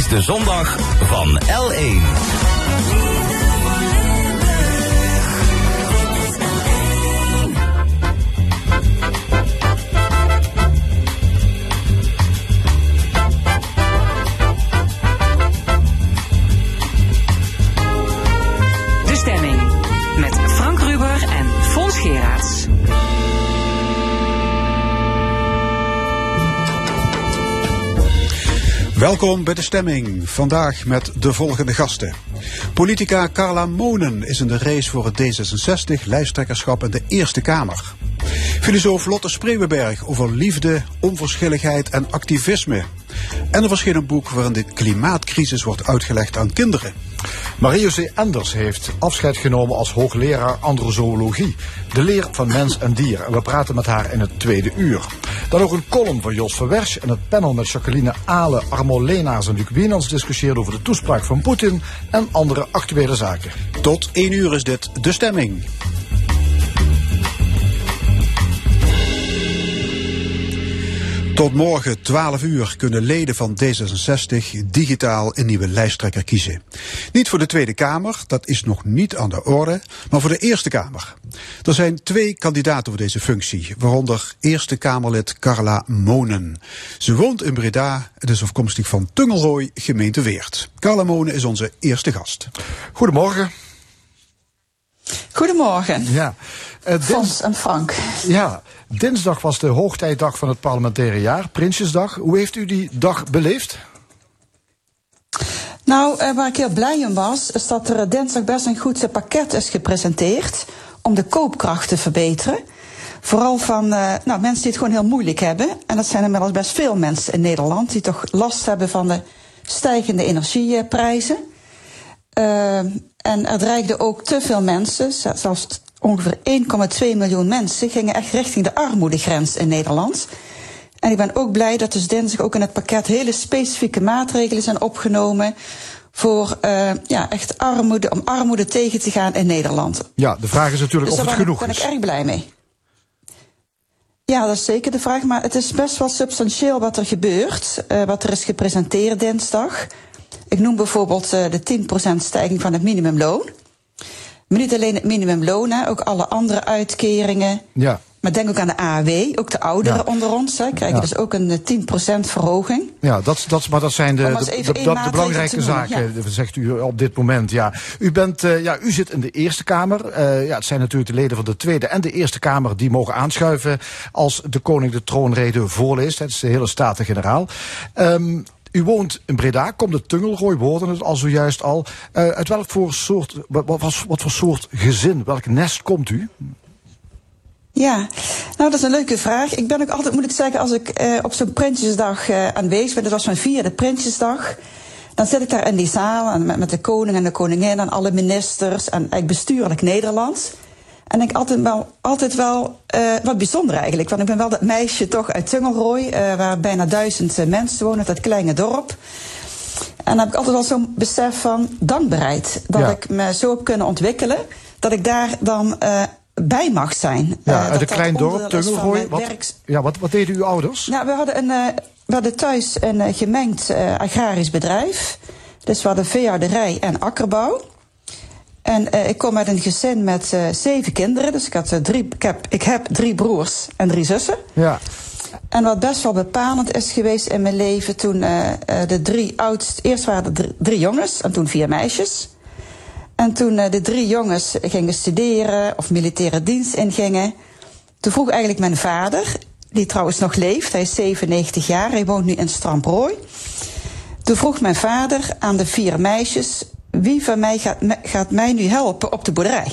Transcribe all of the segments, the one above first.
is de zondag van L1. Welkom bij de stemming. Vandaag met de volgende gasten. Politica Carla Monen is in de race voor het D66 lijsttrekkerschap in de Eerste Kamer. Filosoof Lotte Spreeuwenberg over liefde, onverschilligheid en activisme. En er verscheen een boek waarin de klimaatcrisis wordt uitgelegd aan kinderen. Marie-José Enders heeft afscheid genomen als hoogleraar androzoologie. De leer van mens en dier. En we praten met haar in het tweede uur. Dan ook een column van Jos Verwersch en het panel met Jacqueline Ale, Armo Leenaars en Luc Wienans discussieert over de toespraak van Poetin en andere actuele zaken. Tot 1 uur is dit de stemming. Tot morgen 12 uur kunnen leden van D66 digitaal een nieuwe lijsttrekker kiezen. Niet voor de Tweede Kamer, dat is nog niet aan de orde, maar voor de Eerste Kamer. Er zijn twee kandidaten voor deze functie, waaronder Eerste Kamerlid Carla Monen. Ze woont in Breda en is afkomstig van Tungelrooy, gemeente Weert. Carla Monen is onze eerste gast. Goedemorgen. Goedemorgen, Ja. Fons en Frank. ja, dinsdag was de hoogtijdag van het parlementaire jaar, Prinsjesdag. Hoe heeft u die dag beleefd? Nou, eh, waar ik heel blij om was, is dat er dinsdag best een goed eh, pakket is gepresenteerd om de koopkracht te verbeteren. Vooral van eh, nou, mensen die het gewoon heel moeilijk hebben. En dat zijn inmiddels best veel mensen in Nederland die toch last hebben van de stijgende energieprijzen. Eh, en er dreigden ook te veel mensen, zelfs ongeveer 1,2 miljoen mensen, gingen echt richting de armoedegrens in Nederland. En ik ben ook blij dat dus dinsdag ook in het pakket hele specifieke maatregelen zijn opgenomen voor eh, ja, echt armoede, om armoede tegen te gaan in Nederland. Ja, de vraag is natuurlijk Dus of daar het ben, ik- genoeg ben ik is. erg blij mee. Ja, dat is zeker de vraag. Maar het is best wel substantieel wat er gebeurt. eh, wat er is gepresenteerd dinsdag. Ik noem bijvoorbeeld eh, de 10% stijging van het minimumloon. Maar niet alleen het minimumloon, hè, ook alle andere uitkeringen. Ja. Maar denk ook aan de AAW, ook de ouderen Ja. onder ons. Hè, krijgen Ja. dus ook een eh, 10% verhoging. Ja, dat, dat, maar dat zijn de, de, de- dat- belangrijke zaken, zegt u op dit moment. Ja. U, bent, eh, ja, u zit in de Eerste Kamer. Eh, ja, het zijn natuurlijk de leden van de Tweede en de Eerste Kamer die mogen aanschuiven als de koning de troonrede voorleest. Het is de hele Staten-Generaal. Ehm, u woont in Breda, komt uit Tungelrooy, we hoorden het al zojuist al. Eh, uit welk voor soort, wat, wat, wat- voor soort gezin, welk nest komt u? Ja, nou dat is een leuke vraag. Ik ben ook altijd, moet ik zeggen, als ik eh, op zo'n Prinsjesdag eh, aanwezig ben, dat was mijn vierde Prinsjesdag. Dan zit ik daar in die zaal met, met de koning en de koningin en alle ministers en eigenlijk bestuurlijk Nederland. En ik altijd wel, altijd wel eh, wat bijzonder eigenlijk. Want ik ben wel dat meisje toch uit Tungelrooy, eh, waar bijna duizend eh, mensen wonen, dat kleine dorp. En dan heb ik altijd wel zo'n besef van dankbaarheid. Dat Ja. ik me zo heb kunnen ontwikkelen, dat ik daar dan bij mag zijn. Ja, uit een klein dorp, mijn Wat, werks- ja, wat, wat deden uw ouders? nou, we hadden, een, we hadden thuis een gemengd agrarisch bedrijf. Dus we hadden veehouderij en akkerbouw. En eh, ik kom uit een gezin met eh, zeven kinderen. Dus ik, had, eh, drie, ik, heb, ik heb drie broers en drie zussen. Ja. En wat best wel bepalend is geweest in mijn leven toen de drie oudst... Eerst waren er drie, drie jongens en toen vier meisjes. En toen de drie jongens gingen studeren of militaire dienst ingingen... toen vroeg eigenlijk mijn vader, die trouwens nog leeft... hij is 97 jaar, hij woont nu in Stramprooi... Toen vroeg mijn vader aan de vier meisjes: wie van mij gaat, mij nu helpen op de boerderij?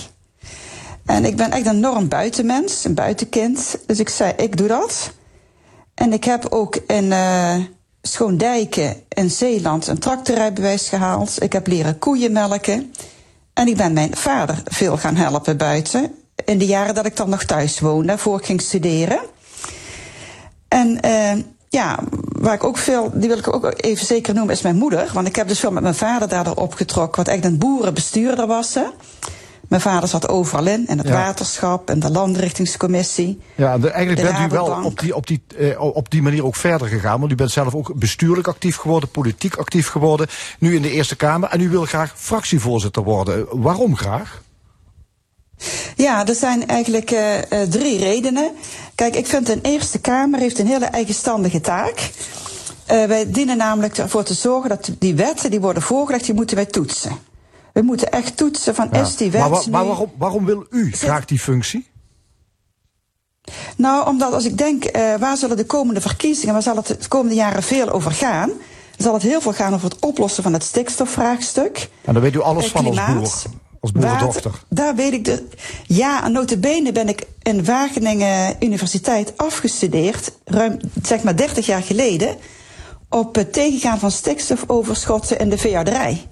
En ik ben echt een enorm buitenmens, een buitenkind. Dus ik zei: ik doe dat. En ik heb ook in eh Schoondijken in Zeeland een tractorrijbewijs gehaald. Ik heb leren koeien melken. En ik ben mijn vader veel gaan helpen buiten. In de jaren dat ik dan nog thuis woonde, voor ik ging studeren. En eh, ja, waar ik ook veel, die wil ik ook even zeker noemen, is mijn moeder. Want ik heb dus veel met mijn vader daardoor opgetrokken, wat echt een boerenbestuurder was. Hè. Mijn vader zat overal in, in het Ja. waterschap en de landrichtingscommissie. Ja, de, eigenlijk De bent u wel op die, op, die, eh, op die manier ook verder gegaan. Want u bent zelf ook bestuurlijk actief geworden, politiek actief geworden. Nu in de Eerste Kamer. En u wil graag fractievoorzitter worden. Waarom graag? Ja, er zijn eigenlijk eh, eh, drie redenen. Kijk, ik vind een Eerste Kamer heeft een hele eigenstandige taak. Eh, wij dienen namelijk ervoor te zorgen dat die wetten die worden voorgelegd, die moeten wij toetsen. We moeten echt toetsen van Ja. is die wet maar wa- maar waarom, waarom wil u graag die functie? Nou, omdat als ik denk, waar zullen de komende verkiezingen, waar zal het de komende jaren veel over gaan? Zal het heel veel gaan over het oplossen van het stikstofvraagstuk. En dan weet u alles van als klimaat, boer. Als Daar weet ik de. Ja, en notabene ben ik in Wageningen Universiteit afgestudeerd, ruim zeg maar 30 jaar geleden, op het tegengaan van stikstofoverschotten in de veehouderij.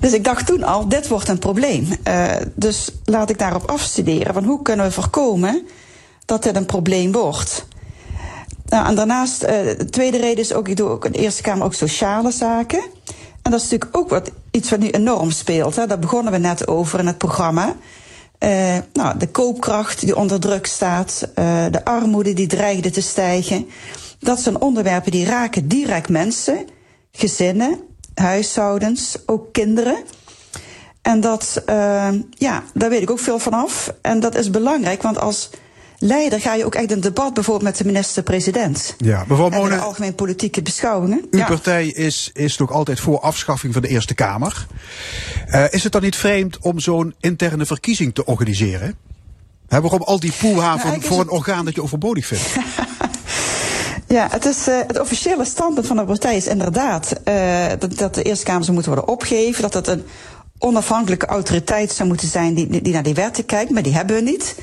Dus ik dacht toen al, dit wordt een probleem. Eh, dus laat ik daarop afstuderen. Van hoe kunnen we voorkomen dat dit een probleem wordt? Nou, en daarnaast, eh, de tweede reden is ook, ik doe ook in de Eerste Kamer ook sociale zaken. En dat is natuurlijk ook wat, iets wat nu enorm speelt. Hè. Daar begonnen we net over in het programma. Eh, nou, de koopkracht die onder druk staat, eh, de armoede die dreigde te stijgen. Dat zijn onderwerpen die raken direct mensen, gezinnen, huishoudens, ook kinderen. En dat, eh, ja, daar weet ik ook veel van af. En dat is belangrijk, want als leider ga je ook echt een debat bijvoorbeeld met de minister-president. Ja, mevrouw de algemeen politieke beschouwingen. uw Ja. partij is, is nog altijd voor afschaffing van de Eerste Kamer. Eh, is het dan niet vreemd om zo'n interne verkiezing te organiseren? Hè, waarom al die poeha Nou, voor, een orgaan dat je overbodig vindt? Ja, het, is, eh, het officiële standpunt van de partij is inderdaad eh, dat, dat de Eerste Kamer zou moeten worden opgegeven. Dat het een onafhankelijke autoriteit zou moeten zijn die, die- die naar die wetten kijkt, maar die hebben we niet.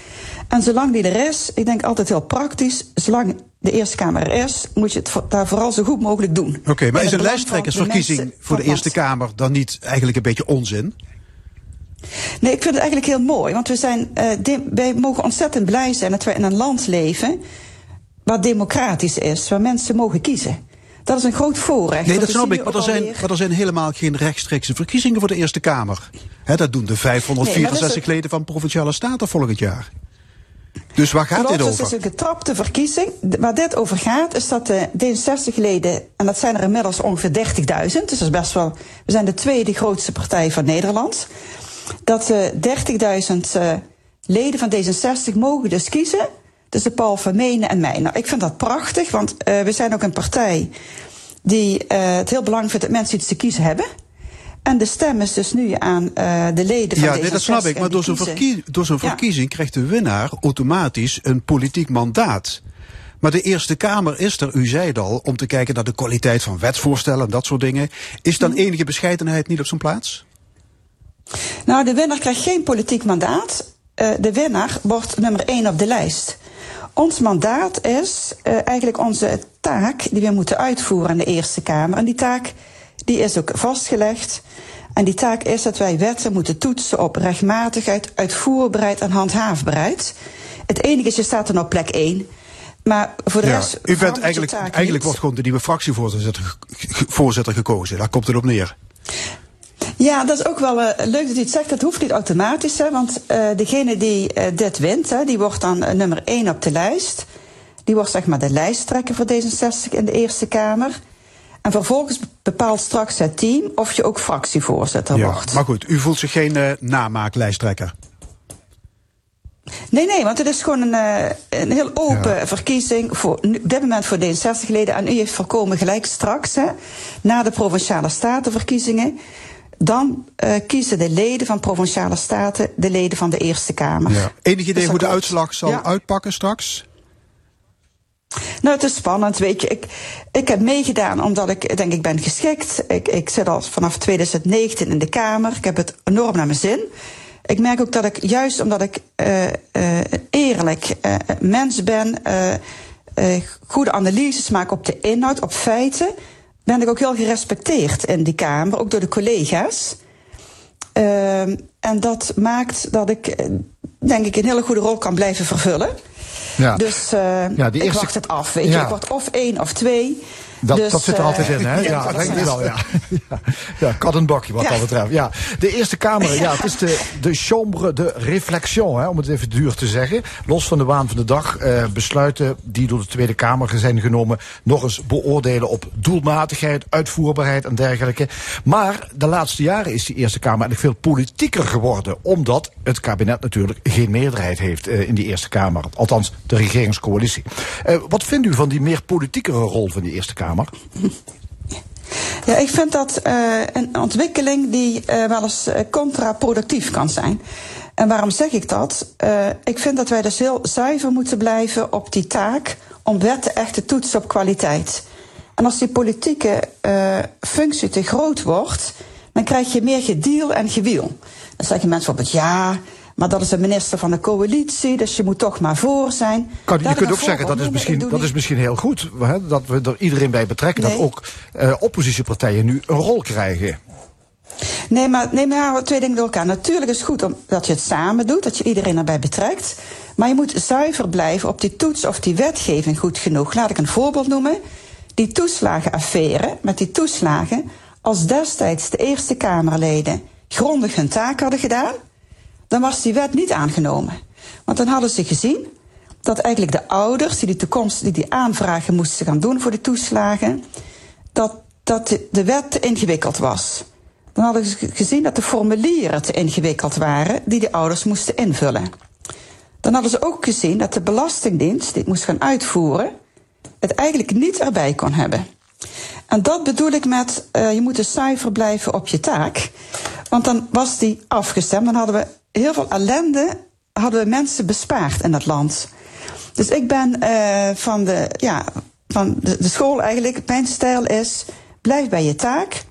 En zolang die er is, ik denk altijd heel praktisch, zolang de Eerste Kamer er is, moet je het daar vooral zo goed mogelijk doen. Oké, maar is een lijsttrekkersverkiezing voor de Eerste. Kamer dan niet eigenlijk een beetje onzin? Nee, ik vind het eigenlijk heel mooi. Want we zijn, eh, de- wij mogen ontzettend blij zijn dat we in een land leven. wat democratisch is, waar mensen mogen kiezen. Dat is een groot voorrecht. Nee, dat snap ik. Maar er, zijn, maar er zijn helemaal geen rechtstreekse verkiezingen voor de Eerste Kamer. Dat doen de 564 Nee, maar leden van Provinciale Staten volgend jaar. Dus waar gaat dit dus het over? is een getrapte verkiezing. De- Waar dit over gaat, is dat de D66-leden, en dat zijn er inmiddels ongeveer 30.000, dus dat is best wel. We zijn de tweede grootste partij van Nederland. Dat eh 30.000 eh, leden van D66 mogen dus kiezen tussen Paul Vermenen en mij. Nou, ik vind dat prachtig, want eh, we zijn ook een partij die eh, het heel belangrijk vindt dat mensen iets te kiezen hebben. En de stem is dus nu aan eh, de leden van Ja, D66. nee, dat snap ik. Maar die door zo'n kiezen. verkie door zo'n Ja. verkiezing krijgt de winnaar automatisch een politiek mandaat. Maar de Eerste Kamer is er, u zei het al, om te kijken naar de kwaliteit van wetsvoorstellen en dat soort dingen. Is Mhm. dan enige bescheidenheid niet op zijn plaats? Nou, de winnaar krijgt geen politiek mandaat. Eh, de winnaar wordt nummer één op de lijst. Ons mandaat is eh, eigenlijk onze taak die we moeten uitvoeren in de Eerste Kamer. En die taak die is ook vastgelegd. En die taak is dat wij wetten moeten toetsen op rechtmatigheid, uitvoerbaarheid en handhaafbaarheid. Het enige is, je staat dan op plek één. Maar voor de Ja, rest. u bent eigenlijk, eigenlijk niet. wordt gewoon de nieuwe fractievoorzitter voorzitter gekozen. Daar komt het op neer. Ja, dat is ook wel eh, leuk dat u het zegt. Dat hoeft niet automatisch, hè, want eh, degene die eh, dit wint, hè, die wordt dan nummer 1 op de lijst. Die wordt zeg maar de lijsttrekker voor D66 in de Eerste Kamer. En vervolgens bepaalt straks het team of je ook fractievoorzitter Ja, wordt. maar goed, u voelt zich geen eh, namaaklijsttrekker. Nee, nee, want het is gewoon een, eh, een heel open verkiezing. Voor, op dit moment voor D66-leden. En u heeft voorkomen gelijk straks, hè, na de provinciale statenverkiezingen. Dan eh, kiezen de leden van provinciale staten de leden van de Eerste Kamer. Ja. Enig idee Dus hoe de uitslag zal Ja. uitpakken straks? Nou, het is spannend, weet je. Ik, ik heb meegedaan omdat ik denk ik ben geschikt. Ik, ik zit al vanaf 2019 in de Kamer. Ik heb het enorm naar mijn zin. Ik merk ook dat ik, juist omdat ik eh, eerlijk eh, mens ben, goede analyses maak op de inhoud, op feiten, ben ik ook heel gerespecteerd in die Kamer, ook door de collega's. Ehm, en dat maakt dat ik, denk ik, een hele goede rol kan blijven vervullen. Ja. Dus eh, Ja, die ik wacht het af. Weet je. Ik word of één of twee. Dat, Dus, dat zit er eh, altijd in, hè? ja, denk ik wel, ja. ja. Kat en bakje wat dat betreft. Ja. De Eerste Kamer, ja, het is de, de chambre de réflexion, hè, om het even duur te zeggen. Los van de waan van de dag, eh, besluiten die door de Tweede Kamer zijn genomen... nog eens beoordelen op doelmatigheid, uitvoerbaarheid en dergelijke. Maar de laatste jaren is die Eerste Kamer eigenlijk veel politieker geworden... omdat het kabinet natuurlijk geen meerderheid heeft eh, in die Eerste Kamer. Althans, de regeringscoalitie. Eh, wat vindt u van die meer politiekere rol van die Eerste Kamer? Ja, ik vind dat eh, een ontwikkeling die eh, wel eens eh, contraproductief kan zijn. En waarom zeg ik dat? Ik vind dat wij dus heel zuiver moeten blijven op die taak om wetten echt te toetsen op kwaliteit. En als die politieke functie te groot wordt, dan krijg je meer gedeal en gewiel. Dan zeggen mensen bijvoorbeeld ja, maar dat is een minister van de coalitie, dus je moet toch maar voor zijn. Kan, je kunt ook zeggen, dat is misschien, dat is misschien heel goed. Hè, dat we er iedereen bij betrekken. Dat ook eh, oppositiepartijen nu een rol krijgen. Nee, maar neem nou twee dingen door elkaar. Natuurlijk is het goed om, dat je het samen doet, dat je iedereen erbij betrekt. Maar je moet zuiver blijven op die toets of die wetgeving goed genoeg. Laat ik een voorbeeld noemen. Die toeslagenaffaire met die toeslagen. Als destijds de Eerste Kamerleden grondig hun taak hadden gedaan, dan was die wet niet aangenomen. Want dan hadden ze gezien dat eigenlijk de ouders die die toekomst, die die aanvragen moesten gaan doen voor de toeslagen, dat, dat de, wet te ingewikkeld was. Dan hadden ze gezien dat de formulieren te ingewikkeld waren die de ouders moesten invullen. Dan hadden ze ook gezien dat de Belastingdienst, die het moest gaan uitvoeren, het eigenlijk niet erbij kon hebben. En dat bedoel ik met, eh, je moet dus zuiver blijven op je taak. Want dan was die afgestemd, dan hadden we heel veel ellende, hadden we mensen bespaard in dat land. Dus ik ben eh, van, de, ja, van de, de school eigenlijk, mijn stijl is, blijf bij je taak.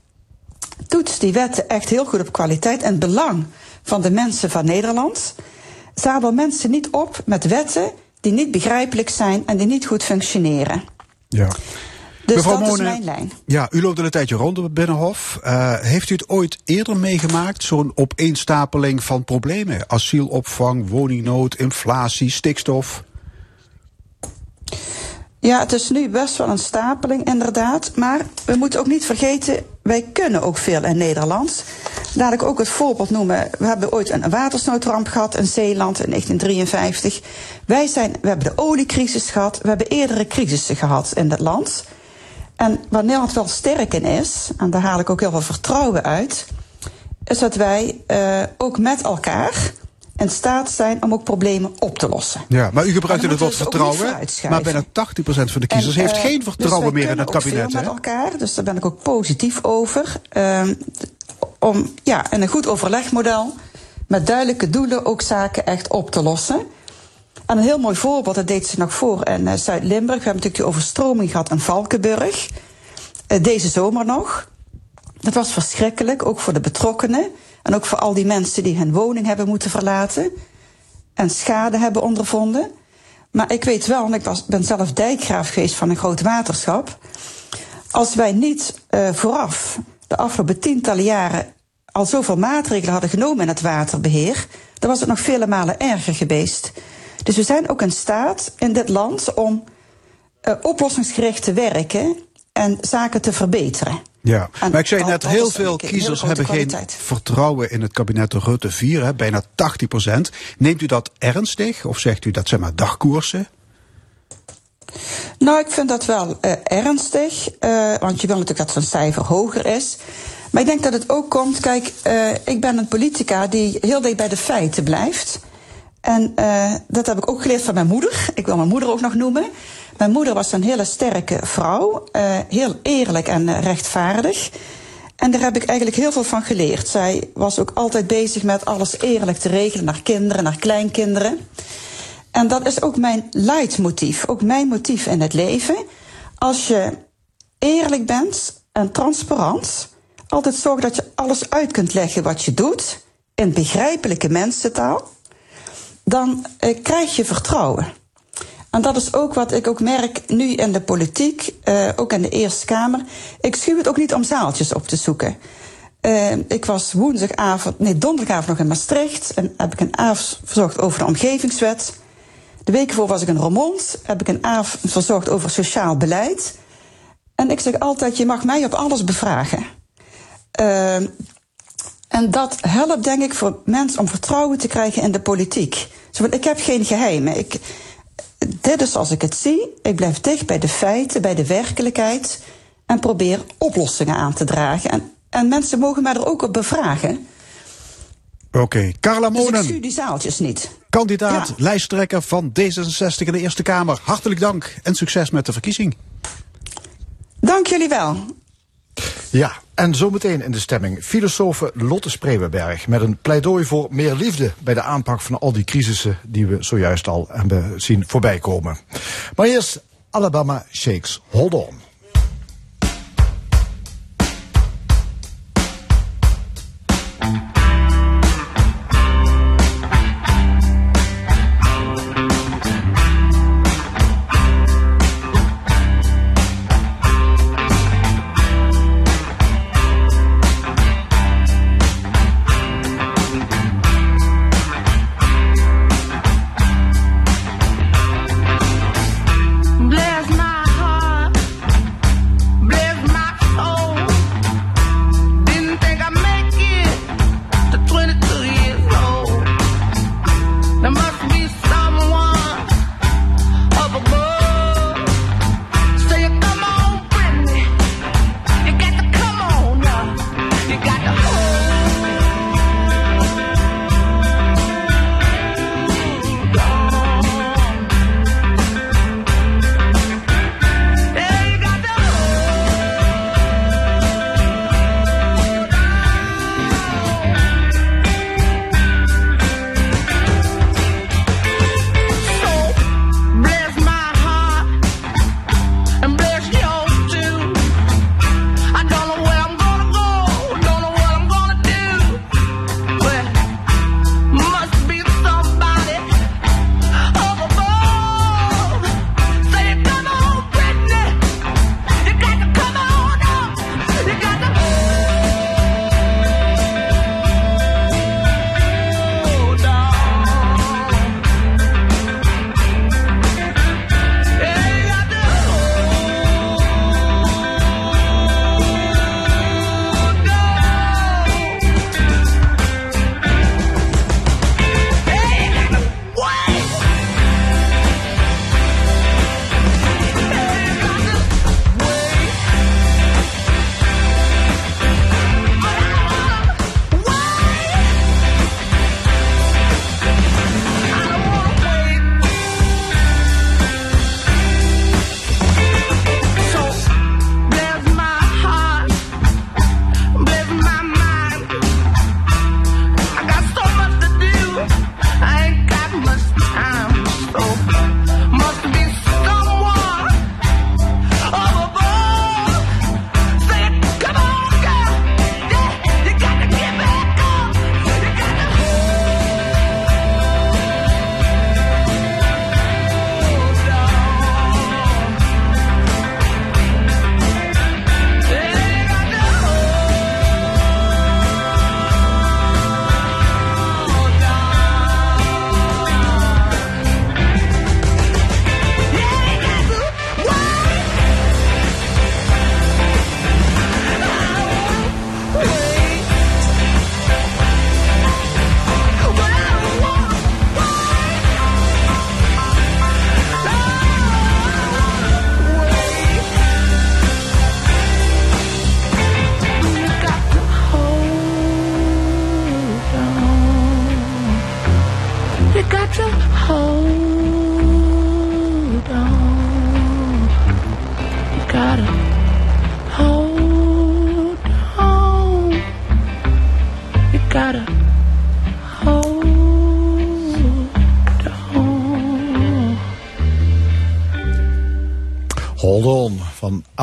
Toets die wetten echt heel goed op kwaliteit en belang van de mensen van Nederland. Zadel mensen niet op met wetten die niet begrijpelijk zijn en die niet goed functioneren. Ja. Dus Mevrouw dat is mijn lijn. Ja, u loopt al een tijdje rond op het Binnenhof. Eh, heeft u het ooit eerder meegemaakt, zo'n opeenstapeling van problemen? Asielopvang, woningnood, inflatie, stikstof? Ja, het is nu best wel een stapeling, inderdaad. Maar we moeten ook niet vergeten, wij kunnen ook veel in Nederland. Laat ik ook het voorbeeld noemen. We hebben ooit een watersnoodramp gehad in Zeeland in 1953. Wij zijn, we hebben de oliecrisis gehad. We hebben eerdere crisissen gehad in dat land. En waar Nederland wel sterk in is, en daar haal ik ook heel veel vertrouwen uit, is dat wij uh, ook met elkaar in staat zijn om ook problemen op te lossen. Ja, maar u gebruikte het woord vertrouwen. Maar bijna 80% van de kiezers en, heeft uh, geen vertrouwen dus meer in het kabinet. Ook veel met elkaar, dus daar ben ik ook positief over. Uh, om ja, in een goed overlegmodel met duidelijke doelen ook zaken echt op te lossen. En een heel mooi voorbeeld, dat deed ze nog voor in uh, Zuid-Limburg. We hebben natuurlijk die overstroming gehad in Valkenburg. Uh, deze zomer nog. Dat was verschrikkelijk, ook voor de betrokkenen. En ook voor al die mensen die hun woning hebben moeten verlaten. En schade hebben ondervonden. Maar ik weet wel, want ik was, ben zelf dijkgraaf geweest van een groot waterschap. Als wij niet uh, vooraf de afgelopen tientallen jaren al zoveel maatregelen hadden genomen in het waterbeheer, dan was het nog vele malen erger geweest. Dus we zijn ook in staat in dit land om uh, oplossingsgericht te werken en zaken te verbeteren. Ja, En maar ik zei net, heel veel kiezers hebben geen vertrouwen in het kabinet Rutte 4, hè, bijna 80% Neemt u dat ernstig of zegt u dat zijn maar dagkoersen? Nou, ik vind dat wel uh, ernstig, uh, want je wil natuurlijk dat zo'n cijfer hoger is. Maar ik denk dat het ook komt, kijk, ik ben een politica die heel dicht bij de feiten blijft. En dat heb ik ook geleerd van mijn moeder. Ik wil mijn moeder ook nog noemen. Mijn moeder was een hele sterke vrouw, heel eerlijk en rechtvaardig. En daar heb ik eigenlijk heel veel van geleerd. Zij was ook altijd bezig met alles eerlijk te regelen naar kinderen, naar kleinkinderen. En dat is ook mijn leidmotief, ook mijn motief in het leven. Als je eerlijk bent en transparant, altijd zorg dat je alles uit kunt leggen wat je doet, in begrijpelijke mensentaal, dan eh, krijg je vertrouwen. En dat is ook wat ik ook merk nu in de politiek, uh, ook in de Eerste Kamer. Ik schuw het ook niet om zaaltjes op te zoeken. Uh, ik was woensdagavond, nee, donderdagavond nog in Maastricht en heb ik een avond verzorgd over de omgevingswet. De week voor was ik in Roermond, heb ik een avond verzorgd over sociaal beleid. En ik zeg altijd, je mag mij op alles bevragen. En dat helpt denk ik voor mensen om vertrouwen te krijgen in de politiek. Zo, ik heb geen geheimen. Ik, dit is zoals ik het zie. Ik blijf dicht bij de feiten, bij de werkelijkheid. En probeer oplossingen aan te dragen. En, en mensen mogen mij er ook op bevragen. Oké, okay. Carla Monen. Dus ik die zaaltjes niet. Kandidaat, ja. lijsttrekker van D66 in de Eerste Kamer. Hartelijk dank en succes met de verkiezing. Dank jullie wel. Ja, en zometeen in de stemming filosofe Lotte Spreeuwenberg met een pleidooi voor meer liefde bij de aanpak van al die crisissen die we zojuist al hebben zien voorbij komen. Maar eerst Alabama Shakes. Hold on.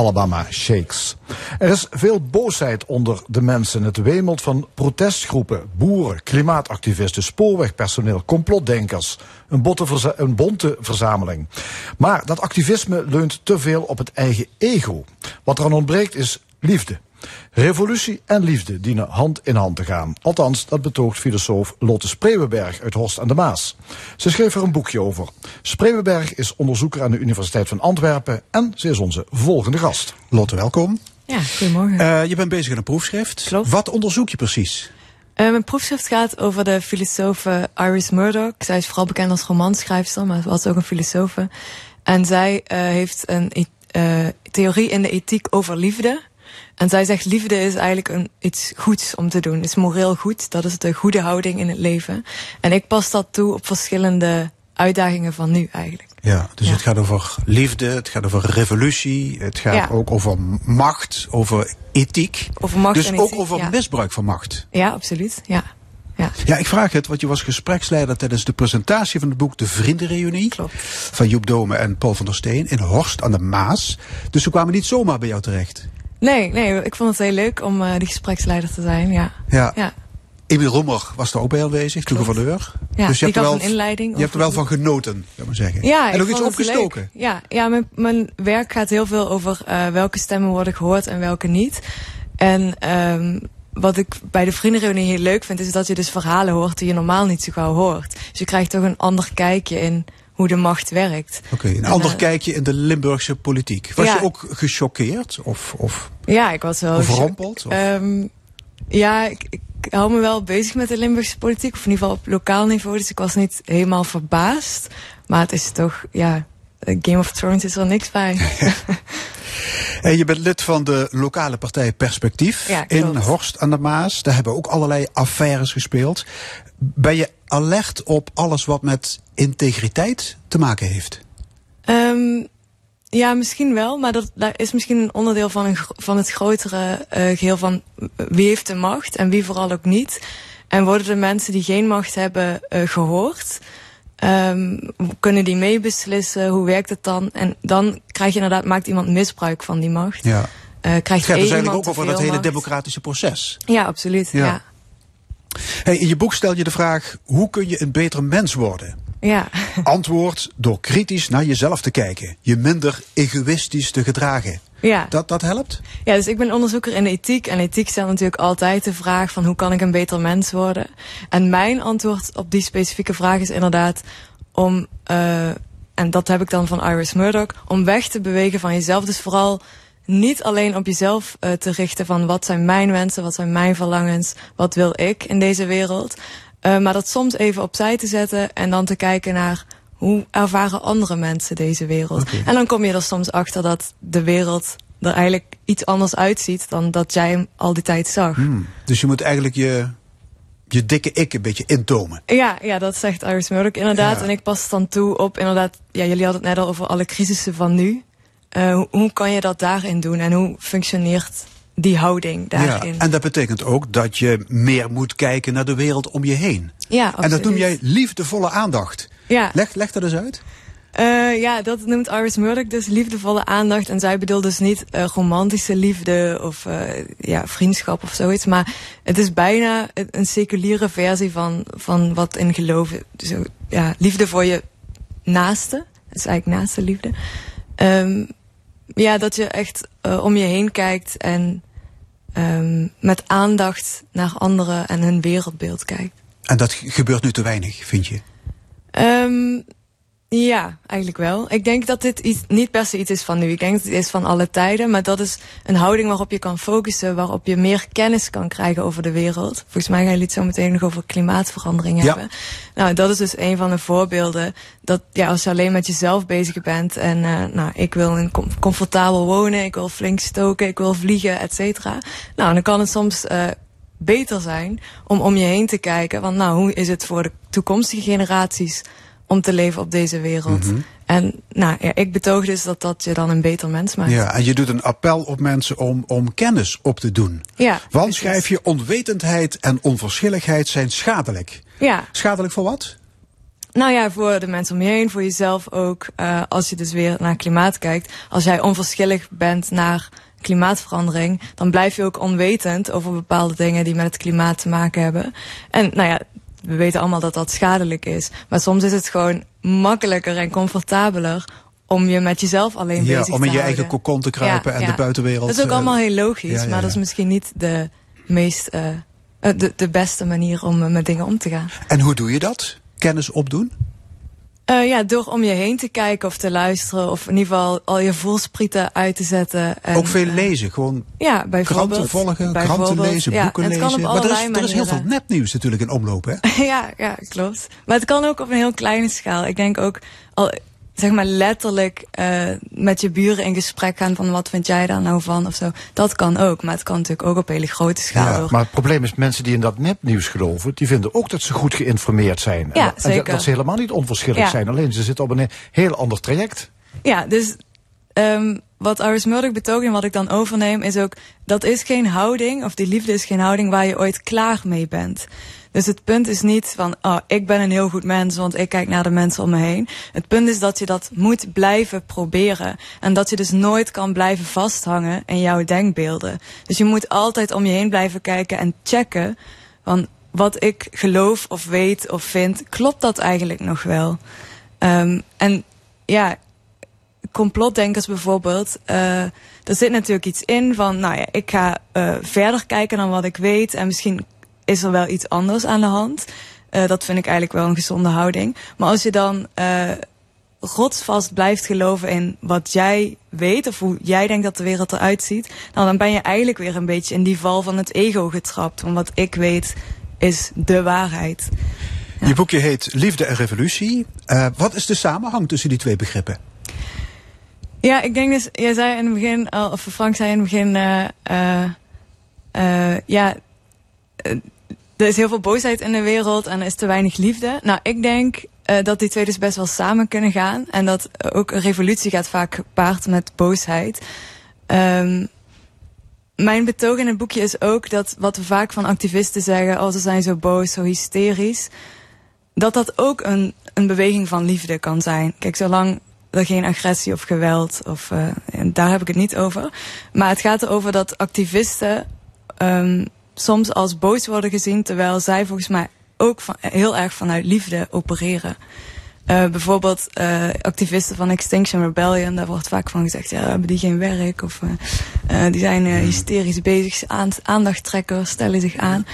Alabama Shakes. Er is veel boosheid onder de mensen. Het wemelt van protestgroepen, boeren, klimaatactivisten, spoorwegpersoneel, complotdenkers. Een, een bonte verzameling. Maar dat activisme leunt te veel op het eigen ego. Wat er aan ontbreekt is liefde. Revolutie en liefde dienen hand in hand te gaan. Althans, dat betoogt filosoof Lotte Spreeuwenberg uit Horst aan de Maas. Ze schreef er een boekje over. Spreeuwenberg is onderzoeker aan de Universiteit van Antwerpen en ze is onze volgende gast. Lotte, welkom. Ja, goedemorgen. Uh, je bent bezig aan een proefschrift. Klopt. Wat onderzoek je precies? Uh, mijn proefschrift gaat over de filosoof Iris Murdoch. Zij is vooral bekend als romanschrijfster, maar was ook een filosoof. En zij uh, heeft een uh, theorie in de ethiek over liefde. En zij zegt liefde is eigenlijk een, iets goeds om te doen. Het is moreel goed. Dat is de goede houding in het leven. En ik pas dat toe op verschillende uitdagingen van nu eigenlijk. Ja, dus ja. het gaat over liefde, het gaat over revolutie, het gaat ja. ook over macht, over ethiek. Over macht dus en ook ethiek, over ja. misbruik van macht. Ja, absoluut. Ja. Ja. ja, ik vraag het, want je was gespreksleider tijdens de presentatie van het boek De Vriendenreunie. Klopt. Van Joep Dome en Paul van der Steen in Horst aan de Maas. Dus ze kwamen niet zomaar bij jou terecht. Nee, nee, ik vond het heel leuk om uh, die gespreksleider te zijn. Ja. Ja. ja. Emil Roemer was er ook bij aanwezig, de gouverneur. Ja, dus je hebt er wel, een inleiding. Je hebt er wel van genoten, zou maar zeggen. Ja, en ik iets opgestoken. leuk. Ja, ja mijn, mijn werk gaat heel veel over uh, welke stemmen worden gehoord en welke niet. En um, wat ik bij de vriendenreunie heel leuk vind, is dat je dus verhalen hoort die je normaal niet zo gauw hoort. Dus je krijgt toch een ander kijkje in hoe de macht werkt. Oké, okay, een en, ander uh, kijkje in de Limburgse politiek. Was ja. je ook gechoqueerd? Of, of ja, ik was wel overrompeld? Um, ja, ik, ik hou me wel bezig met de Limburgse politiek. Of in ieder geval op lokaal niveau. Dus ik was niet helemaal verbaasd. Maar het is toch, ja, Game of Thrones is er niks bij. En je bent lid van de lokale partij Perspectief ja, in Horst aan de Maas. Daar hebben ook allerlei affaires gespeeld. Ben je alert op alles wat met integriteit te maken heeft? Um, ja, misschien wel. Maar dat, dat is misschien een onderdeel van, een, van het grotere uh, geheel van wie heeft de macht en wie vooral ook niet. En worden de mensen die geen macht hebben uh, gehoord? Um, kunnen die meebeslissen? Hoe werkt het dan? En dan krijg je inderdaad, maakt iemand misbruik van die macht. Ja. Uh, krijgt het gaat dus eigenlijk ook over dat hele democratische proces. Ja, absoluut. Ja. ja. Hey, in je boek stel je de vraag: hoe kun je een beter mens worden? Ja. Antwoord door kritisch naar jezelf te kijken, je minder egoïstisch te gedragen. Ja. Dat, dat helpt? Ja, dus ik ben onderzoeker in de ethiek. En ethiek stelt natuurlijk altijd de vraag van hoe kan ik een beter mens worden? En mijn antwoord op die specifieke vraag is inderdaad om, uh, en dat heb ik dan van Iris Murdoch, om weg te bewegen van jezelf. Dus vooral niet alleen op jezelf uh, te richten van wat zijn mijn wensen, wat zijn mijn verlangens, wat wil ik in deze wereld. Uh, maar dat soms even opzij te zetten en dan te kijken naar hoe ervaren andere mensen deze wereld. Okay. En dan kom je er soms achter dat de wereld er eigenlijk iets anders uitziet dan dat jij hem al die tijd zag. Hmm. Dus je moet eigenlijk je, je dikke ik een beetje intomen. Ja, ja dat zegt Iris Murdoch inderdaad. Ja. En ik pas het dan toe op inderdaad, ja, jullie hadden het net al over alle crisissen van nu. Uh, hoe, kan je dat daarin doen en hoe functioneert die houding daarin? Ja, en dat betekent ook dat je meer moet kijken naar de wereld om je heen. Ja, absoluut. En dat noem jij liefdevolle aandacht. Ja. Leg, leg dat eens uit. Uh, ja, dat noemt Iris Murdoch dus liefdevolle aandacht. En zij bedoelt dus niet uh, romantische liefde of uh, ja, vriendschap of zoiets. Maar het is bijna een seculiere versie van, van wat in geloven. Dus, ja, liefde voor je naaste. Dat is eigenlijk naaste liefde. Um, ja, dat je echt uh, om je heen kijkt en um, met aandacht naar anderen en hun wereldbeeld kijkt. En dat gebeurt nu te weinig, vind je? Um, ja, eigenlijk wel. Ik denk dat dit iets, niet per se iets is van nu. Ik denk dat het is van alle tijden. Maar dat is een houding waarop je kan focussen. Waarop je meer kennis kan krijgen over de wereld. Volgens mij gaan jullie het zo meteen nog over klimaatverandering ja. hebben. Nou, dat is dus een van de voorbeelden. Dat ja, als je alleen met jezelf bezig bent. En uh, nou, ik wil een com comfortabel wonen. Ik wil flink stoken. Ik wil vliegen, et cetera. Nou, dan kan het soms... Uh, beter zijn om om je heen te kijken. Want nou, hoe is het voor de toekomstige generaties om te leven op deze wereld? Mm -hmm. En nou, ja, ik betoog dus dat dat je dan een beter mens maakt. Ja, en je doet een appel op mensen om, om kennis op te doen. Ja, Want precies. schrijf je, onwetendheid en onverschilligheid zijn schadelijk. Ja. Schadelijk voor wat? Nou ja, voor de mensen om je heen, voor jezelf ook. Uh, als je dus weer naar klimaat kijkt. Als jij onverschillig bent naar klimaatverandering, dan blijf je ook onwetend over bepaalde dingen die met het klimaat te maken hebben. En nou ja, we weten allemaal dat dat schadelijk is. Maar soms is het gewoon makkelijker en comfortabeler om je met jezelf alleen Ja, bezig te om in je houden. eigen kokon te kruipen Ja, en ja. de buitenwereld. Dat is ook eh, allemaal heel logisch, maar dat is misschien niet de meest, eh, eh, de, de beste manier om met dingen om te gaan. En hoe doe je dat? Kennis opdoen? Eh, ja, door om je heen te kijken of te luisteren, of in ieder geval al je voelsprieten uit te zetten. En, ook veel eh, lezen. Gewoon ja, bijvoorbeeld. kranten volgen, kranten lezen, Ja, boeken lezen. Maar er is, er is heel veel nepnieuws natuurlijk in omloop, hè? ja, ja, klopt. Maar het kan ook op een heel kleine schaal. Ik denk ook al, zeg maar letterlijk eh, met je buren in gesprek gaan van wat vind jij daar nou van of zo. Dat kan ook, maar het kan natuurlijk ook op hele grote schaal. Ja, Maar het probleem is, mensen die in dat nepnieuws geloven, die vinden ook dat ze goed geïnformeerd zijn. Ja, en, dat- en zeker. dat ze helemaal niet onverschillig Ja. zijn. Alleen ze zitten op een heel ander traject. Ja, dus ehm, wat Iris Murdoch betoogt en wat ik dan overneem is ook... dat is geen houding, of die liefde is geen houding waar je ooit klaar mee bent. Dus het punt is niet van, oh, ik ben een heel goed mens, want ik kijk naar de mensen om me heen. Het punt is dat je dat moet blijven proberen. En dat je dus nooit kan blijven vasthangen in jouw denkbeelden. Dus je moet altijd om je heen blijven kijken en checken van wat ik geloof of weet of vind, klopt dat eigenlijk nog wel? Ehm, en ja, complotdenkers bijvoorbeeld, eh er zit natuurlijk iets in van, nou ja, ik ga eh, verder kijken dan wat ik weet en misschien is er wel iets anders aan de hand. Eh, dat vind ik eigenlijk wel een gezonde houding. Maar als je dan eh rotsvast blijft geloven in wat jij weet of hoe jij denkt dat de wereld eruit ziet, nou, dan ben je eigenlijk weer een beetje in die val van het ego getrapt. Want wat ik weet is de waarheid. Ja. Je boekje heet Liefde en Revolutie. Eh, wat is de samenhang tussen die twee begrippen? Ja, ik denk dus, jij zei in het begin, of Frank zei in het begin, ja, er is heel veel boosheid in de wereld en er is te weinig liefde. Nou, ik denk eh, dat die twee dus best wel samen kunnen gaan. En dat ook een revolutie gaat vaak gepaard met boosheid. Ehm, mijn betoog in het boekje is ook dat wat we vaak van activisten zeggen, oh ze zijn zo boos, zo hysterisch, dat dat ook een, een beweging van liefde kan zijn. Kijk, zolang er geen agressie of geweld, of, en daar heb ik het niet over. Maar het gaat erover dat activisten ehm, soms als boos worden gezien, terwijl zij volgens mij ook van, heel erg vanuit liefde opereren. Eh, bijvoorbeeld eh, activisten van Extinction Rebellion, daar wordt vaak van gezegd, ja, hebben die geen werk? Of eh, die zijn hysterisch bezig, aan, aandachttrekkers, stellen zich aan.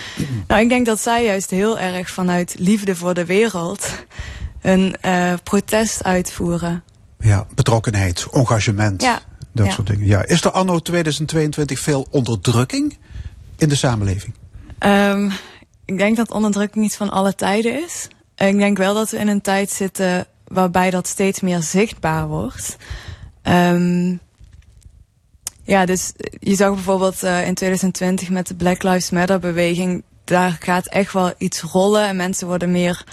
Nou, ik denk dat zij juist heel erg vanuit liefde voor de wereld een protest uitvoeren. Ja, betrokkenheid, engagement, Ja, dat ja. soort dingen. Ja. Is er anno 2022 veel onderdrukking in de samenleving? Ehm, ik denk dat onderdrukking iets van alle tijden is. Ik denk wel dat we in een tijd zitten waarbij dat steeds meer zichtbaar wordt. Ehm, ja, dus je zag bijvoorbeeld eh, in 2020 met de Black Lives Matter beweging, daar gaat echt wel iets rollen en mensen worden meer.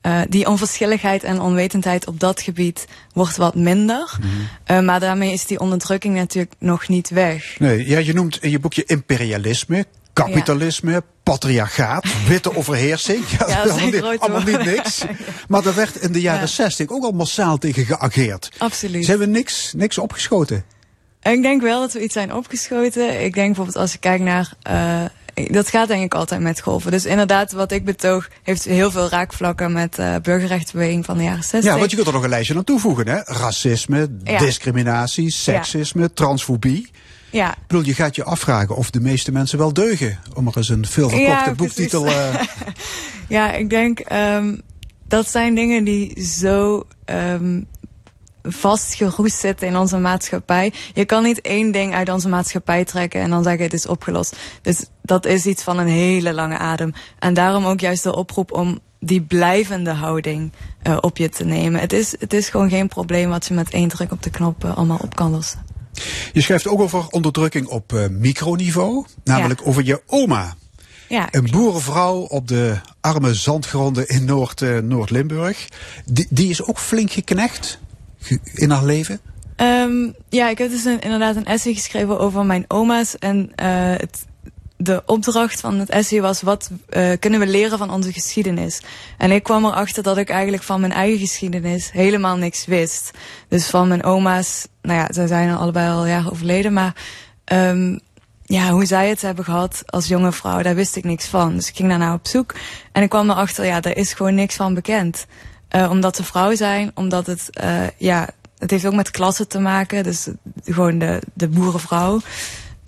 Eh, die onverschilligheid en onwetendheid op dat gebied wordt wat minder. Eh, maar daarmee is die onderdrukking natuurlijk nog niet weg. Nee, ja, je noemt in je boekje imperialisme, kapitalisme, patriarchaat, witte overheersing. Ja, dat zijn allemaal, niet, allemaal niet niks. Maar daar werd in de jaren Ja. 60 ook al massaal tegen geageerd. Absoluut. Ze hebben niks, niks opgeschoten. Ik denk wel dat we iets zijn opgeschoten. Ik denk bijvoorbeeld als je kijkt naar. eh, dat gaat denk ik altijd met golven. Dus inderdaad, wat ik betoog, heeft heel veel raakvlakken met eh burgerrechtsbeweging van de jaren 60. Ja, want je kunt er nog een lijstje aan toevoegen. Hè? Racisme, Ja. discriminatie, seksisme, transfobie. Ja, Ik bedoel, je gaat je afvragen of de meeste mensen wel deugen. Om er eens een veel verkochte Ja, boektitel... eh, ja ik denk ehm, dat zijn dingen die zo ehm, vastgeroest zitten in onze maatschappij. Je kan niet één ding uit onze maatschappij trekken en dan zeggen het is opgelost. Dus dat is iets van een hele lange adem. En daarom ook juist de oproep om die blijvende houding eh, op je te nemen. Het is, het is gewoon geen probleem wat je met één druk op de knop eh, allemaal op kan lossen. je schrijft ook over onderdrukking op eh, microniveau. Namelijk over je oma. Ja, Een boerenvrouw op de arme zandgronden in Noord, Noord-Limburg. Die, die is ook flink geknecht ge- in haar leven. Ehm, ja, ik heb dus inderdaad een essay geschreven over mijn oma's. En eh, het, de opdracht van het essay was: wat eh, kunnen we leren van onze geschiedenis? En ik kwam erachter dat ik eigenlijk van mijn eigen geschiedenis helemaal niks wist. Dus van mijn oma's, nou ja, ze zijn allebei al jaren overleden, maar. ehm, ja, hoe zij het hebben gehad als jonge vrouw, daar wist ik niks van. Dus ik ging daarna op zoek. En ik kwam erachter, ja, daar is gewoon niks van bekend. Eh, omdat ze vrouw zijn, omdat het, eh, ja, het heeft ook met klasse te maken. Dus gewoon de, de boerenvrouw.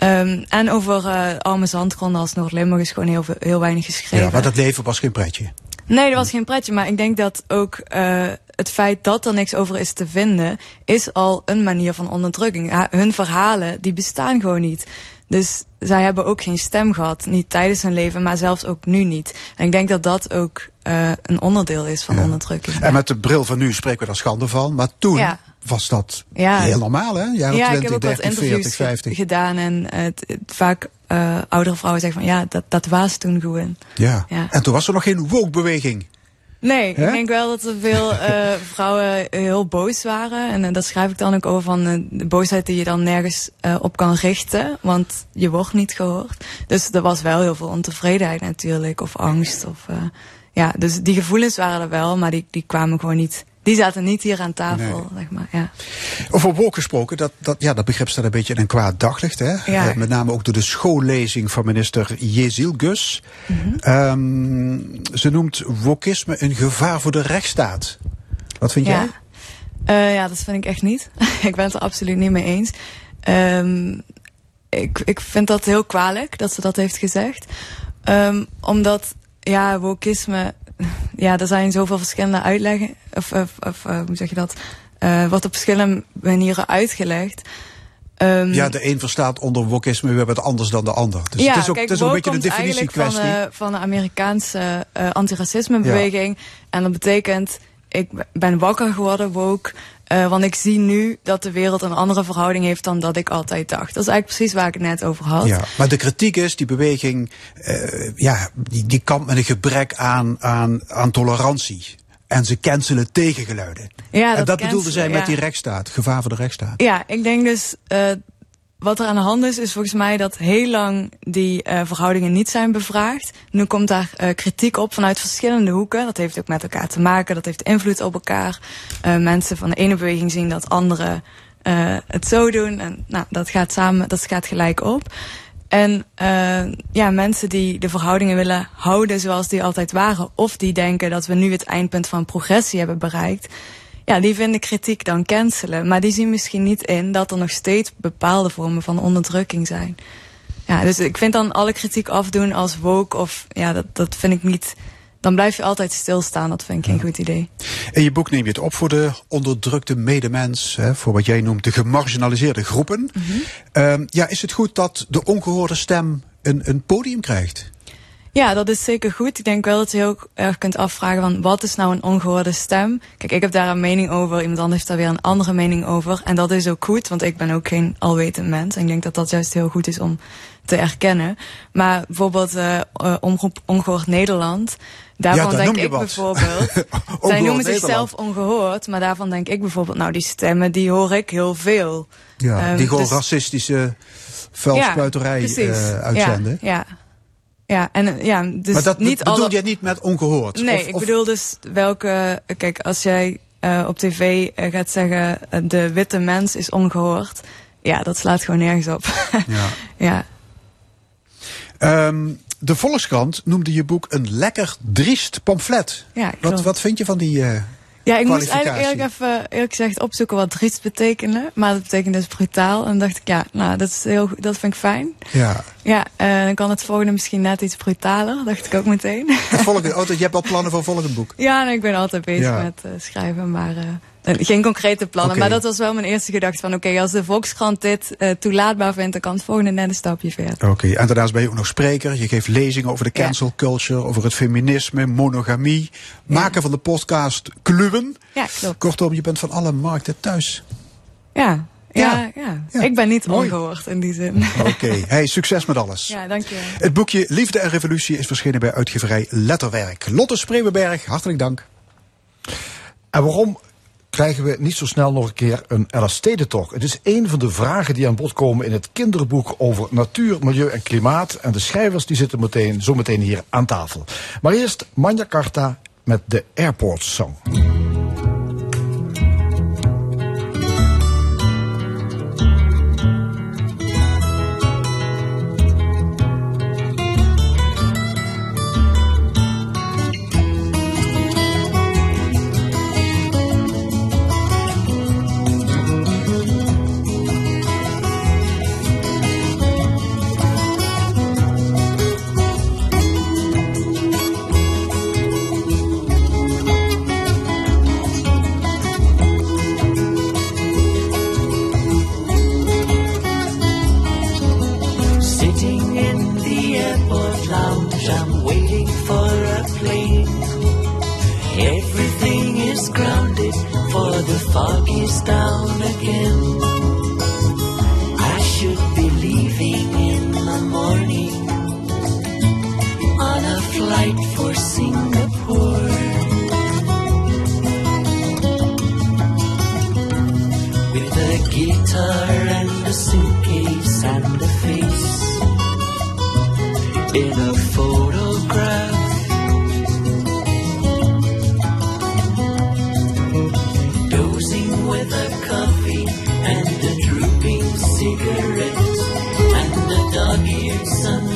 Um, en over uh, arme zandgronden als Noord-Limburg is gewoon heel, heel weinig geschreven. Ja, maar dat leven was geen pretje. Nee, dat was geen pretje. Maar ik denk dat ook uh, het feit dat er niks over is te vinden, is al een manier van onderdrukking. hun verhalen, die bestaan gewoon niet. Dus zij hebben ook geen stem gehad. Niet tijdens hun leven, maar zelfs ook nu niet. En ik denk dat dat ook uh, een onderdeel is van onderdrukking. En met de bril van nu spreken we daar schande van. Maar toen ja. was dat heel normaal, hè? Jaren ja, 20, ik heb ook 30, wat 40, 50. gedaan. En het, het, vaak uh, oudere vrouwen zeggen van ja, dat, dat was toen gewoon. Ja. ja. En toen was er nog geen woke-beweging. Nee, He? ik denk wel dat er veel uh, vrouwen heel boos waren. En uh, dat schrijf ik dan ook over van uh, de boosheid die je dan nergens op kan richten. Want je wordt niet gehoord. Dus er was wel heel veel ontevredenheid natuurlijk. Of angst. Of, ja, dus die gevoelens waren er wel. Maar die, die kwamen gewoon niet die zaten niet hier aan tafel, nee. zeg maar. Ja. Over wolk gesproken, dat, dat, ja, dat begrip staat een beetje in een kwaad daglicht. Hè? Ja. Uh, met name ook door de schoollezing van minister Jezil Gus. Mm -hmm. um, ze noemt wokisme een gevaar voor de rechtsstaat. Wat vind ja. jij? Uh, ja, dat vind ik echt niet. ik ben het er absoluut niet mee eens. Um, ik, ik vind dat heel kwalijk dat ze dat heeft gezegd. Um, omdat, ja, wokisme ja, er zijn zoveel verschillende uitleggen. Of, of, of uh, hoe zeg je dat? Uh, wordt op verschillende manieren uitgelegd. Um, ja, de een verstaat onder wokisme weer wat anders dan de ander. Dus ja, het is ook, kijk, het is ook een beetje een definitiekwestie. Van, uh, van de Amerikaanse uh, antiracismebeweging. Ja. En dat betekent, ik ben wakker geworden woke. Uh, want ik zie nu dat de wereld een andere verhouding heeft dan dat ik altijd dacht. Dat is eigenlijk precies waar ik het net over had. Ja, maar de kritiek is, die beweging, uh, ja, die, die kampt met een gebrek aan, aan, aan tolerantie. En ze cancelen tegengeluiden. Ja, dat en dat cancelen, bedoelde zij ja. met die rechtsstaat, gevaar voor de rechtsstaat. Ja, ik denk dus, uh, wat er aan de hand is, is volgens mij dat heel lang die uh, verhoudingen niet zijn bevraagd. Nu komt daar uh, kritiek op vanuit verschillende hoeken. Dat heeft ook met elkaar te maken, dat heeft invloed op elkaar. Uh, mensen van de ene beweging zien dat anderen het zo doen. En nou, dat gaat samen, dat gaat gelijk op. En ja, mensen die de verhoudingen willen houden zoals die altijd waren, of die denken dat we nu het eindpunt van progressie hebben bereikt ja, die vinden kritiek dan cancelen. Maar die zien misschien niet in dat er nog steeds bepaalde vormen van onderdrukking zijn. Ja, dus ik vind dan alle kritiek afdoen als woke of ja, dat, dat vind ik niet. Dan blijf je altijd stilstaan. Dat vind ik geen ja. goed idee. In je boek neem je het op voor de onderdrukte medemens, hè, voor wat jij noemt de gemarginaliseerde groepen. Mm -hmm. um, ja, is het goed dat de ongehoorde stem een, een podium krijgt? Ja, dat is zeker goed. Ik denk wel dat je heel erg kunt afvragen van wat is nou een ongehoorde stem? Kijk, ik heb daar een mening over, iemand anders heeft daar weer een andere mening over. En dat is ook goed, want ik ben ook geen alwetend mens. En ik denk dat dat juist heel goed is om te erkennen. Maar bijvoorbeeld uh, uh, Omroep Ongehoord Nederland, daarvan ja, denk ik wat. bijvoorbeeld... zij noemen zichzelf ongehoord, maar daarvan denk ik bijvoorbeeld... nou, die stemmen, die hoor ik heel veel. Ja, um, die gewoon dus, racistische vuilspuiterij ja, uh, uitzenden. Ja, ja. Ja, en ja, dus maar dat niet bedoel alle... jij niet met ongehoord? Nee, of, ik of... bedoel dus welke... Kijk, als jij uh, op tv uh, gaat zeggen... Uh, de witte mens is ongehoord... Ja, dat slaat gewoon nergens op. ja. ja. Um, de Volkskrant noemde je boek een lekker driest pamflet. Ja, wat, wat vind je van die... Ja, ik moest eigenlijk eerlijk even eerlijk gezegd opzoeken wat driest betekende. Maar dat betekent dus brutaal. En dacht ik, ja, nou, dat, is heel, dat vind ik fijn. Ja. Ja, uh, dan kan het volgende misschien net iets brutaler. Dacht ik ook meteen. Het volgende, oh, je hebt al plannen voor het volgende boek? Ja, nee, ik ben altijd bezig ja. met uh, schrijven, maar... Uh, geen concrete plannen, okay. maar dat was wel mijn eerste gedachte van oké, okay, als de Volkskrant dit uh, toelaatbaar vindt, dan kan het volgende net een stapje verder. Oké, okay. en daarnaast ben je ook nog spreker. Je geeft lezingen over de cancel ja. culture, over het feminisme, monogamie. Maken ja. van de podcast Kluwen. Ja, klopt. Kortom, je bent van alle markten thuis. Ja, ja, ja. ja. Ik ben niet Mooi. ongehoord in die zin. Oké, okay. hey, succes met alles. Ja, dankjewel. Het boekje Liefde en Revolutie is verschenen bij uitgeverij Letterwerk. Lotte Spreeuwenberg, hartelijk dank. En waarom krijgen we niet zo snel nog een keer een LSD-tocht. Het is een van de vragen die aan bod komen in het kinderboek over natuur, milieu en klimaat. En de schrijvers die zitten meteen, zo meteen hier aan tafel. Maar eerst Manja Carta met de Airport Song.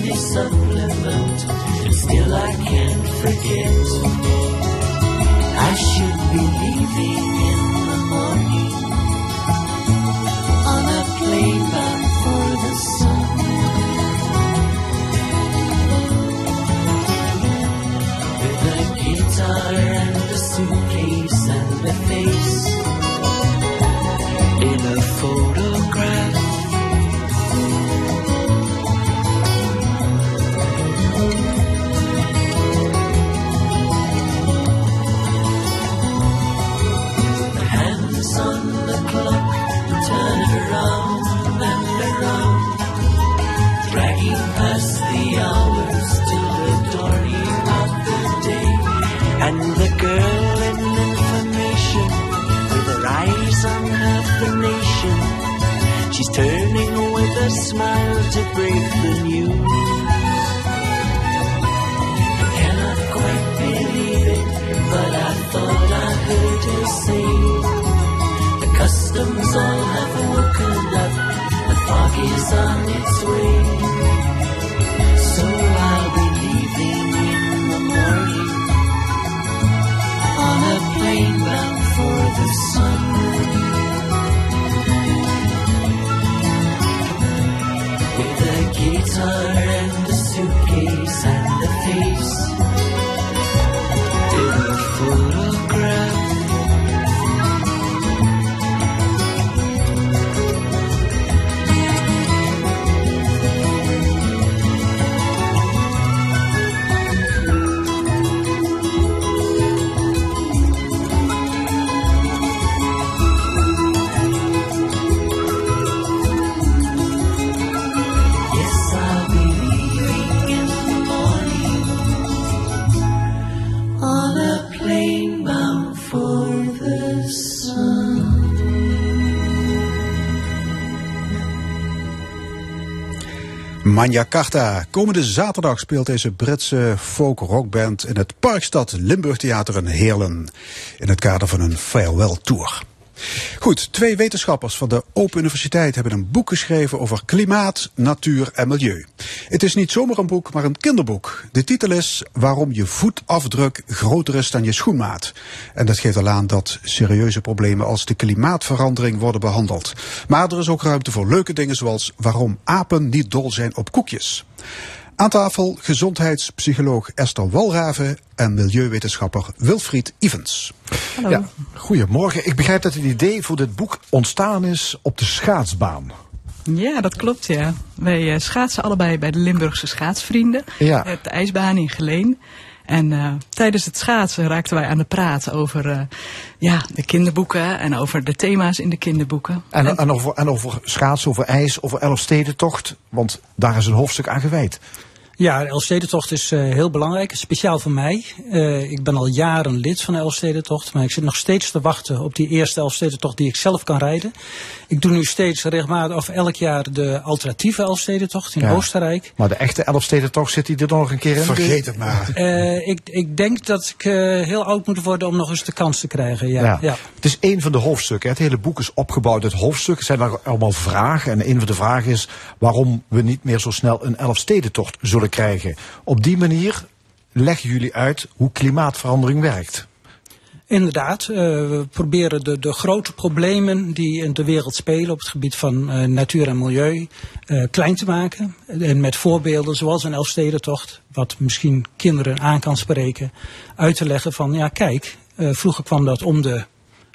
Sunday supplement. And still I can't forget. I should be leaving in the morning on a plane bound for the sun. With a guitar and a suitcase and a face a smile to break the news. I cannot quite believe it, but I thought I heard her say. The customs all have woken up, the fog is on its way. So I'll be leaving in the morning on a plane bound for the sun. Guitar and a suitcase Manja Carta. Komende zaterdag speelt deze Britse folk rockband in het Parkstad Limburg Theater in Heerlen. In het kader van een farewell tour. Goed, twee wetenschappers van de Open Universiteit hebben een boek geschreven over klimaat, natuur en milieu. Het is niet zomaar een boek, maar een kinderboek. De titel is Waarom je voetafdruk groter is dan je schoenmaat. En dat geeft al aan dat serieuze problemen als de klimaatverandering worden behandeld. Maar er is ook ruimte voor leuke dingen zoals waarom apen niet dol zijn op koekjes. Aan tafel gezondheidspsycholoog Esther Walraven en milieuwetenschapper Wilfried Ivens. Ja, goedemorgen. Ik begrijp dat het idee voor dit boek ontstaan is op de schaatsbaan. Ja, dat klopt, ja. Wij eh, schaatsen allebei bij de Limburgse Schaatsvrienden. Ja. eh, De ijsbaan in Geleen. En eh, tijdens het schaatsen raakten wij aan de praat over ja, de kinderboeken en over de thema's in de kinderboeken. En, en, over, en over schaatsen, over ijs, over Elfstedentocht. Want daar is een hoofdstuk aan gewijd. Ja, de Elfstedentocht is eh, heel belangrijk, speciaal voor mij. Eh, ik ben al jaren lid van de Elfstedentocht, maar ik zit nog steeds te wachten op die eerste Elfstedentocht die ik zelf kan rijden. Ik doe nu steeds regelmatig, of elk jaar, de alternatieve Elfstedentocht in Ja. Oostenrijk. Maar de echte Elfstedentocht zit die er nog een keer in. Vergeet het maar. Eh, ik, ik denk dat ik eh, heel oud moet worden om nog eens de kans te krijgen. Ja, Ja. ja. Het is één van de hoofdstukken. Het hele boek is opgebouwd uit hoofdstukken. Er zijn er allemaal vragen. En een van de vragen is waarom we niet meer zo snel een Elfstedentocht zullen krijgen. Op die manier leggen jullie uit hoe klimaatverandering werkt. Inderdaad, eh, we proberen de, de grote problemen die in de wereld spelen op het gebied van eh, natuur en milieu eh, klein te maken. En met voorbeelden zoals een Elfstedentocht, wat misschien kinderen aan kan spreken, uit te leggen van ja kijk, vroeger kwam dat om de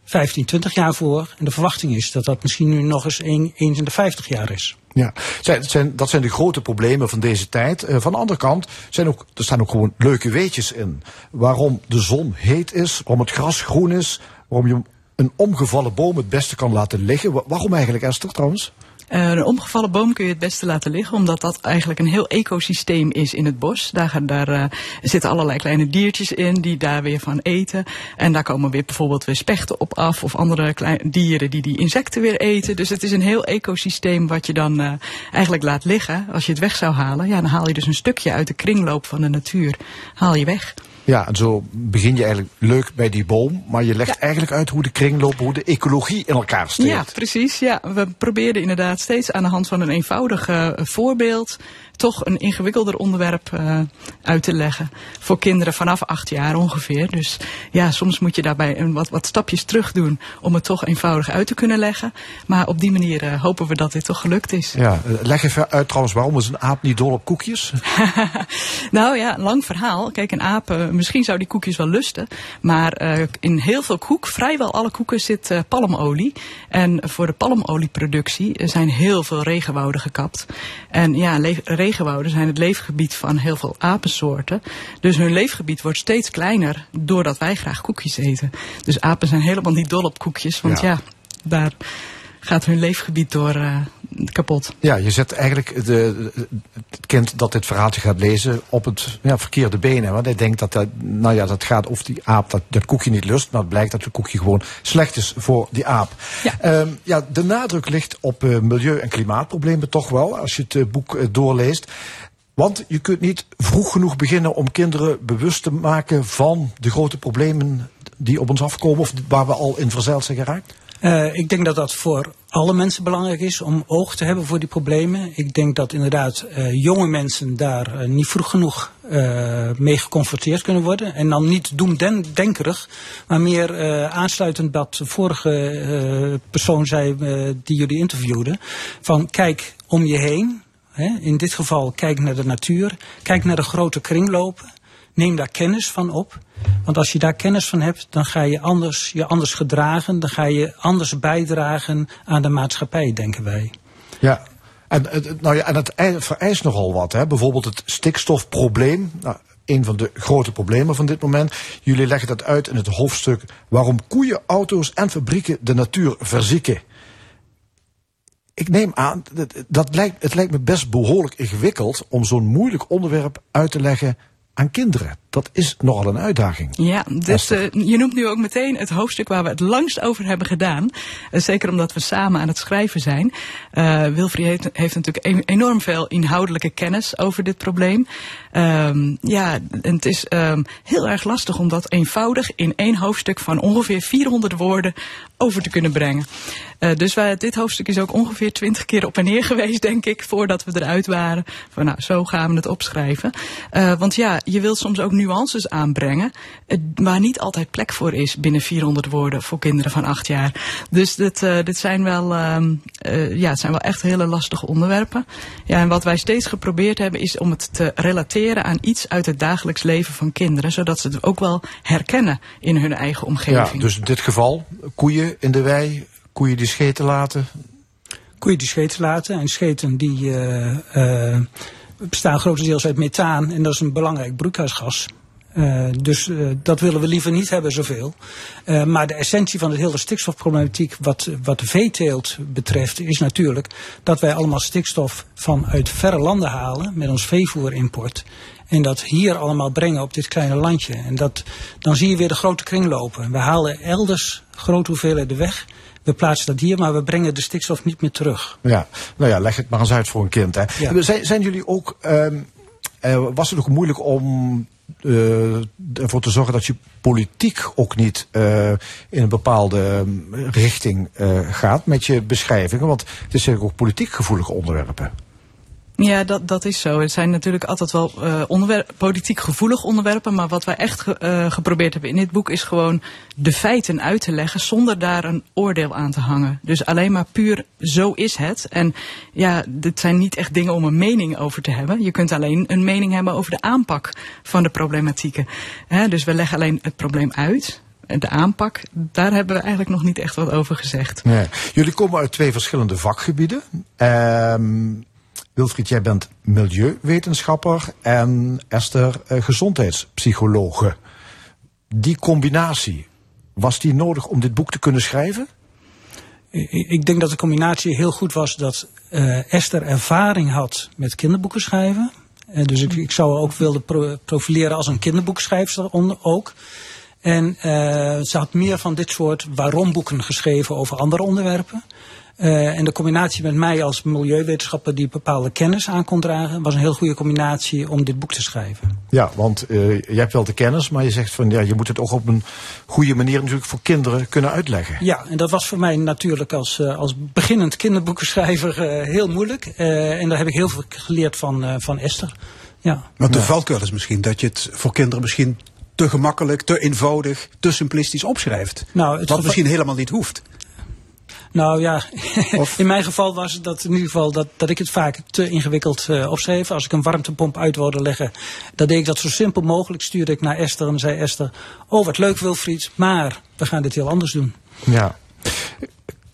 15, 20 jaar voor. En de verwachting is dat dat misschien nu nog eens een, eens in de 50 jaar is. Ja, zijn, dat zijn de grote problemen van deze tijd. Eh, van de andere kant zijn ook, er staan ook gewoon leuke weetjes in. Waarom de zon heet is, waarom het gras groen is, waarom je een omgevallen boom het beste kan laten liggen. Wa- waarom eigenlijk, Esther, trouwens? Eh, een omgevallen boom kun je het beste laten liggen, omdat dat eigenlijk een heel ecosysteem is in het bos. Daar, daar eh, zitten allerlei kleine diertjes in die daar weer van eten. En daar komen weer bijvoorbeeld weer spechten op af of andere kleine dieren die die insecten weer eten. Dus het is een heel ecosysteem wat je dan eh, eigenlijk laat liggen. Als je het weg zou halen, ja, dan haal je dus een stukje uit de kringloop van de natuur. Haal je weg. Ja, en zo begin je eigenlijk leuk bij die boom, maar je legt eigenlijk uit hoe de kringloop, hoe de ecologie in elkaar steekt. Ja, precies. Ja, we probeerden inderdaad steeds aan de hand van een eenvoudig eh, voorbeeld toch een ingewikkelder onderwerp eh, uit te leggen. Voor kinderen vanaf acht jaar ongeveer. Dus ja, soms moet je daarbij een wat, wat stapjes terug doen om het toch eenvoudig uit te kunnen leggen. Maar op die manier eh, hopen we dat dit toch gelukt is. Ja, eh, leg even uit trouwens, waarom is een aap niet dol op koekjes? Nou ja, lang verhaal. Kijk, een aap, misschien zou die koekjes wel lusten. Maar in heel veel koek, vrijwel alle koeken, zit palmolie. En voor de palmolieproductie zijn heel veel regenwouden gekapt. En ja, le- regenwouden zijn het leefgebied van heel veel apensoorten. Dus hun leefgebied wordt steeds kleiner doordat wij graag koekjes eten. Dus apen zijn helemaal niet dol op koekjes. Want Ja. ja, daar gaat hun leefgebied door eh, kapot. Ja, je zet eigenlijk de, de- het kind dat dit verhaaltje gaat lezen op het ja, verkeerde been. hè. Want hij denkt dat, dat, nou ja, dat gaat of die aap dat, dat koekje niet lust. Maar het blijkt dat het koekje gewoon slecht is voor die aap. Ja. Ehm, ja, de nadruk ligt op eh, milieu- en klimaatproblemen toch wel, als je het eh, boek doorleest. Want je kunt niet vroeg genoeg beginnen om kinderen bewust te maken van de grote problemen die op ons afkomen of waar we al in verzeild zijn geraakt. Eh, ik denk dat dat voor alle mensen belangrijk is om oog te hebben voor die problemen. Ik denk dat inderdaad eh, jonge mensen daar eh, niet vroeg genoeg mee geconfronteerd kunnen worden. En dan niet doemdenkerig, maar meer aansluitend wat de vorige persoon zei die jullie interviewden. Van kijk om je heen. Hè, in dit geval kijk naar de natuur. Kijk naar de grote kringlopen. Neem daar kennis van op. Want als je daar kennis van hebt, dan ga je anders, je anders gedragen. Dan ga je anders bijdragen aan de maatschappij, denken wij. Ja. En, nou ja, en het ei- vereist nogal wat. Hè? Bijvoorbeeld het stikstofprobleem. Nou, een van de grote problemen van dit moment. Jullie leggen dat uit in het hoofdstuk waarom koeien, auto's en fabrieken de natuur verzieken. Ik neem aan, dat, dat lijkt, het lijkt me best behoorlijk ingewikkeld om zo'n moeilijk onderwerp uit te leggen aan kinderen. Dat is nogal een uitdaging. Ja, dus eh, je noemt nu ook meteen het hoofdstuk waar we het langst over hebben gedaan. Eh, zeker omdat we samen aan het schrijven zijn. Eh Wilfried heeft, heeft natuurlijk e- enorm veel inhoudelijke kennis over dit probleem. Ehm, ja, en het is ehm, heel erg lastig om dat eenvoudig in één hoofdstuk van ongeveer 400 woorden over te kunnen brengen. Dus wij, dit hoofdstuk is ook ongeveer twintig keer op en neer geweest, denk ik, voordat we eruit waren. Van nou, zo gaan we het opschrijven. Want ja, je wilt soms ook nuances aanbrengen, eh, waar niet altijd plek voor is binnen 400 woorden voor kinderen van acht jaar. Dus dit, eh, dit zijn wel, ehm, eh, ja, het zijn wel echt hele lastige onderwerpen. Ja, en wat wij steeds geprobeerd hebben, is om het te relateren aan iets uit het dagelijks leven van kinderen, zodat ze het ook wel herkennen in hun eigen Ja, omgeving. dus in dit geval koeien in de wei, koeien die scheten laten. Koeien die scheten laten. En scheten die bestaan grotendeels uit methaan. En dat is een belangrijk broeikasgas. Eh, dus eh, dat willen we liever niet hebben zoveel. Eh, maar de essentie van de hele stikstofproblematiek wat, wat de veeteelt betreft is natuurlijk dat wij allemaal stikstof vanuit verre landen halen met ons veevoerimport. En dat hier allemaal brengen op dit kleine landje. En dat, dan zie je weer de grote kring lopen. We halen elders grote hoeveelheden weg. We plaatsen dat hier, maar we brengen de stikstof niet meer terug. Ja, nou ja, leg het maar eens uit voor een kind. Hè. Ja. Zijn, zijn jullie ook, ehm, eh, was het ook moeilijk om eh, ervoor te zorgen dat je politiek ook niet eh, in een bepaalde ehm, richting gaat met je beschrijvingen? Want het is natuurlijk ook politiek gevoelige onderwerpen. Ja, dat, dat is zo. Het zijn natuurlijk altijd wel eh politiek gevoelige onderwerpen. Maar wat wij echt eh, geprobeerd hebben in dit boek is gewoon de feiten uit te leggen zonder daar een oordeel aan te hangen. Dus alleen maar puur zo is het. En ja, dit zijn niet echt dingen om een mening over te hebben. Je kunt alleen een mening hebben over de aanpak van de problematieken. Dus we leggen alleen het probleem uit. de aanpak, daar hebben we eigenlijk nog niet echt wat over gezegd. Jullie komen uit twee verschillende vakgebieden. Ehm Wilfried, jij bent milieuwetenschapper en Esther eh, gezondheidspsychologe. Die combinatie, was die nodig om dit boek te kunnen schrijven? Ik denk dat de combinatie heel goed was dat eh, Esther ervaring had met kinderboeken schrijven. Eh, dus ik, ik zou ook willen pro- profileren als een kinderboekschrijfster onder, ook. En ze had meer van dit soort waarom-boeken geschreven over andere onderwerpen. Eh, en de combinatie met mij als milieuwetenschapper die bepaalde kennis aan kon dragen, was een heel goede combinatie om dit boek te schrijven. Ja, want eh, je hebt wel de kennis, maar je zegt van ja, je moet het ook op een goede manier natuurlijk voor kinderen kunnen uitleggen. Ja, en dat was voor mij natuurlijk als, eh, als beginnend kinderboekenschrijver eh, heel moeilijk. Eh, en daar heb ik heel veel geleerd van, eh, van Esther. Ja. Want de valkuil is misschien dat je het voor kinderen misschien te gemakkelijk, te eenvoudig, te simplistisch opschrijft. Nou, het Wat misschien helemaal niet hoeft. Nou ja, Of- in mijn geval was het dat in ieder geval dat, dat ik het vaak te ingewikkeld eh, opschreef. Als ik een warmtepomp uit wilde leggen, dan deed ik dat zo simpel mogelijk. Stuurde ik naar Esther en zei Esther, oh wat leuk Wilfried, maar we gaan dit heel anders doen. Ja.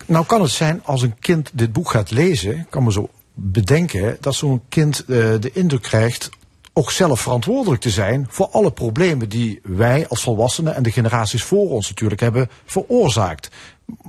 Nou kan het zijn als een kind dit boek gaat lezen, kan me zo bedenken dat zo'n kind eh, de indruk krijgt ook zelf verantwoordelijk te zijn voor alle problemen die wij als volwassenen en de generaties voor ons natuurlijk hebben veroorzaakt.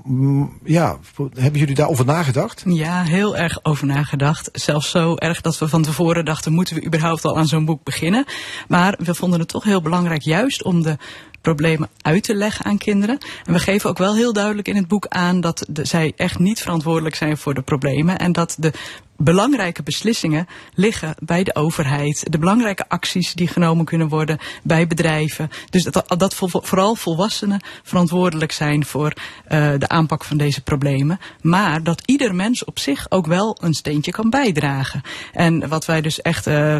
Mm, Ja, hebben jullie daarover nagedacht? Ja, heel erg over nagedacht. Zelfs zo erg dat we van tevoren dachten, moeten we überhaupt al aan zo'n boek beginnen? Maar we vonden het toch heel belangrijk juist om de problemen uit te leggen aan kinderen. En we geven ook wel heel duidelijk in het boek aan dat de, zij echt niet verantwoordelijk zijn voor de problemen. En dat de belangrijke beslissingen liggen bij de overheid. De belangrijke acties die genomen kunnen worden bij bedrijven. Dus dat, dat vooral volwassenen verantwoordelijk zijn voor eh, de aanpak van deze problemen. Maar dat ieder mens op zich ook wel een steentje kan bijdragen. En wat wij dus echt eh,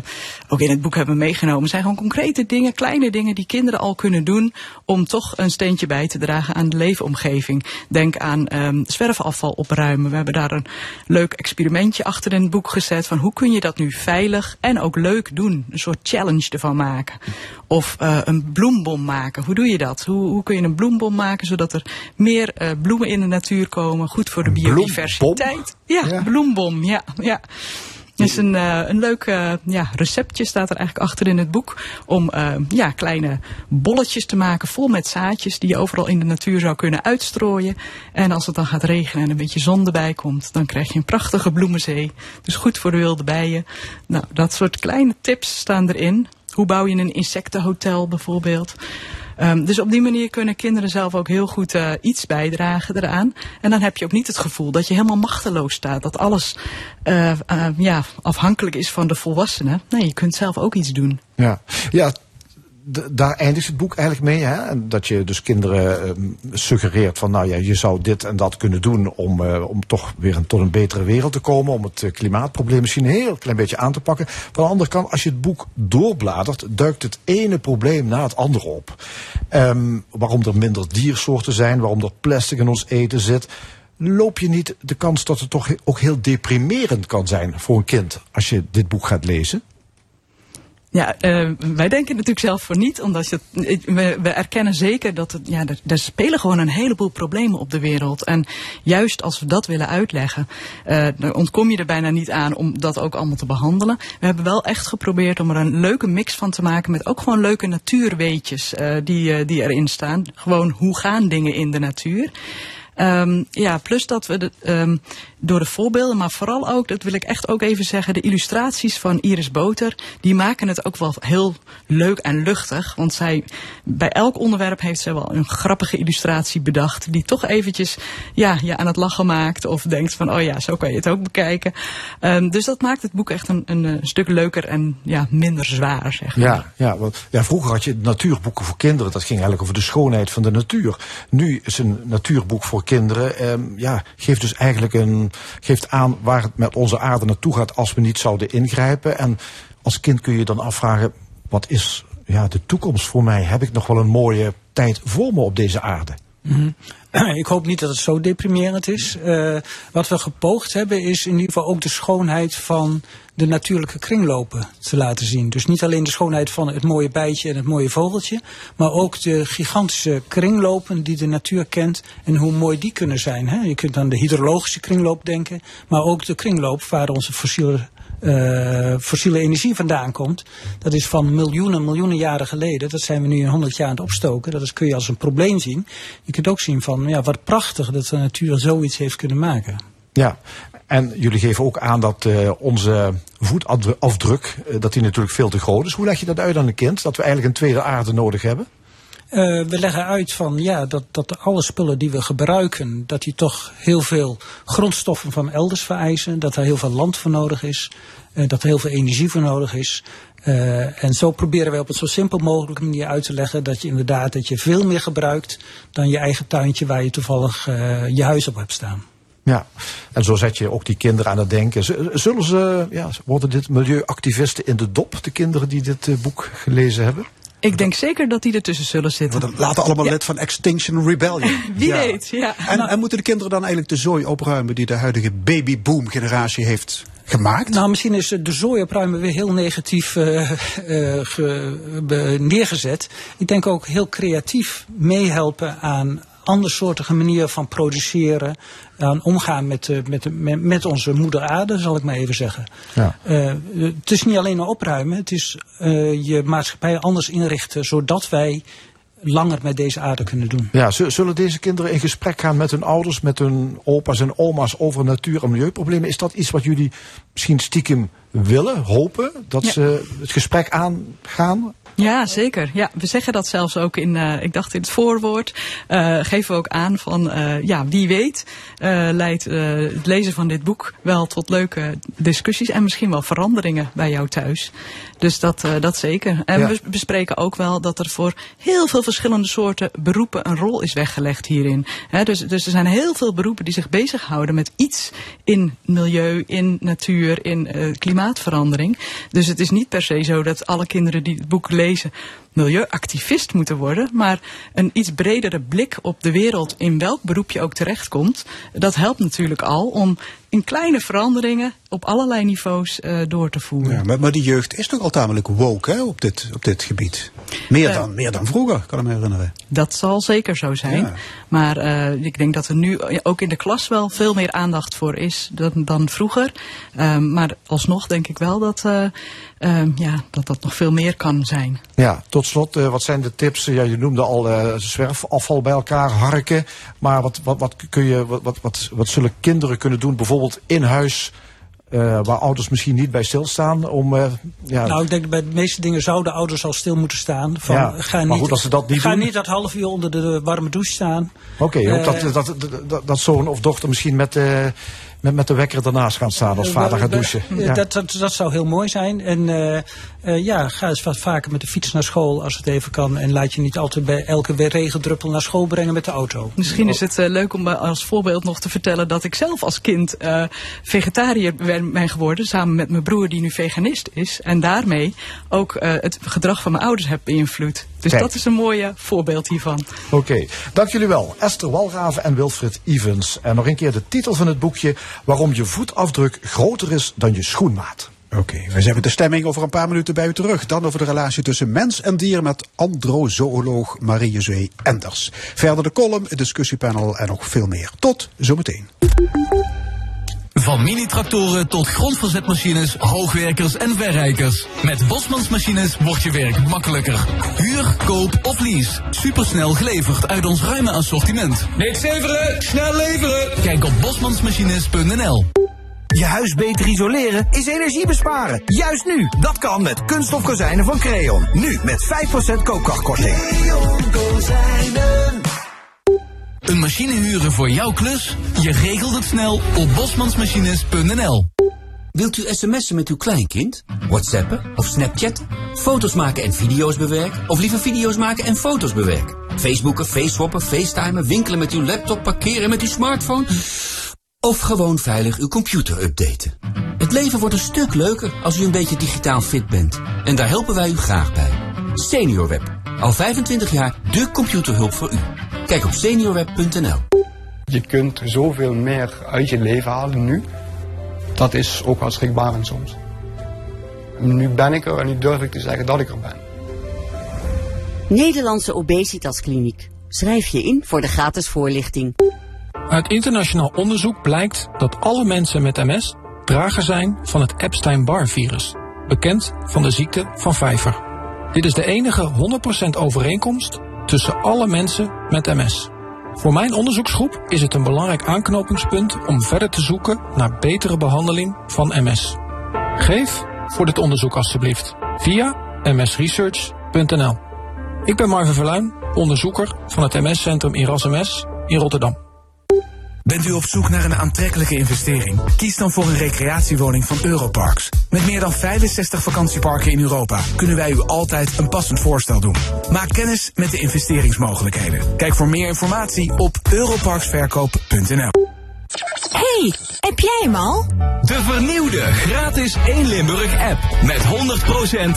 ook in het boek hebben meegenomen, zijn gewoon concrete dingen, kleine dingen die kinderen al kunnen doen om toch een steentje bij te dragen aan de leefomgeving. Denk aan ehm zwerfafval opruimen. We hebben daar een leuk experimentje achter in het boek gezet van hoe kun je dat nu veilig en ook leuk doen. Een soort challenge ervan maken. Of eh, een bloembom maken. Hoe doe je dat? Hoe, hoe kun je een bloembom maken zodat er meer eh, bloemen in de natuur komen? Goed voor de Een bloembom? biodiversiteit. Ja, Ja. bloembom. Ja, ja. Is een, eh, een leuk eh, ja, receptje, staat er eigenlijk achter in het boek. Om eh, ja, kleine bolletjes te maken vol met zaadjes die je overal in de natuur zou kunnen uitstrooien. En als het dan gaat regenen en een beetje zon erbij komt, dan krijg je een prachtige bloemenzee. Dus goed voor de wilde bijen. Nou, dat soort kleine tips staan erin. Hoe bouw je een insectenhotel bijvoorbeeld? Ehm, dus op die manier kunnen kinderen zelf ook heel goed eh, iets bijdragen eraan. En dan heb je ook niet het gevoel dat je helemaal machteloos staat. Dat alles eh, ja, afhankelijk is van de volwassenen. Nee, je kunt zelf ook iets doen. Ja, ja daar eindigt het boek eigenlijk mee. Hè? Dat je dus kinderen ehm, suggereert van, nou ja, je zou dit en dat kunnen doen om, eh, om toch weer een, tot een betere wereld te komen. Om het eh, klimaatprobleem misschien een heel klein beetje aan te pakken. Van de andere kant, als je het boek doorbladert, duikt het ene probleem na het andere op. Ehm, waarom er minder diersoorten zijn, waarom er plastic in ons eten zit. Loop je niet de kans dat het toch ook heel deprimerend kan zijn voor een kind als je dit boek gaat lezen? Ja, eh, wij denken natuurlijk zelf voor niet, omdat je, we, we erkennen zeker dat het, ja, er, er spelen gewoon een heleboel problemen op de wereld. En juist als we dat willen uitleggen, eh, dan ontkom je er bijna niet aan om dat ook allemaal te behandelen. We hebben wel echt geprobeerd om er een leuke mix van te maken met ook gewoon leuke natuurweetjes eh, die, die erin staan. Gewoon hoe gaan dingen in de natuur. Ehm, ja, plus dat we de, ehm, door de voorbeelden, maar vooral ook, dat wil ik echt ook even zeggen, de illustraties van Iris Boter, die maken het ook wel heel leuk en luchtig. Want zij, bij elk onderwerp heeft zij wel een grappige illustratie bedacht, die toch eventjes ja, je aan het lachen maakt. Of denkt van, oh ja, zo kan je het ook bekijken. Ehm, dus dat maakt het boek echt een, een, eh, stuk leuker en ja, minder zwaar, zeg maar. Ja, ja, want, ja, vroeger had je natuurboeken voor kinderen. Dat ging eigenlijk over de schoonheid van de natuur. Nu is een natuurboek voor kinderen. ehm, ja, geeft dus eigenlijk een, geeft aan waar het met onze aarde naartoe gaat als we niet zouden ingrijpen. En als kind kun je dan afvragen: wat is ja, de toekomst voor mij? Heb ik nog wel een mooie tijd voor me op deze aarde? Mhm. Ik hoop niet dat het zo deprimerend is. Eh, wat we gepoogd hebben is in ieder geval ook de schoonheid van de natuurlijke kringlopen te laten zien. Dus niet alleen de schoonheid van het mooie bijtje en het mooie vogeltje, maar ook de gigantische kringlopen die de natuur kent en hoe mooi die kunnen zijn. Hè? Je kunt aan de hydrologische kringloop denken, maar ook de kringloop waar onze fossiele eh, fossiele energie vandaan komt. Dat is van miljoenen, miljoenen jaren geleden. Dat zijn we nu in 100 jaar aan het opstoken. Dat is, kun je als een probleem zien. Je kunt ook zien van, ja, wat prachtig dat de natuur zoiets heeft kunnen maken. Ja, en jullie geven ook aan dat uh, onze voetafdruk, uh, dat die natuurlijk veel te groot is. Hoe leg je dat uit aan een kind? Dat we eigenlijk een tweede aarde nodig hebben? Uh, we leggen uit van ja, dat, dat alle spullen die we gebruiken, dat die toch heel veel grondstoffen van elders vereisen. Dat er heel veel land voor nodig is. Uh, dat er heel veel energie voor nodig is. Uh, en zo proberen wij op een zo simpel mogelijke manier uit te leggen dat je inderdaad dat je veel meer gebruikt dan je eigen tuintje waar je toevallig je huis op hebt staan. Ja, en zo zet je ook die kinderen aan het denken. Zullen ze, ja, worden dit milieuactivisten in de dop, de kinderen die dit boek gelezen hebben? Ik denk zeker dat die ertussen zullen zitten. Want laten allemaal ja. lid van Extinction Rebellion. Wie ja. weet, ja. En, en, moeten de kinderen dan eigenlijk de zooi opruimen die de huidige babyboom generatie heeft gemaakt? Nou, misschien is de zooi opruimen weer heel negatief uh, uh, ge, neergezet. Ik denk ook heel creatief meehelpen aan andersoortige manier van produceren, aan omgaan met, uh, met, met, met, onze moeder aarde, zal ik maar even zeggen. Ja. Uh, het is niet alleen maar opruimen, het is uh, je maatschappij anders inrichten, zodat wij langer met deze aarde kunnen doen. Ja, zullen deze kinderen in gesprek gaan met hun ouders, met hun opa's en oma's over natuur- en milieuproblemen? Is dat iets wat jullie misschien stiekem willen, hopen? Dat ja. ze het gesprek aangaan? Ja, zeker. Ja, we zeggen dat zelfs ook in, uh, ik dacht in het voorwoord, uh, geven we ook aan van, uh, ja, wie weet leidt het lezen van dit boek wel tot leuke discussies en misschien wel veranderingen bij jou thuis. Dus dat, dat zeker. En ja. we bespreken ook wel dat er voor heel veel verschillende soorten beroepen een rol is weggelegd hierin. He, dus, dus er zijn heel veel beroepen die zich bezighouden met iets in milieu, in natuur, in klimaatverandering. Dus het is niet per se zo dat alle kinderen die het boek lezen milieuactivist moeten worden, maar een iets bredere blik op de wereld in welk beroep je ook terechtkomt, dat helpt natuurlijk al om in kleine veranderingen op allerlei niveaus uh, door te voeren. Ja, maar, maar die jeugd is toch al tamelijk woke hè, op, dit, op dit gebied? Meer, uh, dan, meer dan vroeger, kan ik me herinneren. Dat zal zeker zo zijn. Ja. Maar uh, ik denk dat er nu ook in de klas wel veel meer aandacht voor is dan, dan vroeger. maar alsnog denk ik wel dat, ja, dat dat nog veel meer kan zijn. Ja, tot slot, wat zijn de tips? Ja, je noemde al zwerfafval bij elkaar harken. Maar wat, wat, wat, kun je, wat, wat, wat zullen kinderen kunnen doen? Bijvoorbeeld in huis uh, waar ouders misschien niet bij stilstaan. Om, uh, ja. Nou, ik denk bij de meeste dingen zouden ouders al stil moeten staan. Van, ja, ga niet, maar goed, als ze dat niet ga doen. niet dat half uur onder de warme douche staan. Oké, okay, uh, dat, dat, dat, dat, zoon of dochter misschien met, met, met de wekker ernaast gaan staan als vader gaat douchen. Ja. Dat, dat, dat zou heel mooi zijn. En uh, uh, ja, ga eens wat vaker met de fiets naar school als het even kan. En laat je niet altijd bij elke regendruppel naar school brengen met de auto. Misschien is het uh, leuk om als voorbeeld nog te vertellen dat ik zelf als kind uh, vegetariër ben geworden. Samen met mijn broer die nu veganist is. En daarmee ook het gedrag van mijn ouders heb beïnvloed. Dus Kijk. dat is een mooie voorbeeld hiervan. Oké, okay. dank jullie wel. Esther Walraven en Wilfred Evans. En nog een keer de titel van het boekje. Waarom je voetafdruk groter is dan je schoenmaat. Oké, okay, zijn met de stemming over een paar minuten bij u terug. Dan over de relatie tussen mens en dier met androzooloog Marie-José Enders. Verder de column, het discussiepanel en nog veel meer. Tot zometeen. Van mini-tractoren tot grondverzetmachines, hoogwerkers en verrijkers. Met Bosmans Machines wordt je werk makkelijker. Huur, koop of lease. Supersnel geleverd uit ons ruime assortiment. Niks leveren, snel leveren. Kijk op bosmansmachines.nl. Je huis beter isoleren is energie besparen. Juist nu. Dat kan met kunststof kozijnen van Creon. Nu met 5% koopkrachtkorting. Creon kozijnen. Een machine huren voor jouw klus? Je regelt het snel op bosmansmachines.nl. Wilt u sms'en met uw kleinkind? Whatsappen of Snapchat? Foto's maken en video's bewerken? Of liever video's maken en foto's bewerken? Facebooken, faceswappen, facetimen, winkelen met uw laptop, parkeren met uw smartphone? Of gewoon veilig uw computer updaten? Het leven wordt een stuk leuker als u een beetje digitaal fit bent. En daar helpen wij u graag bij. SeniorWeb. Al 25 jaar de computerhulp voor u. Kijk op seniorweb.nl. Je kunt zoveel meer uit je leven halen nu. Dat is ook wel schrikbarend soms. Nu ben ik er en nu durf ik te zeggen dat ik er ben. Nederlandse Obesitaskliniek. Schrijf je in voor de gratis voorlichting. Uit internationaal onderzoek blijkt dat alle mensen met MS drager zijn van het Epstein-Barr-virus, bekend van de ziekte van Vijver. Dit is de enige 100% overeenkomst tussen alle mensen met MS. Voor mijn onderzoeksgroep is het een belangrijk aanknopingspunt om verder te zoeken naar betere behandeling van MS. Geef voor dit onderzoek alstublieft via msresearch.nl. Ik ben Marvin Verluin, onderzoeker van het MS-centrum Erasmus in Rotterdam. Bent u op zoek naar een aantrekkelijke investering? Kies dan voor een recreatiewoning van Europarks. Met meer dan 65 vakantieparken in Europa kunnen wij u altijd een passend voorstel doen. Maak kennis met de investeringsmogelijkheden. Kijk voor meer informatie op europarksverkoop.nl. Hey, heb jij hem al? De vernieuwde gratis 1 Limburg app. Met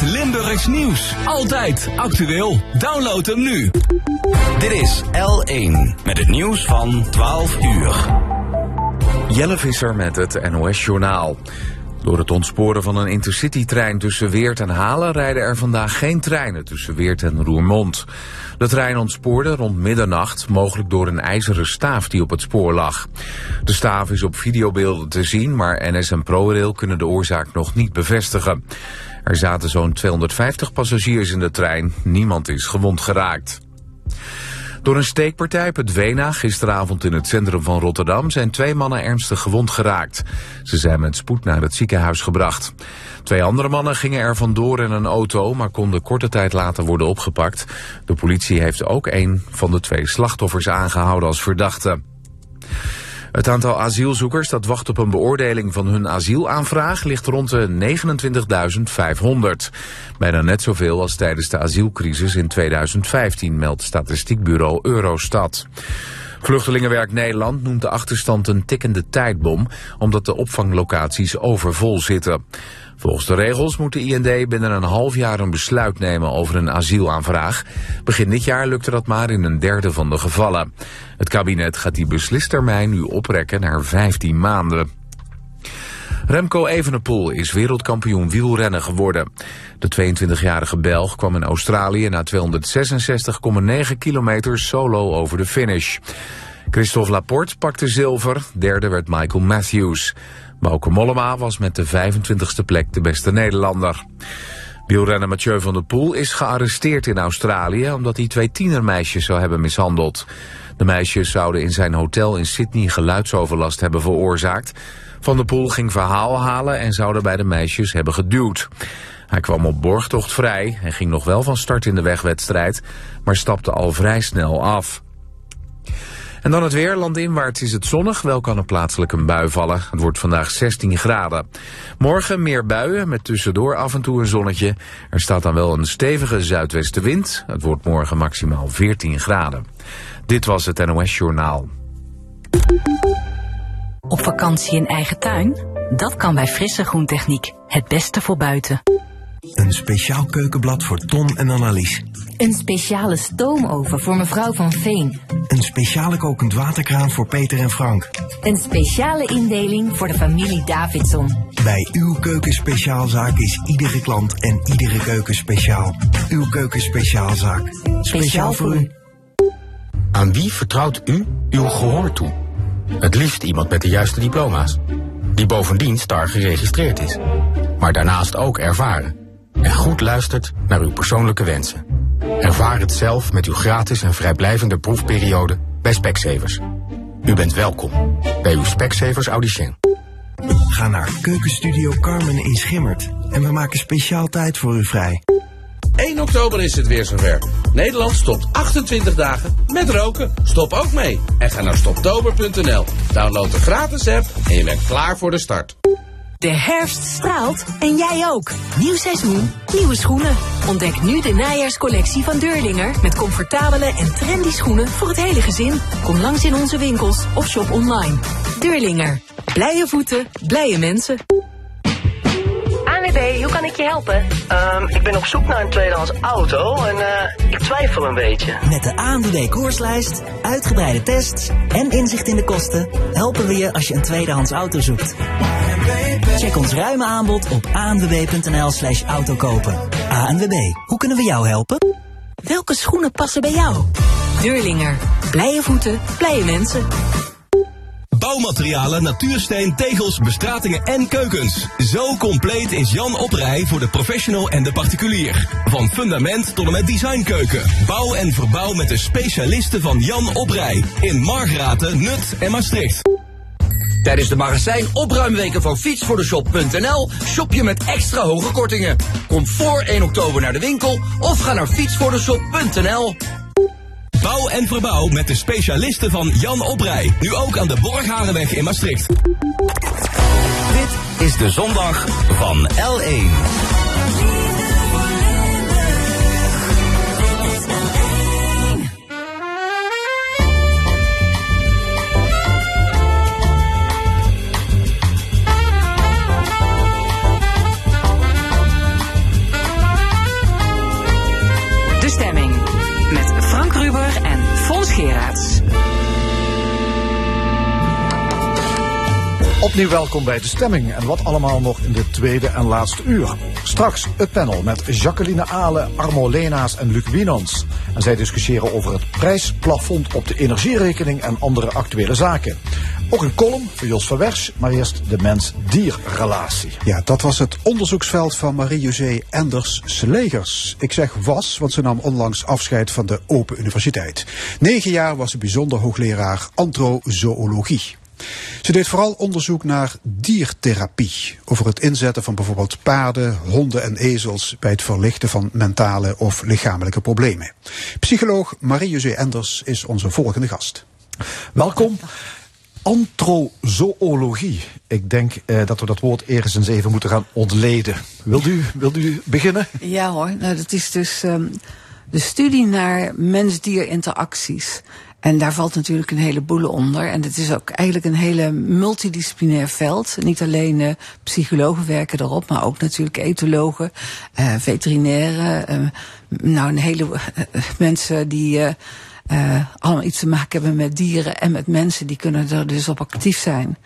100% Limburgs nieuws. Altijd actueel. Download hem nu. Dit is L1 met het nieuws van 12 uur. Jelle Visser met het NOS Journaal. Door het ontsporen van een intercitytrein tussen Weert en Halen rijden er vandaag geen treinen tussen Weert en Roermond. De trein ontspoorde rond middernacht, mogelijk door een ijzeren staaf die op het spoor lag. De staaf is op videobeelden te zien, maar NS en ProRail kunnen de oorzaak nog niet bevestigen. Er zaten zo'n 250 passagiers in de trein, niemand is gewond geraakt. Door een steekpartij op het Wena gisteravond in het centrum van Rotterdam zijn twee mannen ernstig gewond geraakt. Ze zijn met spoed naar het ziekenhuis gebracht. Twee andere mannen gingen er vandoor in een auto, maar konden korte tijd later worden opgepakt. De politie heeft ook een van de twee slachtoffers aangehouden als verdachte. Het aantal asielzoekers dat wacht op een beoordeling van hun asielaanvraag ligt rond de 29.500. Bijna net zoveel als tijdens de asielcrisis in 2015, meldt statistiekbureau Eurostat. Vluchtelingenwerk Nederland noemt de achterstand een tikkende tijdbom, omdat de opvanglocaties overvol zitten. Volgens de regels moet de IND binnen een half jaar een besluit nemen over een asielaanvraag. Begin dit jaar lukte dat maar in een derde van de gevallen. Het kabinet gaat die beslistermijn nu oprekken naar 15 maanden. Remco Evenepoel is wereldkampioen wielrennen geworden. De 22-jarige Belg kwam in Australië na 266,9 kilometer solo over de finish. Christophe Laporte pakte zilver, derde werd Michael Matthews. Bauke Mollema was met de 25e plek de beste Nederlander. Wielrenner Mathieu van der Poel is gearresteerd in Australië... omdat hij twee tienermeisjes zou hebben mishandeld. De meisjes zouden in zijn hotel in Sydney geluidsoverlast hebben veroorzaakt. Van der Poel ging verhaal halen en zouden bij de meisjes hebben geduwd. Hij kwam op borgtocht vrij en ging nog wel van start in de wegwedstrijd... maar stapte al vrij snel af. En dan het weer. Landinwaarts is het zonnig. Wel kan er plaatselijk een bui vallen. Het wordt vandaag 16 graden. Morgen meer buien met tussendoor af en toe een zonnetje. Er staat dan wel een stevige zuidwestenwind. Het wordt morgen maximaal 14 graden. Dit was het NOS Journaal. Op vakantie in eigen tuin? Dat kan bij Frisse Groentechniek. Het beste voor buiten. Een speciaal keukenblad voor Ton en Annelies. Een speciale stoomoven voor mevrouw van Veen. Een speciale kokend waterkraan voor Peter en Frank. Een speciale indeling voor de familie Davidson. Bij uw keukenspeciaalzaak is iedere klant en iedere keuken speciaal. Uw keukenspeciaalzaak. Speciaal voor u. Aan wie vertrouwt u uw gehoor toe? Het liefst iemand met de juiste diploma's. Die bovendien star geregistreerd is. Maar daarnaast ook ervaren. En goed luistert naar uw persoonlijke wensen. Ervaar het zelf met uw gratis en vrijblijvende proefperiode bij Specsavers. U bent welkom bij uw Specsavers Audition. Ga naar Keukenstudio Carmen in Schimmert. En we maken speciaal tijd voor u vrij. 1 oktober is het weer zover. Nederland stopt 28 dagen met roken. Stop ook mee. En ga naar stoptober.nl. Download de gratis app en je bent klaar voor de start. De herfst straalt en jij ook. Nieuw seizoen, nieuwe schoenen. Ontdek nu de najaarscollectie van Deurlinger met comfortabele en trendy schoenen voor het hele gezin. Kom langs in onze winkels of shop online. Deurlinger. Blije voeten, blije mensen. ANWB ANWB, hoe kan ik je helpen? Ehm, ik ben op zoek naar een tweedehands auto en eh, ik twijfel een beetje. Met de ANWB koerslijst, uitgebreide tests en inzicht in de kosten helpen we je als je een tweedehands auto zoekt. Check ons ruime aanbod op anwb.nl slash autokopen. ANWB, hoe kunnen we jou helpen? Welke schoenen passen bij jou? Deurlinger. Blije voeten, blije mensen. Bouwmaterialen, natuursteen, tegels, bestratingen en keukens. Zo compleet is Jan Oprij voor de professional en de particulier. Van fundament tot en met designkeuken. Bouw en verbouw met de specialisten van Jan Oprij. In Margraten, Nut en Maastricht. Tijdens de magazijn opruimweken van fietsfotoshop.nl shop je met extra hoge kortingen. Kom voor 1 oktober naar de winkel of ga naar fietsfotoshop.nl. Bouw en verbouw met de specialisten van Jan Oprij. Nu ook aan de Borgharenweg in Maastricht. Dit is de zondag van L1. Welkom bij de stemming en wat allemaal nog in de tweede en laatste uur. Straks het panel met Jacqueline Ale, Armo Lenaas en Luc Wienans. En zij discussiëren over het prijsplafond op de energierekening en andere actuele zaken. Ook een column van Jos van Wersch, maar eerst de mens-dier-relatie. Ja, dat was het onderzoeksveld van Marie-José Enders Slegers. Ik zeg was, want ze nam onlangs afscheid van de Open Universiteit. Negen jaar was ze bijzonder hoogleraar antrozoologie. Ze deed vooral onderzoek naar diertherapie. Over het inzetten van bijvoorbeeld paarden, honden en ezels bij het verlichten van mentale of lichamelijke problemen. Psycholoog Marie-José Enders is onze volgende gast. Welkom. Antrozoologie. Ik denk eh, dat we dat woord ergens eens even moeten gaan ontleden. Wilt u, wilt u beginnen? Ja hoor, nou, dat is dus ehm, de studie naar mens-dier interacties. En daar valt natuurlijk een heleboel onder. En het is ook eigenlijk een hele multidisciplinair veld. Niet alleen eh, psychologen werken erop, maar ook natuurlijk etologen, eh, veterinairen. eh, nou, een hele mensen die allemaal iets te maken hebben met dieren en met mensen, die kunnen er dus op actief zijn.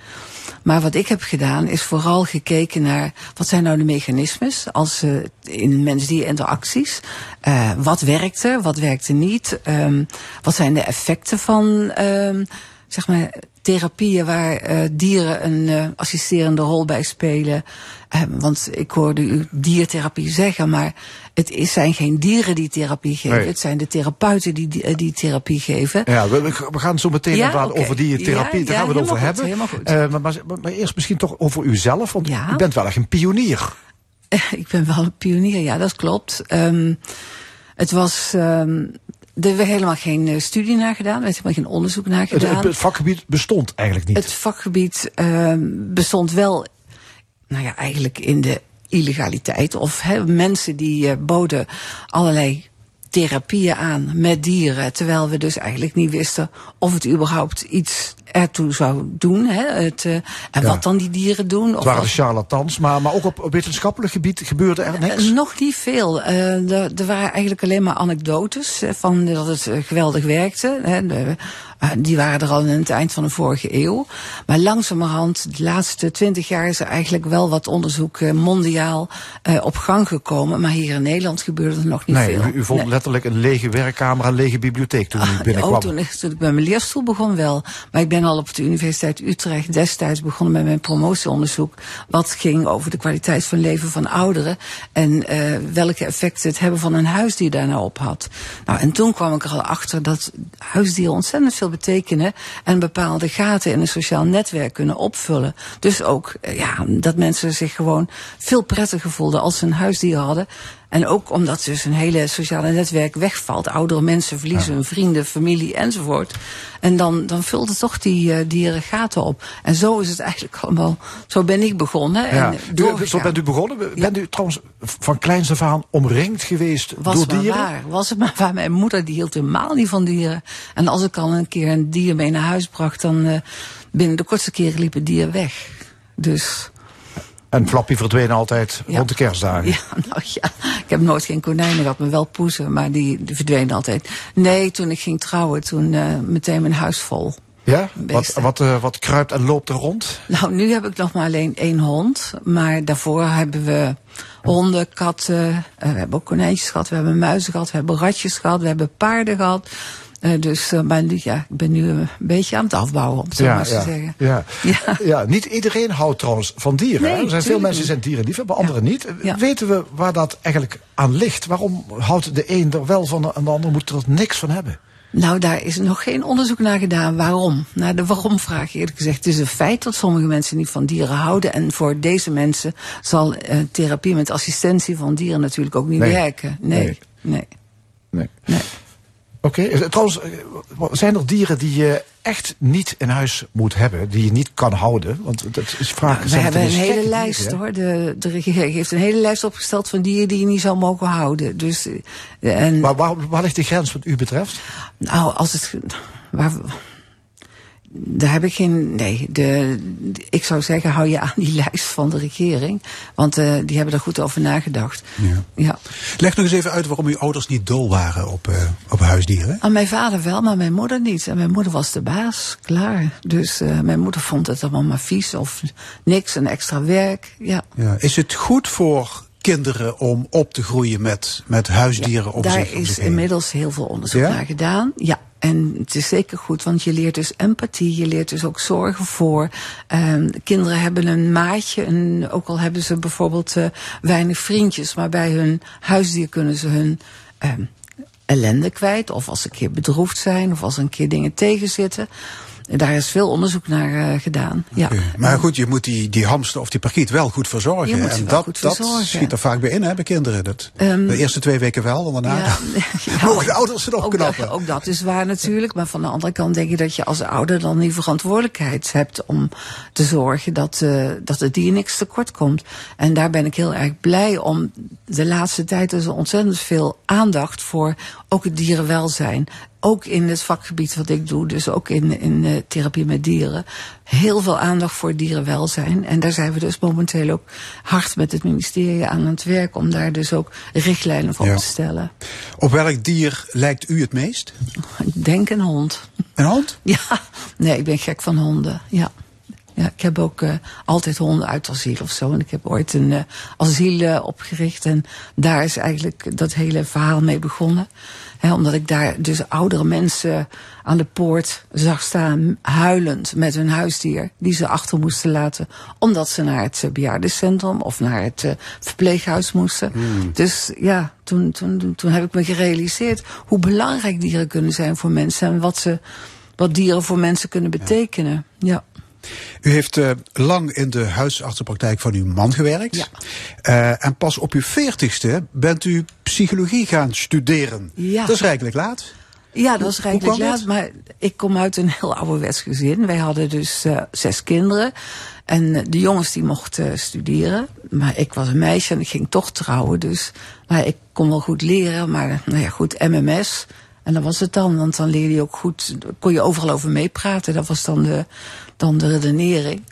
Maar wat ik heb gedaan is vooral gekeken naar wat zijn nou de mechanismes als eh, in mens-dier interacties. Eh, wat werkte, wat werkte niet. ehm, wat zijn de effecten van ehm, zeg maar therapieën waar eh, dieren een eh, assisterende rol bij spelen. Eh, want ik hoorde u diertherapie zeggen, maar het is, zijn geen dieren die therapie geven. Nee. Het zijn de therapeuten die, die, eh, die therapie geven. Ja, we, we- gaan zo meteen Ja, over die therapie. Ja, Daar ja, gaan we het over goed, hebben. helemaal goed. Maar, maar, maar eerst misschien toch over uzelf, want u bent wel echt een pionier. Ik ben wel een pionier, ja, dat klopt. Ehm, het was. ehm er werd helemaal geen eh, studie naar gedaan, er werd helemaal geen onderzoek naar Het, gedaan. het, het vakgebied bestond eigenlijk niet. Het vakgebied ehm, bestond wel, nou ja, eigenlijk in de illegaliteit. Of mensen die eh, boden allerlei therapieën aan met dieren. Terwijl we dus eigenlijk niet wisten of het überhaupt iets ertoe zou doen. Hè, het, eh, en Ja. wat dan die dieren doen. Het of waren de charlatans, maar, maar ook op, op wetenschappelijk gebied gebeurde er niks. eh, nog niet veel. Eh, er, er waren eigenlijk alleen maar anekdotes van dat het geweldig werkte. Hè. De- die waren er al aan het eind van de vorige eeuw. Maar langzamerhand, de laatste twintig jaar, is er eigenlijk wel wat onderzoek mondiaal op gang gekomen. Maar hier in Nederland gebeurde er nog niet Nee, veel. u, u vond Nee. letterlijk een lege werkkamer, een lege bibliotheek toen u Oh, binnenkwam. toen, ik- toen ik bij mijn leerstoel begon wel. Maar ik ben al op de Universiteit Utrecht destijds begonnen met mijn promotieonderzoek. Wat ging over de kwaliteit van leven van ouderen. En eh, welke effecten het hebben van een huisdier daar nou op had. Nou, en toen kwam ik er al achter dat huisdieren ontzettend veel betekenen. En bepaalde gaten in een sociaal netwerk kunnen opvullen. Dus ook eh, ja, dat mensen zich gewoon veel prettiger voelden als ze een huisdier hadden. En ook omdat dus een hele sociale netwerk wegvalt. Oudere mensen verliezen hun vrienden, familie enzovoort. En dan, dan vult het toch die eh, dieren gaten op. En zo is het eigenlijk allemaal, zo ben ik begonnen. Ja. En U- doorgegaan. zo bent u begonnen. Bent u trouwens van kleins af aan omringd geweest Was door dieren? waar. Was het maar waar. Mijn moeder die hield helemaal niet van dieren. En als ik al een keer een dier mee naar huis bracht, dan eh, binnen de kortste keren liep het dier weg. Dus. En Flappy verdween altijd rond de kerstdagen. Ja, nou ja, ik heb nooit geen konijnen gehad, maar wel poezen, maar die, die verdwenen altijd. Nee, toen ik ging trouwen, toen eh, meteen mijn huis vol. Ja? Wat, Beesten. wat, eh, wat kruipt en loopt er rond? Nou, nu heb ik nog maar alleen één hond. Maar daarvoor hebben we honden, katten. eh, we hebben ook konijntjes gehad. We hebben muizen gehad. We hebben ratjes gehad. We hebben paarden gehad. Eh, dus eh, maar ja, ik ben nu een beetje aan het afbouwen, om het zo maar te zeggen. Ja. Ja. niet iedereen houdt trouwens van dieren. Nee, er zijn veel mensen die zijn dierenliefhebber, anderen niet. Weten we waar dat eigenlijk aan ligt? Waarom houdt de een er wel van en de ander moet er niks van hebben? Nou, daar is nog geen onderzoek naar gedaan. Waarom? Naar de waarom-vraag eerlijk gezegd. Het is een feit dat sommige mensen niet van dieren houden. En voor deze mensen zal eh, therapie met assistentie van dieren natuurlijk ook niet Nee. werken. Nee, Nee. nee. Nee. Oké, trouwens, eh, zijn er dieren die je echt niet in huis moet hebben, die je niet kan houden? Want dat is vaak. We zijn hebben een hele lijst hè? hoor. De, de regering heeft een hele lijst opgesteld van dieren die je niet zou mogen houden. Dus, eh, en, Maar waar, waar ligt de grens wat u betreft? Nou, als het. Waar, daar heb ik geen. Nee, de, ik zou zeggen, hou je aan die lijst van de regering. Want eh, die hebben er goed over nagedacht. Ja. Ja. Leg nog eens even uit waarom uw ouders niet dol waren op, eh, op huisdieren. Aan mijn vader wel, maar mijn moeder niet. En mijn moeder was de baas, klaar. Dus eh, mijn moeder vond het allemaal maar vies of niks, een extra werk. Ja. Ja. Is het goed voor kinderen om op te groeien met, met huisdieren om Daar zich om is inmiddels heel veel onderzoek Ja? naar gedaan. Ja, en het is zeker goed, want je leert dus empathie, je leert dus ook zorgen voor. Ehm, kinderen hebben een maatje, een, ook al hebben ze bijvoorbeeld eh, weinig vriendjes, maar bij hun huisdier kunnen ze hun ehm, ellende kwijt. Of als ze een keer bedroefd zijn, of als er een keer dingen tegenzitten. Daar is veel onderzoek naar eh, gedaan. Ja. Maar goed, je moet die, die hamster of die parkiet wel goed verzorgen. Je moet ze en wel dat, goed dat verzorgen. schiet er vaak bij in, hè, bij kinderen. Dat, Ehm, de eerste twee weken wel, en daarna Ja, mogen de ouders het ook, opknappen. dat, ook dat is waar natuurlijk. Maar van de andere kant denk je dat je als ouder dan die verantwoordelijkheid hebt om te zorgen dat, eh, dat het dier niks tekort komt. En daar ben ik heel erg blij om. De laatste tijd is er ontzettend veel aandacht voor ook het dierenwelzijn. Ook in het vakgebied wat ik doe, dus ook in, in eh, therapie met dieren. Heel veel aandacht voor dierenwelzijn. En daar zijn we dus momenteel ook hard met het ministerie aan het werk om daar dus ook richtlijnen voor Ja. te stellen. Op welk dier lijkt u het meest? Ik denk een hond. Een hond? Ja, nee, ik ben gek van honden. Ja. Ja, ik heb ook eh, altijd honden uit asiel of zo. En ik heb ooit een eh, asiel opgericht. En daar is eigenlijk dat hele verhaal mee begonnen. Hè, omdat ik daar dus oudere mensen aan de poort zag staan, huilend met hun huisdier. Die ze achter moesten laten. Omdat ze naar het eh, bejaardencentrum of naar het eh, verpleeghuis moesten. Dus ja, toen, toen, toen heb ik me gerealiseerd hoe belangrijk dieren kunnen zijn voor mensen. En wat, ze, wat dieren voor mensen kunnen betekenen. Ja. U heeft eh, lang in de huisartsenpraktijk van uw man gewerkt. Eh, en pas op uw veertigste bent u psychologie gaan studeren. Ja. Dat is rijkelijk laat. Ja, dat was hoe rijkelijk laat. Maar ik kom uit een heel ouderwets gezin. Wij hadden dus eh, zes kinderen. En de jongens die mochten studeren. Maar ik was een meisje en ik ging toch trouwen. Dus maar ik kon wel goed leren. Maar nou ja, goed, MMS. En dat was het dan. Want dan leerde je ook goed, kon je overal over meepraten. Dat was dan de, dan de redenering.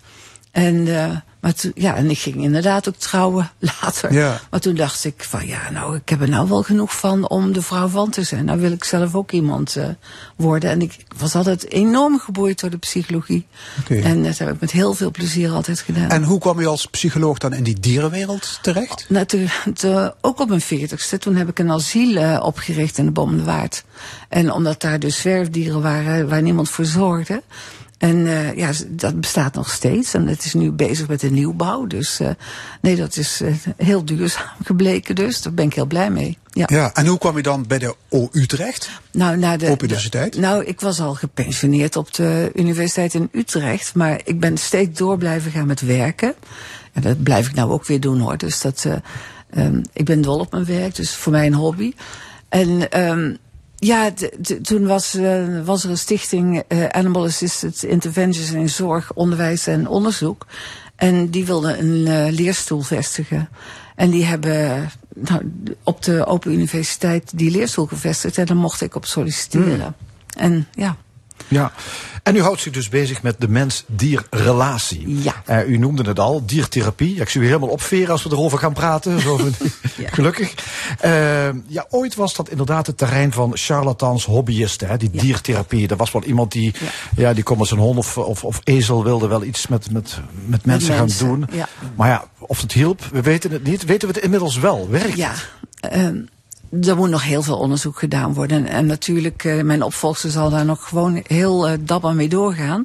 En, eh, maar toen, ja, en ik ging inderdaad ook trouwen later. Ja. Maar toen dacht ik van ja, nou, ik heb er nou wel genoeg van om de vrouw van te zijn. Nou wil ik zelf ook iemand eh, worden. En ik was altijd enorm geboeid door de psychologie. Oké. En dat heb ik met heel veel plezier altijd gedaan. En hoe kwam u als psycholoog dan in die dierenwereld terecht? Nou, toen- toen- ook op mijn veertigste, toen heb ik een asiel eh, opgericht in de Bom de Waard. En omdat daar dus zwerfdieren waren waar niemand voor zorgde. En eh, ja, dat bestaat nog steeds. En het is nu bezig met de nieuwbouw. Dus eh, nee, dat is eh, heel duurzaam gebleken dus. Daar ben ik heel blij mee. Ja. Ja, en hoe kwam u dan bij de OU terecht? Nou, naar de, Open Universiteit? de- nou, ik was al gepensioneerd op de universiteit in Utrecht. Maar ik ben steeds door blijven gaan met werken. En dat blijf ik nou ook weer doen hoor. Dus dat, eh, ehm, ik ben dol op mijn werk, dus voor mij een hobby. En ehm, ja, toen was, eh, was er een stichting eh, Animal Assisted Interventions in Zorg, Onderwijs en Onderzoek. En die wilden een eh, leerstoel vestigen. En die hebben nou, op de Open Universiteit die leerstoel gevestigd. En daar mocht ik op solliciteren. En ja, Ja, en u houdt zich dus bezig met de mens-dier-relatie. Ja. Eh, u noemde het al, diertherapie. Ja, ik zie u helemaal opveren als we erover gaan praten. Zo, Gelukkig. Eh, ja, ooit was dat inderdaad het terrein van charlatans, hobbyisten. Hè, die diertherapie. Er was wel iemand die, ja. die kon met zijn hond of, of, of ezel wilde wel iets met, met, met mensen, mensen, gaan doen. ja. Maar ja, of het hielp, we weten het niet. Weten we het inmiddels wel? Werkt Ja. het? Er moet nog heel veel onderzoek gedaan worden. En, natuurlijk, eh, mijn opvolger zal daar nog gewoon heel eh, dapper mee doorgaan.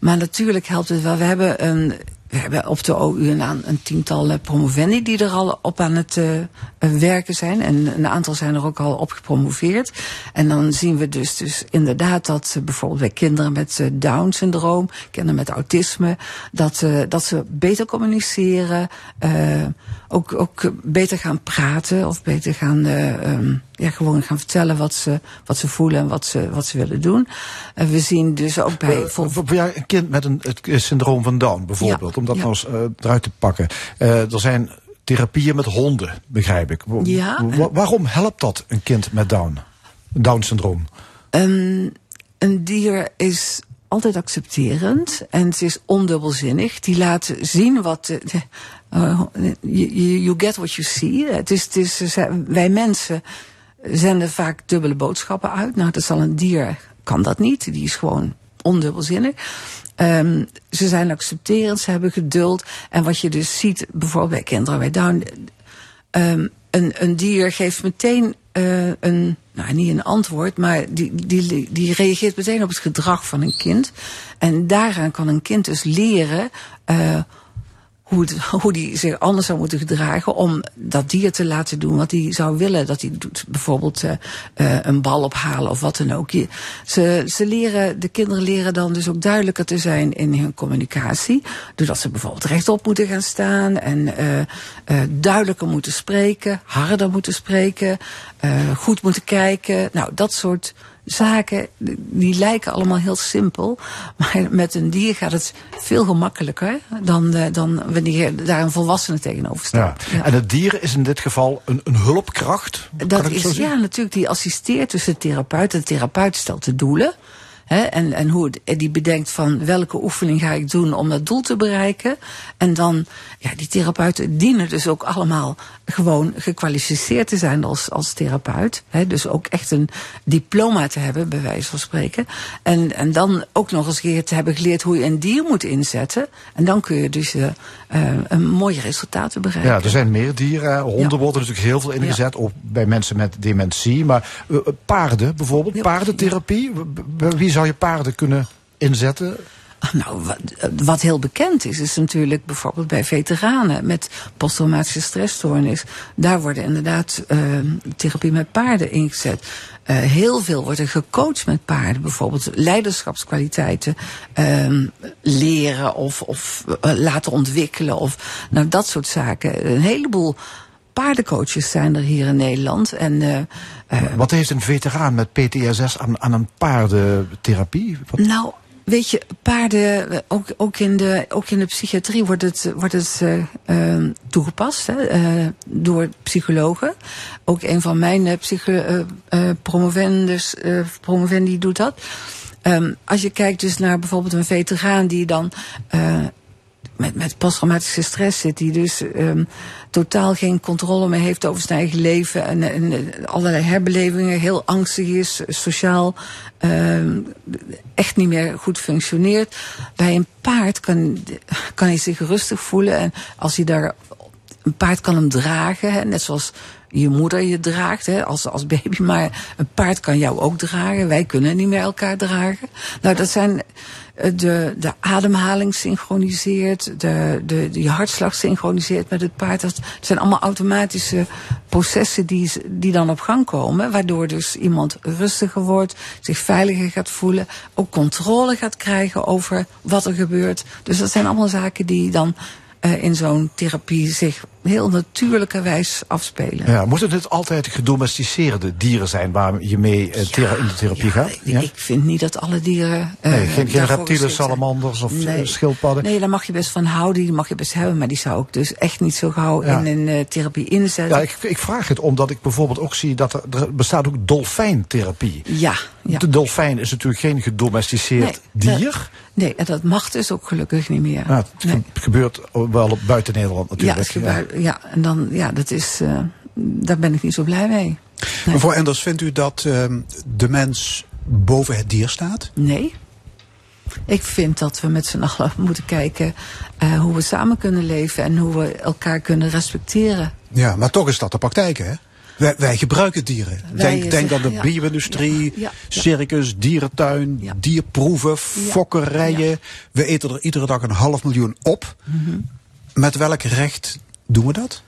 Maar natuurlijk helpt het wel. We hebben, een, we hebben op de OU een, een tiental eh, promovendi die er al op aan het werken zijn. En een aantal zijn er ook al op gepromoveerd. En dan zien we dus, dus inderdaad dat bijvoorbeeld bij kinderen met Down-syndroom, kinderen met autisme, dat, dat ze beter communiceren, ook, ook beter gaan praten of beter gaan, eh, ehm, ja, gewoon gaan vertellen wat ze, wat ze voelen en wat ze, wat ze willen doen. En we zien dus ook bij... Eh, voor, een kind met een, het syndroom van Down bijvoorbeeld, Ja, om dat ja. nou eens eh, eruit te pakken. Er zijn therapieën met honden, begrijp ik. Ja. wa- waarom helpt dat een kind met Down? Down-syndroom? Een, een dier is altijd accepterend en het is ondubbelzinnig. Die laat zien wat. de- de- eh, you, get what you see. Ze- wij mensen zenden vaak dubbele boodschappen uit. Nou, dat zal een dier kan dat niet. Die is gewoon ondubbelzinnig. Ehm, ze zijn accepterend, ze hebben geduld. En wat je dus ziet, bijvoorbeeld bij kinderen bij Down, Ehm, een, een dier geeft meteen eh, een, nou niet een antwoord, maar die, die, die reageert meteen op het gedrag van een kind. En daaraan kan een kind dus leren eh, hoe, hoe die zich anders zou moeten gedragen om dat dier te laten doen wat hij zou willen dat hij doet. Bijvoorbeeld eh, een bal ophalen of wat dan ook. Ze, ze leren, de kinderen leren dan dus ook duidelijker te zijn in hun communicatie. Doordat ze bijvoorbeeld rechtop moeten gaan staan en eh, eh, duidelijker moeten spreken, harder moeten spreken, goed moeten kijken. Nou, dat soort zaken, die lijken allemaal heel simpel. Maar met een dier gaat het veel gemakkelijker dan, eh, dan wanneer daar een volwassene tegenover Ja. staat. En het dier is in dit geval een, een hulpkracht? Dat is ja, natuurlijk, die assisteert dus de therapeut. De therapeut stelt de doelen. Hè, en, en hoe het, die bedenkt van welke oefening ga ik doen om dat doel te bereiken. En dan, ja, die therapeuten dienen dus ook allemaal gewoon gekwalificeerd te zijn als, als therapeut. Hè, dus ook echt een diploma te hebben, bij wijze van spreken. En, en dan ook nog eens een keer te hebben geleerd hoe je een dier moet inzetten. En dan kun je dus eh, een mooie resultaten bereiken. Ja, er zijn meer dieren. Honden worden natuurlijk heel veel ingezet, ook bij mensen met dementie. Maar eh, paarden bijvoorbeeld, paardentherapie. Wie zou je paarden kunnen inzetten? Nou, wat, wat heel bekend is, is natuurlijk bijvoorbeeld bij veteranen met posttraumatische stressstoornis. Daar worden inderdaad uh, therapie met paarden ingezet. Uh, heel veel wordt er gecoacht met paarden. Bijvoorbeeld leiderschapskwaliteiten uh, leren of, of laten ontwikkelen. Of nou, dat soort zaken. Een heleboel paardencoaches zijn er hier in Nederland. En, Wat heeft een veteraan met PTSS aan, aan een paardentherapie? Nou, Weet je, paarden, ook, ook, in, de, ook in de psychiatrie wordt het, wordt het uh, uh, toegepast hè, uh, door psychologen. Ook een van mijn psycho, promovendus, promovendi doet dat. Um, als je kijkt dus naar bijvoorbeeld een veteraan die dan met, met posttraumatische stress zit, die dus um, totaal geen controle meer heeft over zijn eigen leven en, allerlei herbelevingen, heel angstig is, sociaal um, echt niet meer goed functioneert. Bij een paard kan, kan hij zich rustig voelen en als hij daar een paard kan hem dragen, net zoals je moeder je draagt hè, als, als baby, maar een paard kan jou ook dragen. Wij kunnen niet meer elkaar dragen. Nou, dat zijn de, de ademhaling synchroniseert, de, de, je hartslag synchroniseert met het paard. Dat zijn allemaal automatische processen die, die dan op gang komen, waardoor dus iemand rustiger wordt, zich veiliger gaat voelen, ook controle gaat krijgen over wat er gebeurt. Dus dat zijn allemaal zaken die dan uh, in zo'n therapie zich heel natuurlijke wijs afspelen. Ja, moeten het altijd gedomesticeerde dieren zijn waar je mee eh, in de therapie gaat? Ja? Ik vind niet dat alle dieren. eh, Nee, geen, reptielen, salamanders of Nee. eh, schildpadden. Nee, daar mag je best van houden, die mag je best hebben, maar die zou ik dus echt niet zo gauw Ja. in een eh, therapie inzetten. Ja, ik, ik vraag het omdat ik bijvoorbeeld ook zie dat er, er bestaat ook dolfijntherapie. Ja, ja. De dolfijn is natuurlijk geen gedomesticeerd Nee, dier. dat- nee, en dat mag dus ook gelukkig niet meer. Ja, het ge- gebeurt wel buiten Nederland ja, natuurlijk. gebeurt- ja, en dan, ja, dat is, eh, daar ben ik niet zo blij mee. Mevrouw Enders, vindt u dat ehm, de mens boven het dier staat? Nee. Ik vind dat we met z'n allen moeten kijken eh, hoe we samen kunnen leven en hoe we elkaar kunnen respecteren. Ja, maar toch is dat de praktijk, hè? Wij, wij gebruiken dieren. Wij Denk, denk aan de ja. bio-industrie, Ja, ja, ja. circus, dierentuin, dierproeven, fokkerijen. We eten er iedere dag een half miljoen op. Mhm. Met welk recht doen we dat?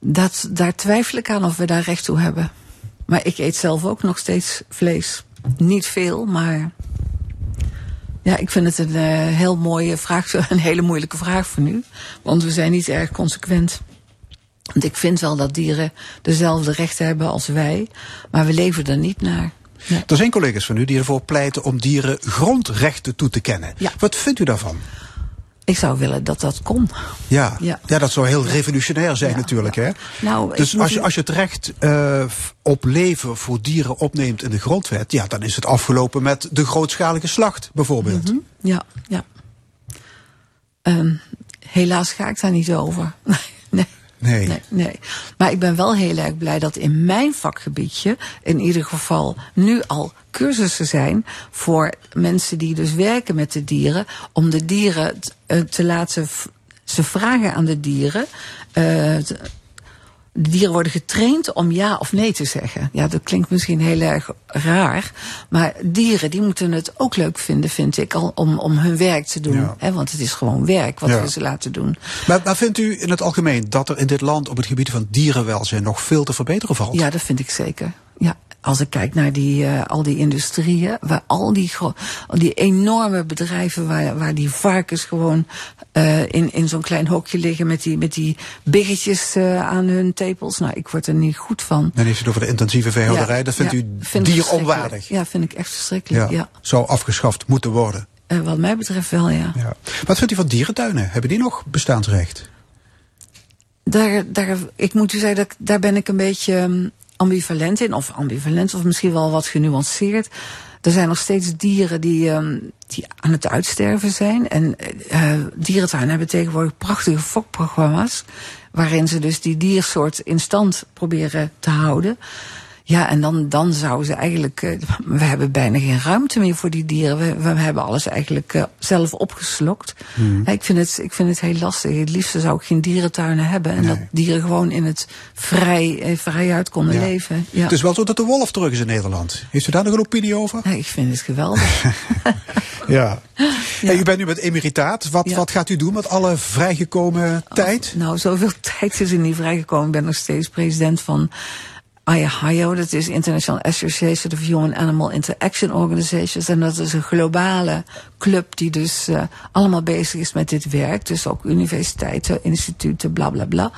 Dat, daar twijfel ik aan of we daar recht toe hebben. Maar ik eet zelf ook nog steeds vlees. Niet veel, maar. Ja, ik vind het een eh, heel mooie vraag, een hele moeilijke vraag voor nu. Want we zijn niet erg consequent. Want ik vind wel dat dieren dezelfde rechten hebben als wij, maar we leven er niet naar. Er zijn collega's van u die ervoor pleiten om dieren grondrechten toe te kennen. Wat vindt u daarvan? Ik zou willen dat dat kon. Ja, Ja. ja. dat zou heel revolutionair zijn natuurlijk. Hè? Nou, dus als je, als je het recht eh, op leven voor dieren opneemt in de grondwet... ja, dan is het afgelopen met de grootschalige slacht bijvoorbeeld. Mhm, Ja, ja. Ehm, helaas ga ik daar niet over. nee. Nee. Maar ik ben wel heel erg blij dat in mijn vakgebiedje in ieder geval nu al cursussen zijn voor mensen die dus werken met de dieren. Om de dieren eh, te laten ze vragen aan de dieren. eh, de dieren worden getraind om ja of nee te zeggen. Ja, dat klinkt misschien heel erg raar. Maar dieren die moeten het ook leuk vinden, vind ik, al, om, om hun werk te doen. Ja. Want het is gewoon werk wat Ja. we ze laten doen. Maar, maar vindt u in het algemeen dat er in dit land op het gebied van dierenwelzijn nog veel te verbeteren valt? Ja, dat vind ik zeker. Ja. Als ik kijk naar die, eh, al die industrieën, waar al die, al die enorme bedrijven, waar, waar die varkens gewoon eh, in, in zo'n klein hokje liggen met die, met die biggetjes eh, aan hun tepels. Nou, ik word er niet goed van. Dan heeft u het over de intensieve veehouderij. Ja, dat vindt ja, u vind dieronwaardig? Ja, vind ik echt verschrikkelijk. Ja. Zou afgeschaft moeten worden. Wat mij betreft wel, ja. Ja. Wat vindt u van dierentuinen? Hebben die nog bestaansrecht? Daar, daar, ik moet u zeggen, dat, daar ben ik een beetje ehm, ambivalent in. Of ambivalent, of misschien wel wat genuanceerd. Er zijn nog steeds dieren die, ehm, die aan het uitsterven zijn. En eh dierentuinen hebben tegenwoordig prachtige fokprogramma's. Waarin ze dus die diersoort in stand proberen te houden. Ja, en dan, dan zouden ze eigenlijk. eh, we hebben bijna geen ruimte meer voor die dieren. We, we hebben alles eigenlijk eh, zelf opgeslokt. Hmm. Ja, Ik, vind het, ik vind het heel lastig. Het liefste zou ik geen dierentuinen hebben. En dat dieren gewoon in het vrij, eh, vrij uit konden Ja. leven. Ja. Het is wel zo dat de wolf terug is in Nederland. Heeft u daar nog een opinie over? Ja, ik vind het geweldig. Ja. Hey, u bent nu met emeritaat. Wat, wat gaat u doen met alle vrijgekomen tijd? Nou, zoveel tijd is er niet vrijgekomen. Ik ben nog steeds president van IAHIO. Dat is International Association of Human Animal Interaction Organizations. En dat is een globale club die dus eh, allemaal bezig is met dit werk. Dus ook universiteiten, instituten, bla bla bla.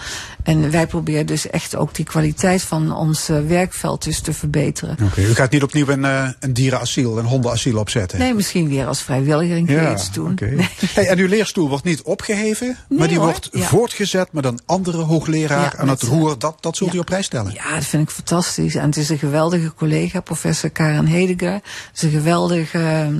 En wij proberen dus echt ook die kwaliteit van ons eh, werkveld dus te verbeteren. Oké, u gaat niet opnieuw een, eh, een dierenasiel, een hondenasiel opzetten? Nee, misschien weer als vrijwilliger een keer iets doen. Nee. Hey, en uw leerstoel wordt niet opgeheven, maar die hoor, wordt ja. voortgezet met een andere hoogleraar Ja, aan het roer. Dat, dat zult u op prijs stellen. Ja, dat vind ik fantastisch. En het is een geweldige collega, professor Karen Hedegaard. Het is een geweldige,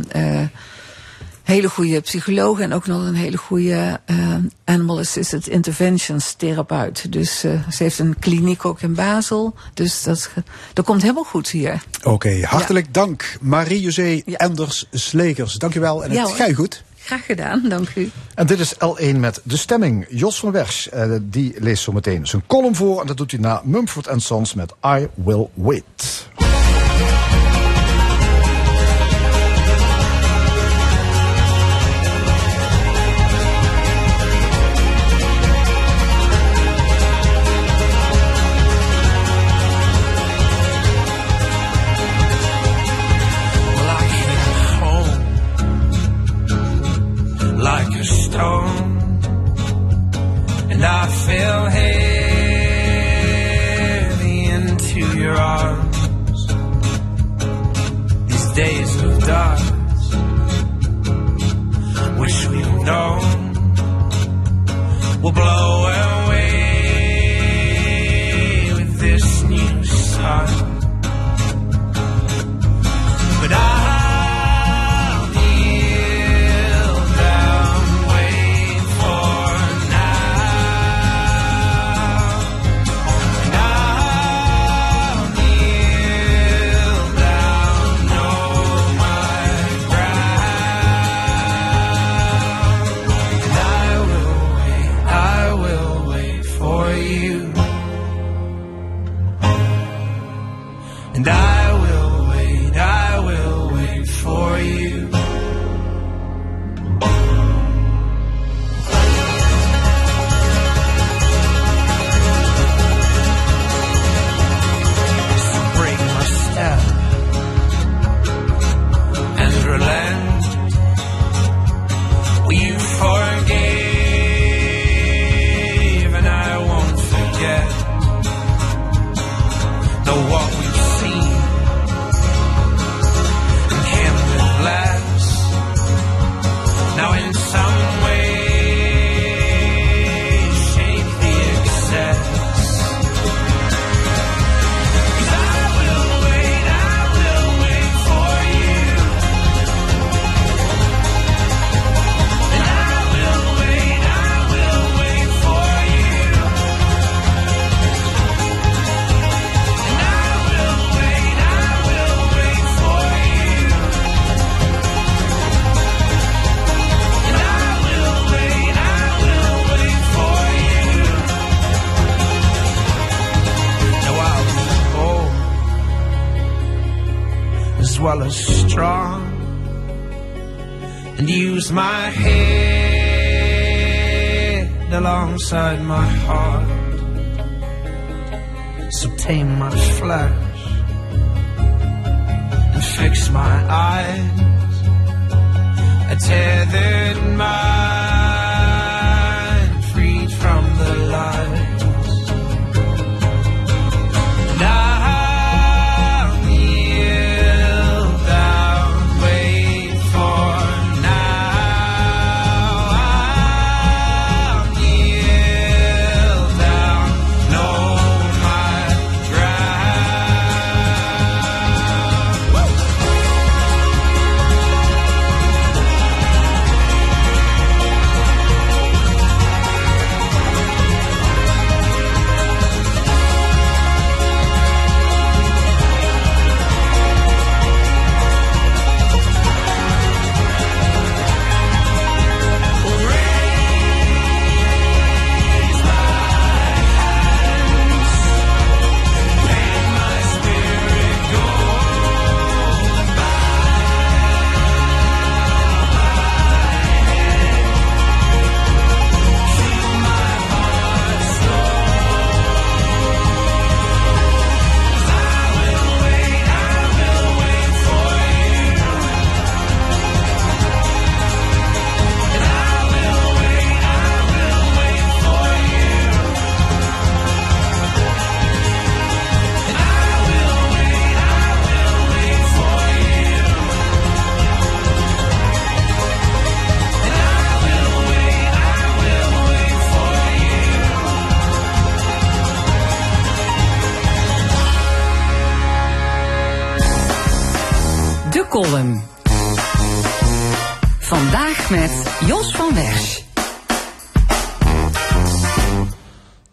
hele goede psycholoog en ook nog een hele goede eh, animal assisted interventions therapeut. Dus eh, ze heeft een kliniek ook in Basel. Dus dat, dat komt helemaal goed hier. Oké, hartelijk dank Marie-José Enders-Slegers. Dank u wel en Ja, het hoor. ga je goed. Graag gedaan, dank u. En dit is L1 met de stemming. Jos van Wersch, eh, die leest zo meteen zijn column voor. En dat doet hij na Mumford Sons met I Will Wait. Dust. Wish we'd known will blow away with this new sun. Alongside my heart. So tame my flesh and fix my eyes. A tethered mind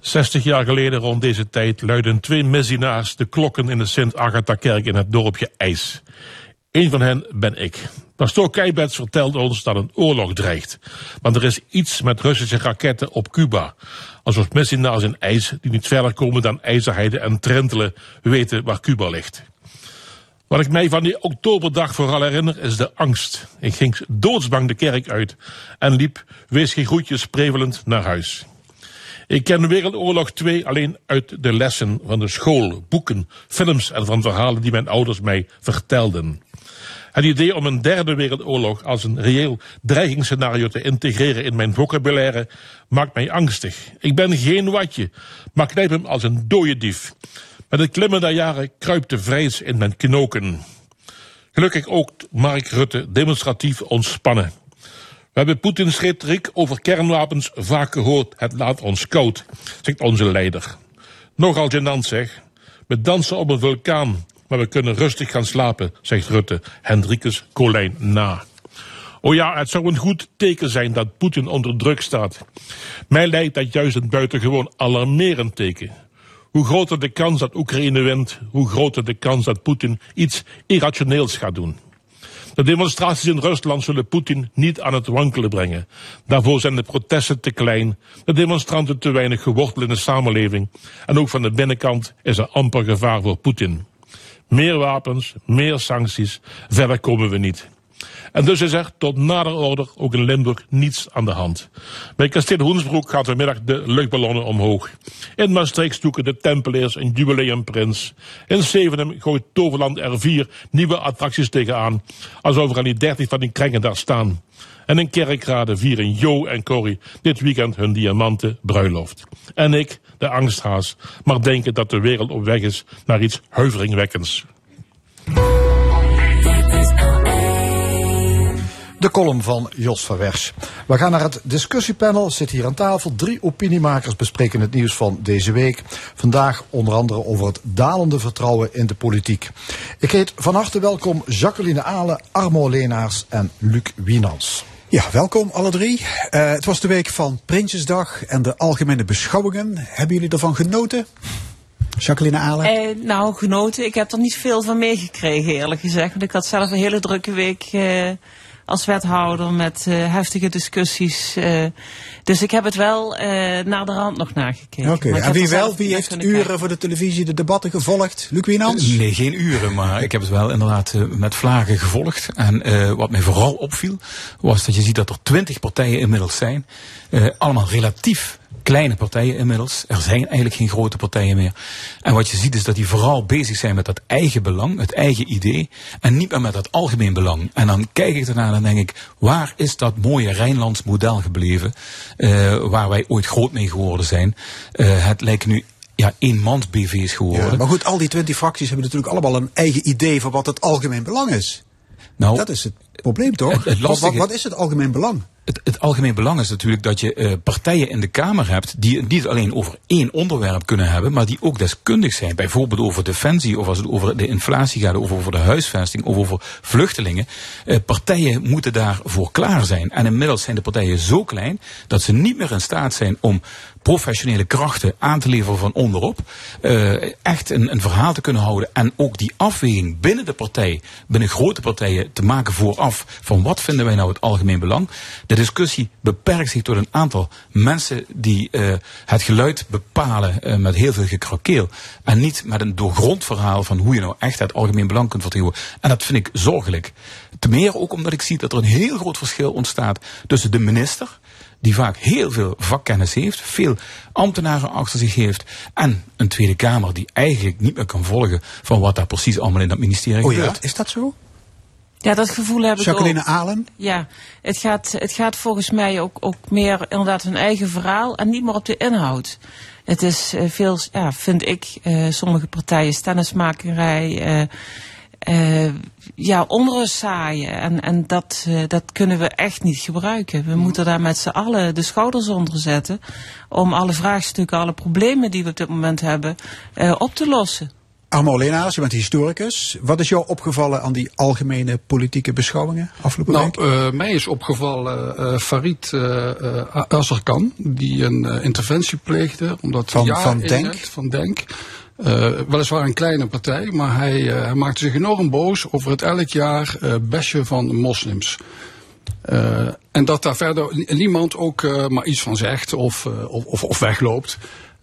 60 jaar geleden rond deze tijd luidden twee messinaars de klokken in de Sint-Agatha-kerk in het dorpje IJs. Een van hen ben ik. Pastoor Keibets vertelt ons dat een oorlog dreigt. Want er is iets met Russische raketten op Cuba. Alsof messinaars in IJs, die niet verder komen dan IJzerheide en Trentelen, weten waar Cuba ligt. Wat ik mij van die oktoberdag vooral herinner is de angst. Ik ging doodsbang de kerk uit en liep, wees geen groetjes prevelend naar huis. Ik ken Wereldoorlog 2 alleen uit de lessen van de school, boeken, films en van verhalen die mijn ouders mij vertelden. Het idee om een derde wereldoorlog als een reëel dreigingsscenario te integreren in mijn vocabulaire maakt mij angstig. Ik ben geen watje, maar knijp hem als een dode dief. Met het klimmen der jaren kruipt de vrees in mijn knoken. Gelukkig ook Mark Rutte demonstratief ontspannen. We hebben Poetins retoriek over kernwapens vaak gehoord. Het laat ons koud, zegt onze leider. Nogal gênant zeg. We dansen op een vulkaan, maar we kunnen rustig gaan slapen, zegt Rutte, Hendrikus Colijn na. Oh ja, het zou een goed teken zijn dat Poetin onder druk staat. Mij lijkt dat juist een buitengewoon alarmerend teken. Hoe groter de kans dat Oekraïne wint, hoe groter de kans dat Poetin iets irrationeels gaat doen. De demonstraties in Rusland zullen Poetin niet aan het wankelen brengen. Daarvoor zijn de protesten te klein, de demonstranten te weinig geworteld in de samenleving en ook van de binnenkant is er amper gevaar voor Poetin. Meer wapens, meer sancties, verder komen we niet. En dus is er tot nader order ook in Limburg niets aan de hand. Bij kasteel Hoensbroek gaat vanmiddag de luchtballonnen omhoog. In Maastricht zoeken de Tempeliers een jubileumprins. In Zevenum gooit Toverland er vier nieuwe attracties tegenaan. Alsof er al die dertig van die krengen daar staan. En in Kerkrade vieren Jo en Corrie dit weekend hun diamanten bruiloft. En ik, de angsthaas, mag denken dat de wereld op weg is naar iets huiveringwekkends. De column van Jos van Wersch. We gaan naar het discussiepanel. Zit hier aan tafel. Drie opiniemakers bespreken het nieuws van deze week. Vandaag onder andere over het dalende vertrouwen in de politiek. Ik heet van harte welkom Jacqueline Alen, Armo Leenaars en Luc Wienans. Ja, welkom alle drie. Eh, het was de week van Prinsjesdag en de algemene beschouwingen. Hebben jullie ervan genoten? Jacqueline Alen? Eh, nou, genoten. Ik heb er niet veel van meegekregen, eerlijk gezegd. Want ik had zelf een hele drukke week eh, als wethouder met eh, heftige discussies. eh. dus ik heb het wel eh, naar de rand nog nagekeken. Oké, en wie zelf wel? Wie heeft uren kijken. voor de televisie de debatten gevolgd? Luc Wienans? Nee, geen uren, maar ik heb het wel inderdaad eh, met vlagen gevolgd. En eh, wat mij vooral opviel, was dat je ziet dat er twintig partijen inmiddels zijn. Eh, allemaal relatief kleine partijen inmiddels. Er zijn eigenlijk geen grote partijen meer. En wat je ziet is dat die vooral bezig zijn met dat eigen belang, het eigen idee. En niet meer met dat algemeen belang. En dan kijk ik ernaar en denk ik, waar is dat mooie Rijnlands model gebleven? eh, waar wij ooit groot mee geworden zijn. Eh, het lijkt nu ja, eenmans BV's geworden. Ja, maar goed, al die twintig fracties hebben natuurlijk allemaal een eigen idee van wat het algemeen belang is. Nou, dat is het probleem toch? het- het Wat- wat, lastige- wat is het algemeen belang? Het, algemeen belang is natuurlijk dat je eh, partijen in de Kamer hebt die het niet alleen over één onderwerp kunnen hebben, maar die ook deskundig zijn. Bijvoorbeeld over defensie, of als het over de inflatie gaat, of over de huisvesting, of over vluchtelingen. Eh, partijen moeten daarvoor klaar zijn. En inmiddels zijn de partijen zo klein dat ze niet meer in staat zijn om professionele krachten aan te leveren van onderop. eh, echt een, een verhaal te kunnen houden. En ook die afweging binnen de partij, binnen grote partijen, te maken vooraf van wat vinden wij nou het algemeen belang. De discussie beperkt zich tot een aantal mensen die eh, het geluid bepalen eh, met heel veel gekrakeel. En niet met een doorgrond verhaal van hoe je nou echt het algemeen belang kunt vertegenwoordigen. En dat vind ik zorgelijk. Te meer ook omdat ik zie dat er een heel groot verschil ontstaat tussen de minister die vaak heel veel vakkennis heeft, veel ambtenaren achter zich heeft, en een Tweede Kamer die eigenlijk niet meer kan volgen van wat daar precies allemaal in dat ministerie Oh ja, gebeurt. is dat zo? Ja, dat gevoel heb ik Jacqueline ook. Alen? Ja, het gaat, het gaat volgens mij ook, ook meer inderdaad hun eigen verhaal en niet meer op de inhoud. Het is eh, veel, ja, vind ik, eh, sommige partijen stennismakerij, eh, eh, ja, onrust zaaien. En, en dat, eh, dat kunnen we echt niet gebruiken. We moeten daar met z'n allen de schouders onder zetten om alle vraagstukken, alle problemen die we op dit moment hebben, eh, op te lossen. Armo Leenaars, je bent historicus. Wat is jou opgevallen aan die algemene politieke beschouwingen afgelopen Nou, week? eh, mij is opgevallen eh Farid eh eh, Azarkan, die een eh, interventie pleegde. Omdat Van- ja, van Denk? van Denk. Eh, weliswaar een kleine partij, maar hij, eh, hij maakte zich enorm boos over het elk jaar eh bashen van moslims. En dat daar verder niemand ook maar iets van zegt of, of, of wegloopt.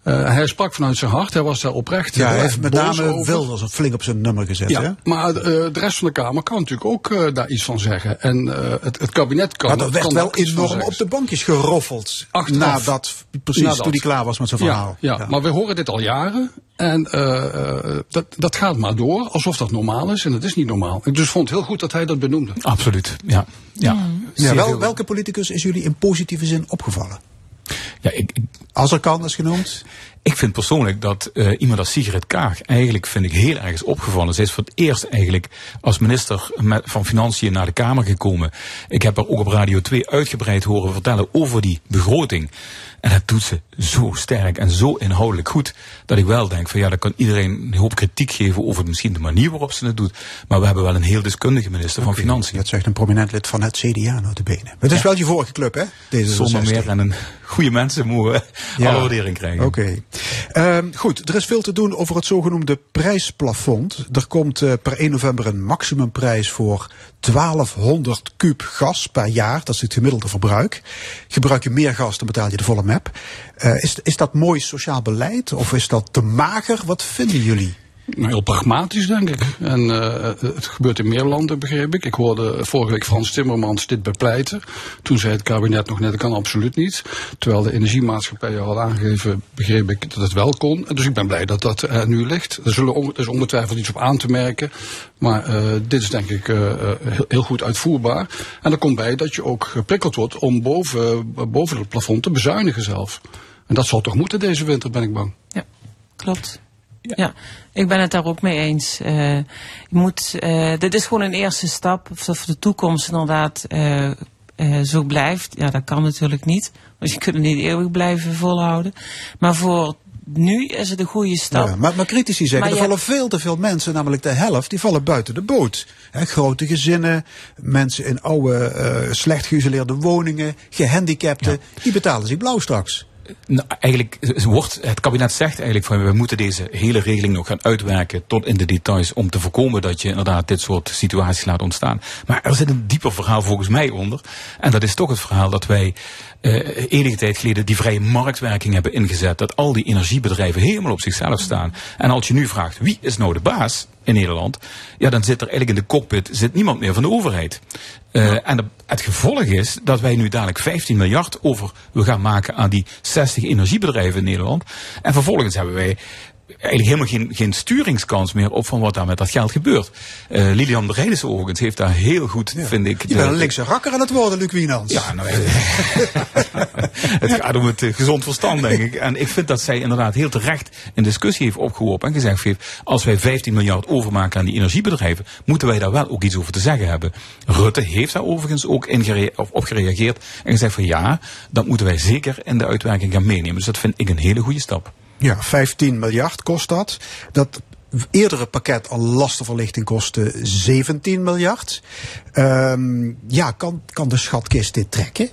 Eh, hij sprak vanuit zijn hart, hij was daar oprecht ja, hij heeft met name over. Wilders een flink op zijn nummer gezet. Ja, hè? maar eh, de rest van de Kamer kan natuurlijk ook eh, daar iets van zeggen. En eh, het, het kabinet kan Maar er werd kan wel ook iets van enorm zeggen. op de bankjes geroffeld. Achteraf. Nadat, precies, Nadat. toen hij klaar was met zijn verhaal. Ja, ja, maar we horen dit al jaren. En eh, eh, dat, dat gaat maar door, alsof dat normaal is. En het is niet normaal. Ik dus vond het heel goed dat hij dat benoemde. Absoluut, ja. ja. Ja, wel, welke politicus is jullie in positieve zin opgevallen? Ja, ik, er kan is genoemd. Ik vind persoonlijk dat eh, iemand als Sigrid Kaag eigenlijk vind ik heel erg is opgevallen. Ze is voor het eerst eigenlijk als minister met, van Financiën naar de Kamer gekomen. Ik heb haar ook op Radio 2 uitgebreid horen vertellen over die begroting. En dat doet ze zo sterk en zo inhoudelijk goed. Dat ik wel denk van ja, dan kan iedereen een hoop kritiek geven over misschien de manier waarop ze het doet. Maar we hebben wel een heel deskundige minister van Financiën. Dat zegt een prominent lid van het CDA notabene. Maar het is wel je vorige club, hè? Deze Zonder meer en een goede mensen mogen Ja. alle waardering krijgen. Oké. Ehm, goed, er is veel te doen over het zogenoemde prijsplafond. Er komt eh, per 1 november een maximumprijs voor 1200 kuub gas per jaar. Dat is het gemiddelde verbruik. Gebruik je meer gas, dan betaal je de volle map. Eh, is, is dat mooi sociaal beleid of is dat te mager? Wat vinden jullie? Heel pragmatisch, denk ik. En eh, het gebeurt in meer landen, begreep ik. Ik hoorde vorige week Frans Timmermans dit bepleiten. Toen zei het kabinet nog net, dat kan absoluut niet. Terwijl de energiemaatschappijen al aangegeven, begreep ik dat het wel kon. Dus ik ben blij dat dat nu ligt. Er, zullen er is ongetwijfeld iets op aan te merken. Maar eh, dit is denk ik eh, heel, heel goed uitvoerbaar. En er komt bij dat je ook geprikkeld wordt om boven, boven het plafond te bezuinigen zelf. En dat zal toch moeten deze winter, ben ik bang. Klopt. Ja. ik ben het daar ook mee eens. Eh, je moet, eh, dit is gewoon een eerste stap. Of de toekomst inderdaad eh, zo blijft. Ja, dat kan natuurlijk niet. Want je kunt het niet eeuwig blijven volhouden. Maar voor nu is het een goede stap. Ja, maar, maar critici zeggen, Maar er vallen veel te veel mensen, namelijk de helft, die vallen buiten de boot. Grote gezinnen, mensen in oude, slecht geïsoleerde woningen, gehandicapten, die betalen zich blauw straks. Nou, eigenlijk wordt, het kabinet zegt eigenlijk van we moeten deze hele regeling nog gaan uitwerken tot in de details om te voorkomen dat je inderdaad dit soort situaties laat ontstaan. Maar er zit een dieper verhaal volgens mij onder. En dat is toch het verhaal dat wij enige tijd geleden die vrije marktwerking hebben ingezet. Dat al die energiebedrijven helemaal op zichzelf staan. En als je nu vraagt wie is nou de baas in Nederland, ja, dan zit er eigenlijk in de cockpit zit niemand meer van de overheid. Eh, en de- het gevolg is dat wij nu dadelijk 15 miljard over we gaan maken aan die 60 energiebedrijven in Nederland. En vervolgens hebben wij eigenlijk helemaal geen, geen sturingskans meer op van wat daar met dat geld gebeurt. Eh, Lilian Breides overigens heeft daar heel goed, vind ik... Je bent een linkse rakker aan het worden, Luc Wienans. Ja, nou, het gaat om het eh, gezond verstand, denk ik. En ik vind dat zij inderdaad heel terecht een discussie heeft opgeworpen en gezegd heeft, als wij 15 miljard overmaken aan die energiebedrijven, moeten wij daar wel ook iets over te zeggen hebben. Rutte heeft daar overigens ook in of op gereageerd en gezegd van ja, dat moeten wij zeker in de uitwerking gaan meenemen. Dus dat vind ik een hele goede stap. Ja, 15 miljard kost dat. Dat eerdere pakket aan lastenverlichting kostte 17 miljard. Ehm, ja, kan, kan de schatkist dit trekken?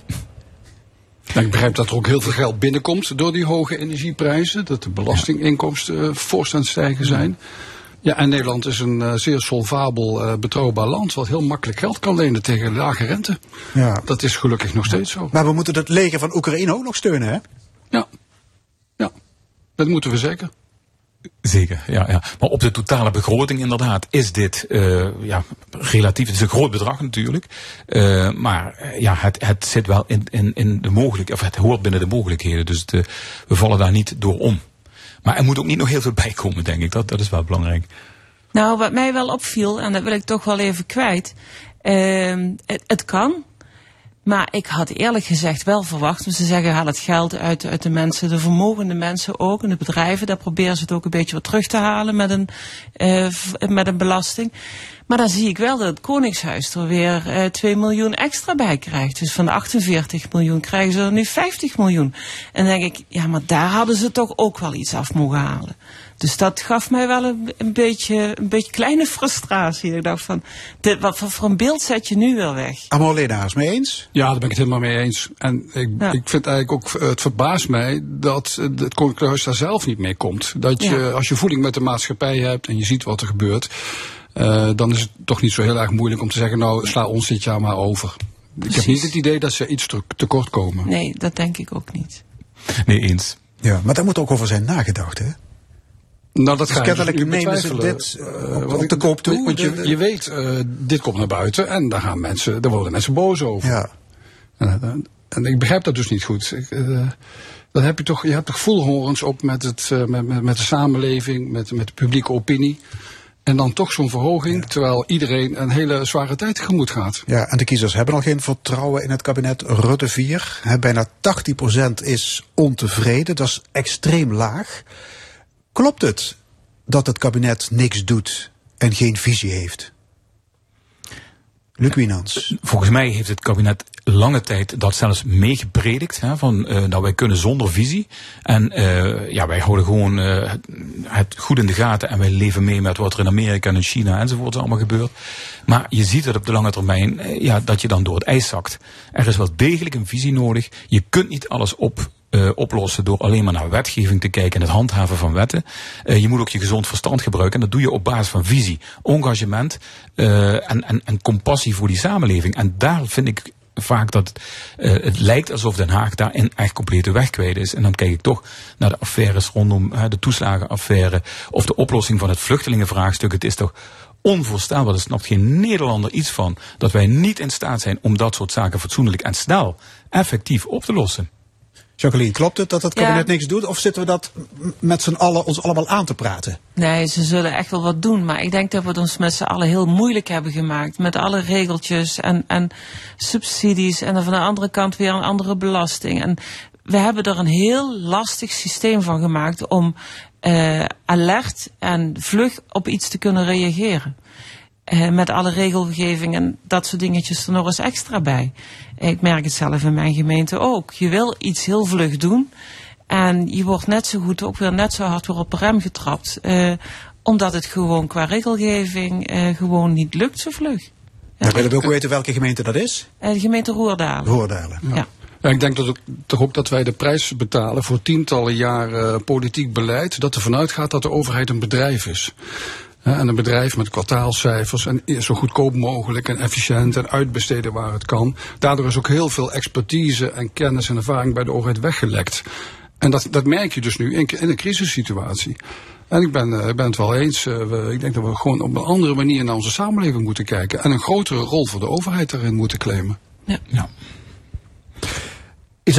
Nou, ik begrijp dat er ook heel veel geld binnenkomt door die hoge energieprijzen. Dat de belastinginkomsten eh, fors aan het stijgen zijn. Ja, en Nederland is een eh, zeer solvabel, eh, betrouwbaar land. wat heel makkelijk geld kan lenen tegen lage rente. Ja. Dat is gelukkig nog steeds zo. Maar we moeten het leger van Oekraïne ook nog steunen, hè? Ja. Dat moeten we zeker. Zeker, ja, ja. Maar op de totale begroting inderdaad is dit eh, ja, relatief. Het is een groot bedrag natuurlijk. Eh, maar eh, ja, het, het zit wel in, in, in de mogelijkheden, of het hoort binnen de mogelijkheden. Dus de, we vallen daar niet door om. Maar er moet ook niet nog heel veel bij komen, denk ik. Dat, dat is wel belangrijk. Nou, wat mij wel opviel, en dat wil ik toch wel even kwijt. ehm, het, het kan. Maar ik had eerlijk gezegd wel verwacht, want ze zeggen haal het geld uit, uit de mensen, de vermogende mensen ook, en de bedrijven, daar proberen ze het ook een beetje wat terug te halen met een, eh, met een belasting. Maar dan zie ik wel dat het Koningshuis er weer eh 2 miljoen extra bij krijgt. Dus van de 48 miljoen krijgen ze er nu 50 miljoen. En dan denk ik, ja, maar daar hadden ze toch ook wel iets af mogen halen. Dus dat gaf mij wel een, een, beetje, een beetje kleine frustratie. Ik dacht van, dit, wat voor, voor een beeld zet je nu wel weg? Amor Lenaars, mee eens? Ja, daar ben ik het helemaal mee eens. En ik, ik vind eigenlijk ook, eh, het verbaast mij dat eh, het Koninklijk Huis daar zelf niet mee komt. Dat je, Ja. als je voeling met de maatschappij hebt en je ziet wat er gebeurt, eh, dan is het toch niet zo heel erg moeilijk om te zeggen, nou sla ons dit jaar maar over. Ik heb niet het idee dat ze iets te- tekort komen. Nee, dat denk ik ook niet. Nee, eens. Ja, maar daar moet ook over zijn nagedacht, hè? Nou, dat Dus kennelijk dus nemen ze dit, Eh, eh, op- want op ik- de koop toe. Want je, je weet, eh, dit komt naar buiten en daar, gaan mensen, daar worden mensen boos over. Ja. En, en- en ik begrijp dat dus niet goed. Ik, eh, dan heb je toch, je hebt toch voelhorens op met, het, eh, met, met, met de samenleving, met, met de publieke opinie. En dan toch zo'n verhoging, terwijl iedereen een hele zware tijd tegemoet gaat. Ja, en de kiezers hebben al geen vertrouwen in het kabinet Rutte 4. Hè, bijna 80% is ontevreden, dat is extreem laag. Klopt het dat het kabinet niks doet en geen visie heeft? Luc. Volgens mij heeft het kabinet lange tijd dat zelfs meegepredikt. Van, eh, dat wij kunnen zonder visie. En eh, ja, wij houden gewoon eh, het goed in de gaten. En wij leven mee met wat er in Amerika en in China enzovoort allemaal gebeurt. Maar je ziet dat op de lange termijn ja, dat je dan door het ijs zakt. Er is wel degelijk een visie nodig. Je kunt niet alles op eh, oplossen door alleen maar naar wetgeving te kijken en het handhaven van wetten. Eh, je moet ook je gezond verstand gebruiken en dat doe je op basis van visie, engagement eh, en, en, en compassie voor die samenleving. En daar vind ik vaak dat het lijkt alsof Den Haag daarin echt compleet de weg kwijt is. En dan kijk ik toch naar de affaires rondom de toeslagenaffaire of de oplossing van het vluchtelingenvraagstuk. Het is toch onvoorstelbaar, er snapt geen Nederlander iets van, dat wij niet in staat zijn om dat soort zaken fatsoenlijk en snel effectief op te lossen. Jacqueline, klopt het dat het Ja. kabinet niks doet? Of zitten we dat met z'n allen ons allemaal aan te praten? Nee, ze zullen echt wel wat doen. Maar ik denk dat we het ons met z'n allen heel moeilijk hebben gemaakt. Met alle regeltjes en, en subsidies. En dan van de andere kant weer een andere belasting. En we hebben er een heel lastig systeem van gemaakt om eh, alert en vlug op iets te kunnen reageren. Eh, met alle regelgeving en dat soort dingetjes er nog eens extra bij. Ik merk het zelf in mijn gemeente ook. Je wil iets heel vlug doen. En je wordt net zo goed, ook weer net zo hard weer op de rem getrapt. eh, omdat het gewoon qua regelgeving eh, gewoon niet lukt zo vlug. Dan willen we ook weten welke gemeente dat is. De gemeente Roerdalen. Roerdalen. Ja. Ja, ik denk dat ook, toch ook dat wij de prijs betalen voor tientallen jaren politiek beleid. Dat ervan uitgaat dat de overheid een bedrijf is. En een bedrijf met kwartaalcijfers en zo goedkoop mogelijk en efficiënt en uitbesteden waar het kan. Daardoor is ook heel veel expertise en kennis en ervaring bij de overheid weggelekt. En dat, dat merk je dus nu in, in een crisissituatie. En ik ben, eh, ik ben het wel eens. eh, we, ik denk dat we gewoon op een andere manier naar onze samenleving moeten kijken. En een grotere rol voor de overheid daarin moeten claimen. Ja.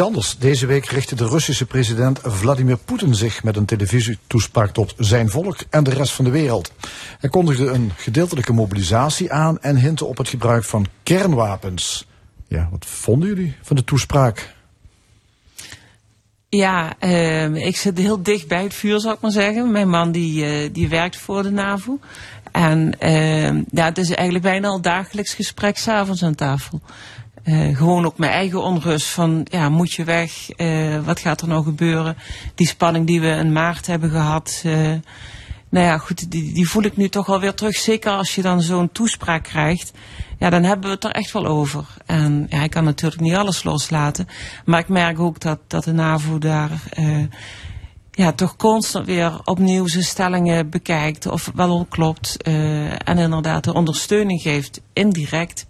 Anders. Deze week richtte de Russische president Vladimir Poetin zich met een televisietoespraak tot zijn volk en de rest van de wereld. Hij kondigde een gedeeltelijke mobilisatie aan en hintte op het gebruik van kernwapens. Ja, wat vonden jullie van de toespraak? Ja, ehm, ik zit heel dicht bij het vuur, zou ik maar zeggen. Mijn man die, eh, die werkt voor de NAVO. En ehm, ja, het is eigenlijk bijna al dagelijks gesprek s'avonds aan tafel. Eh, gewoon ook mijn eigen onrust van, ja, moet je weg? Eh, wat gaat er nou gebeuren? Die spanning die we in maart hebben gehad. eh, nou ja, goed, die, die voel ik nu toch wel weer terug. Zeker als je dan zo'n toespraak krijgt. Ja, dan hebben we het er echt wel over. En ja, ik kan natuurlijk niet alles loslaten. Maar ik merk ook dat, dat de NAVO daar ja, toch constant weer opnieuw zijn stellingen bekijkt. Of wel klopt. en inderdaad de ondersteuning geeft indirect.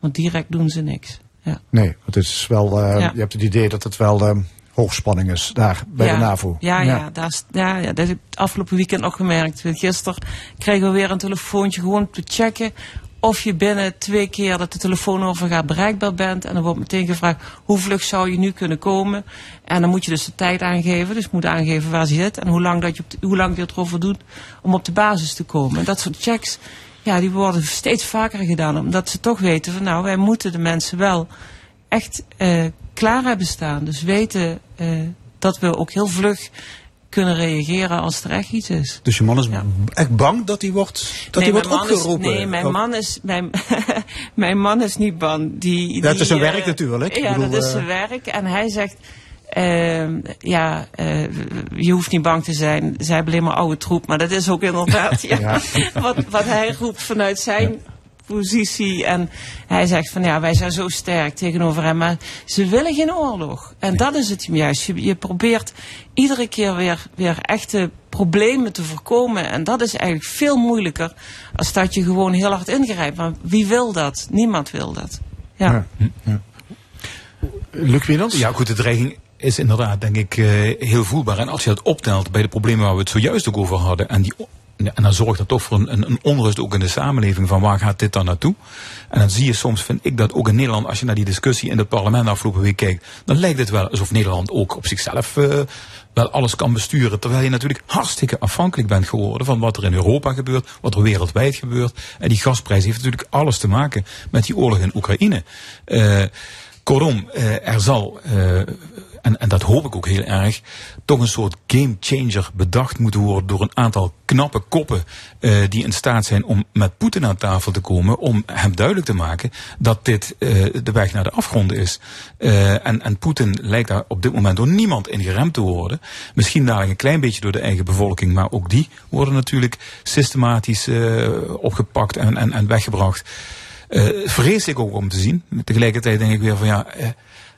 Want direct doen ze niks. Ja. Nee, het is wel, eh, Ja. je hebt het idee dat het wel eh, hoogspanning is daar bij ja, de NAVO. Ja, ja. daar is- ja, ja, dat heb ik het afgelopen weekend nog gemerkt. Gisteren kregen we weer een telefoontje gewoon te checken of je binnen twee keer dat de telefoon overgaat bereikbaar bent. En dan wordt meteen gevraagd hoe vlug zou je nu kunnen komen. En dan moet je dus de tijd aangeven. Dus moet aangeven waar ze zit en hoe lang, dat je hoe lang je het erover doet om op de basis te komen. En dat soort checks, ja, die worden steeds vaker gedaan. Omdat ze toch weten van nou, wij moeten de mensen wel echt eh, klaar hebben staan. Dus weten eh, dat we ook heel vlug kunnen reageren als er echt iets is. Dus je man is echt bang dat hij wordt, dat nee, hij wordt is- opgeroepen? nee, mijn Oh. man is, mijn, mijn man is niet bang. Die, Ja, het is zijn eh, werk natuurlijk. Ja, bedoel, dat is zijn werk. En hij zegt, ehm, ja, eh, je hoeft niet bang te zijn. Zij hebben alleen maar oude troep. Maar dat is ook inderdaad ja, Ja. Wat, wat hij roept vanuit zijn positie. En hij zegt van ja, wij zijn zo sterk tegenover hem. Maar ze willen geen oorlog. En dat is het juist. Je, je probeert iedere keer weer, weer echte problemen te voorkomen. En dat is eigenlijk veel moeilijker als dat je gewoon heel hard ingrijpt. Maar wie wil dat? Niemand wil dat. Ja. Luc Wienans? Ja, goed, de dreiging is inderdaad, denk ik, eh, heel voelbaar. En als je dat optelt bij de problemen waar we het zojuist ook over hadden, en, die, en dan zorgt dat toch voor een, een, onrust ook in de samenleving van waar gaat dit dan naartoe? En dan zie je soms, vind ik dat ook in Nederland, als je naar die discussie in het parlement afgelopen week kijkt, dan lijkt het wel alsof Nederland ook op zichzelf eh, wel alles kan besturen. Terwijl je natuurlijk hartstikke afhankelijk bent geworden van wat er in Europa gebeurt, wat er wereldwijd gebeurt. En die gasprijs heeft natuurlijk alles te maken met die oorlog in Oekraïne. Eh, kortom, er zal, en, en dat hoop ik ook heel erg, toch een soort game changer bedacht moeten worden door een aantal knappe koppen eh, die in staat zijn om met Poetin aan tafel te komen, om hem duidelijk te maken dat dit eh, de weg naar de afgrond is. Eh, en en Poetin lijkt daar op dit moment door niemand in geremd te worden. Misschien dadelijk een klein beetje door de eigen bevolking, maar ook die worden natuurlijk systematisch opgepakt en, en, en weggebracht. Eh vreselijk ook om te zien. Tegelijkertijd denk ik weer van ja,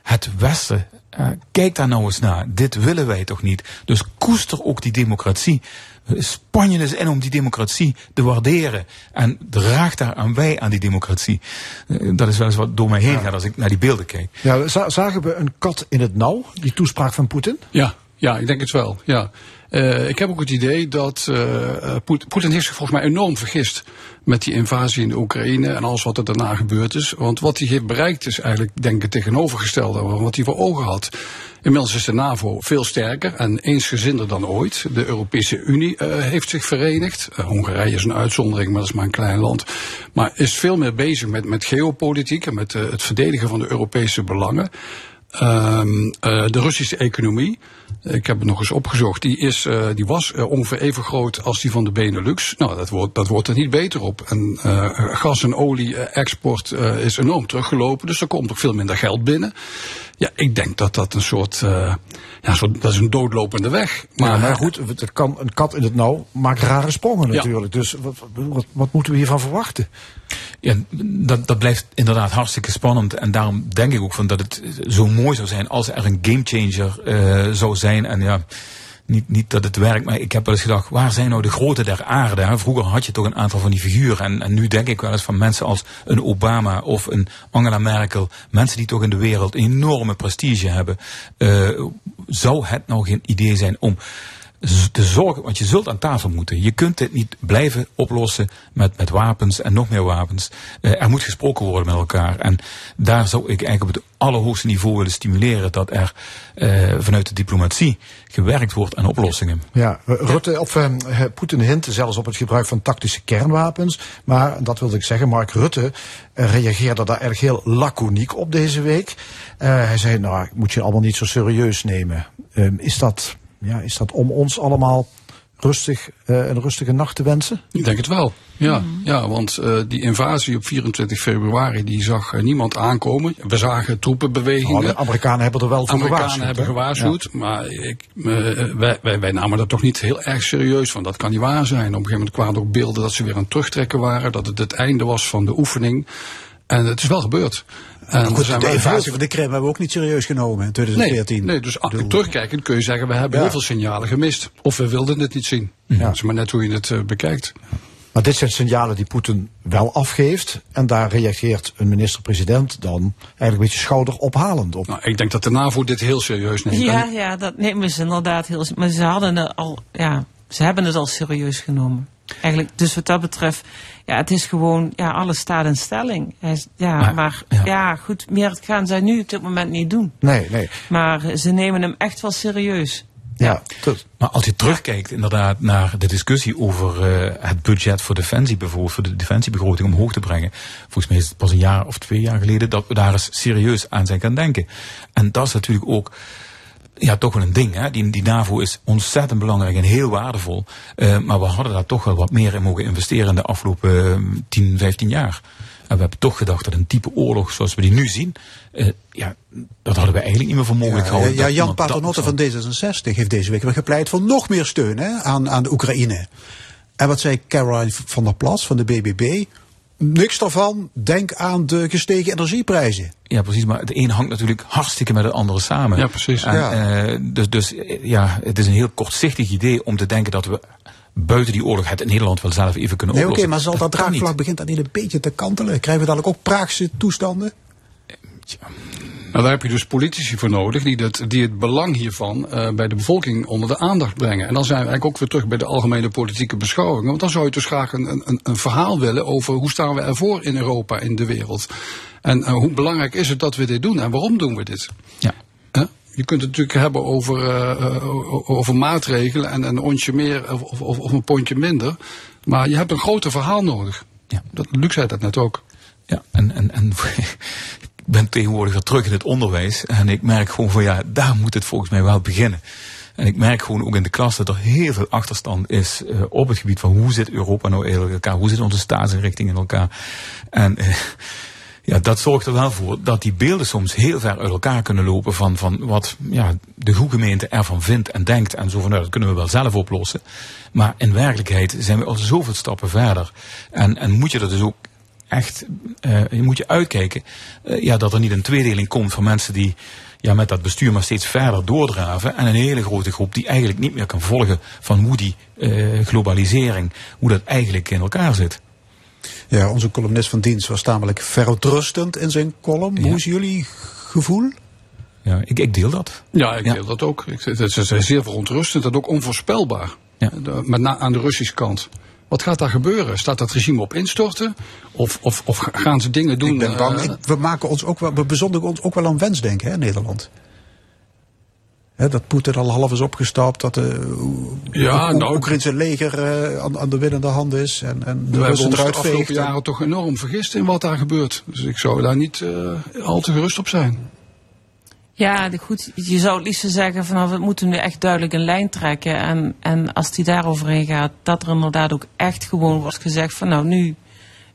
het Westen, eh, kijk daar nou eens naar. Dit willen wij toch niet. Dus koester ook die democratie. Eh, Span je eens in om die democratie te waarderen. En draag daar aan wij aan die democratie. Eh, Dat is wel eens wat door mij heen gaat als ik naar die beelden kijk. Ja, za- zagen we een kat in het nauw, die toespraak van Poetin? Ja, ja, ik denk het wel. Ja. Eh, ik heb ook het idee dat eh, eh, Poet- Poetin heeft zich volgens mij enorm vergist met die invasie in de Oekraïne en alles wat er daarna gebeurd is. Want wat hij heeft bereikt is eigenlijk, denk ik, het tegenovergestelde van wat hij voor ogen had. Inmiddels is de NAVO veel sterker en eensgezinder dan ooit. De Europese Unie heeft zich verenigd. Hongarije is een uitzondering, maar dat is maar een klein land. Maar is veel meer bezig met, met geopolitiek en met het verdedigen van de Europese belangen. Ehm, eh, de Russische economie, ik heb het nog eens opgezocht, die, is, eh, die was eh, ongeveer even groot als die van de Benelux. Nou, dat wordt, dat wordt er niet beter op. En eh, gas- en olie-export eh, is enorm teruggelopen, dus er komt ook veel minder geld binnen. Ja, ik denk dat dat een soort, eh, ja, soort dat is een doodlopende weg. Maar, maar goed, het kan, een kat in het nauw maakt rare sprongen Ja. natuurlijk. Dus wat, wat, wat moeten we hiervan verwachten? Ja, dat, dat blijft inderdaad hartstikke spannend. En daarom denk ik ook van dat het zo mooi zou zijn als er een gamechanger eh zou zijn. En ja, niet, niet dat het werkt, maar ik heb wel eens gedacht, waar zijn nou de grote der aarde? Vroeger had je toch een aantal van die figuren. En, nu denk ik wel eens van mensen als een Obama of een Angela Merkel. Mensen die toch in de wereld enorme prestige hebben. Eh, zou het nou geen idee zijn om te zorgen, want je zult aan tafel moeten. Je kunt dit niet blijven oplossen met, met wapens en nog meer wapens. Eh, er moet gesproken worden met elkaar. En daar zou ik eigenlijk op het allerhoogste niveau willen stimuleren dat er eh, vanuit de diplomatie gewerkt wordt aan oplossingen. Ja, Rutte, of eh, Poetin hint zelfs op het gebruik van tactische kernwapens. Maar, dat wilde ik zeggen, Mark Rutte reageerde daar erg heel laconiek op deze week. Hij zei, nou, moet je allemaal niet zo serieus nemen. Eh, is, dat, ja, is dat om ons allemaal rustig, eh, een rustige nacht te wensen? Ik denk het wel. Ja, ja want eh, die invasie op 24 februari, die zag niemand aankomen. We zagen troepenbewegingen. Nou, de Amerikanen hebben er wel voor Amerikanen gewaarschuwd, hebben gewaarschuwd, maar ik, eh, wij, wij, wij namen dat toch niet heel erg serieus. Van dat kan niet waar zijn. Op een gegeven moment kwamen er ook beelden dat ze weer aan het terugtrekken waren. Dat het het einde was van de oefening. En het is wel gebeurd. En goed, zijn de invasie van de Krim hebben we ook niet serieus genomen in 2014. Nee, nee dus a- terugkijkend kun je zeggen, we hebben Ja. heel veel signalen gemist. Of we wilden het niet zien. Ja. Het is maar net hoe je het eh, bekijkt. Maar dit zijn signalen die Poetin wel afgeeft. En daar reageert een minister-president dan eigenlijk een beetje schouderophalend op. Nou, ik denk dat de NAVO dit heel serieus neemt. Ja, ja, dat nemen ze inderdaad heel. Maar ze hadden het al, ja, ze hebben het al serieus genomen. Eigenlijk, dus wat dat betreft, ja, het is gewoon, ja, alles staat in stelling. Ja, Maar, maar, ja. ja. goed, meer gaan zij nu op dit moment niet doen. Nee, nee. Maar eh, ze nemen hem echt wel serieus. Ja, Maar als je terugkijkt inderdaad naar de discussie over eh, het budget voor defensie bijvoorbeeld, voor de defensiebegroting omhoog te brengen. Volgens mij is het pas een jaar of twee jaar geleden dat we daar eens serieus aan zijn gaan denken. En dat is natuurlijk ook ja, toch wel een ding. Hè? Die, die NAVO is ontzettend belangrijk en heel waardevol. Eh, maar we hadden daar toch wel wat meer in mogen investeren in de afgelopen eh, 10, 15 jaar. En we hebben toch gedacht dat een type oorlog zoals we die nu zien, eh, ja, dat hadden we eigenlijk niet meer voor mogelijk Ja, gehouden. ja, Jan Paternotte van D66 heeft deze week weer gepleit voor nog meer steun hè, aan, aan de Oekraïne. En wat zei Caroline van der Plas van de BBB? Niks daarvan. Denk aan de gestegen energieprijzen. Ja, precies. Maar het een hangt natuurlijk hartstikke met het andere samen. Ja, precies. En, Ja. eh, dus, dus ja, het is een heel kortzichtig idee om te denken dat we buiten die oorlog het in Nederland wel zelf even kunnen Nee, oké, oplossen. maar zal dat niet. draagvlak begint dan niet een beetje te kantelen? Krijgen we dadelijk ook Praagse toestanden? Nou, daar heb je dus politici voor nodig die het, die het belang hiervan eh, bij de bevolking onder de aandacht brengen. En dan zijn we eigenlijk ook weer terug bij de algemene politieke beschouwingen. Want dan zou je dus graag een, een, een verhaal willen over hoe staan we ervoor in Europa, in de wereld. En eh, hoe belangrijk is het dat we dit doen en waarom doen we dit? Ja. Je kunt het natuurlijk hebben over, eh, over maatregelen en, en een onsje meer of, of, of een pondje minder. Maar je hebt een groter verhaal nodig. Dat, Luc zei dat net ook. Ja, en, en, en ben tegenwoordig weer terug in het onderwijs. En ik merk gewoon van ja, daar moet het volgens mij wel beginnen. En ik merk gewoon ook in de klas dat er heel veel achterstand is eh, op het gebied van hoe zit Europa nou in elkaar? Hoe zit onze staatsinrichting in elkaar? En eh, ja, dat zorgt er wel voor dat die beelden soms heel ver uit elkaar kunnen lopen van, van wat ja, de goede ervan vindt en denkt. En zo van, nou, dat kunnen we wel zelf oplossen. Maar in werkelijkheid zijn we al zoveel stappen verder. En, en moet je er dus ook echt, eh, je moet je uitkijken eh, ja, dat er niet een tweedeling komt van mensen die ja, met dat bestuur maar steeds verder doordraven. En een hele grote groep die eigenlijk niet meer kan volgen van hoe die eh, globalisering, hoe dat eigenlijk in elkaar zit. Ja, onze columnist van dienst was tamelijk verontrustend in zijn column. Hoe is jullie gevoel? Ja, ik, ik deel dat. Ja, ik deel dat ook. Ik, het is zeer verontrustend en ook onvoorspelbaar. De- met na, aan de Russische kant. Wat gaat daar gebeuren? Staat dat regime op instorten? Of, of, of gaan ze dingen doen? Ik ben bang. eh, we maken ons ook wel, we bezondigen ons ook wel aan wensdenken, hè, Nederland. Dat Poetin al half is opgestapt, dat de Ja, Oek- nou, Oekraïnse leger eh, aan, aan de winnende hand is en, en de we hebben ons de afgelopen jaren toch enorm vergist in wat daar gebeurt. Dus ik zou daar niet eh, al te gerust op zijn. Ja, goed. Je zou het liefst zeggen van nou, we moeten nu echt duidelijk een lijn trekken. En, en als die daaroverheen gaat, dat er inderdaad ook echt gewoon wordt gezegd van nou nu,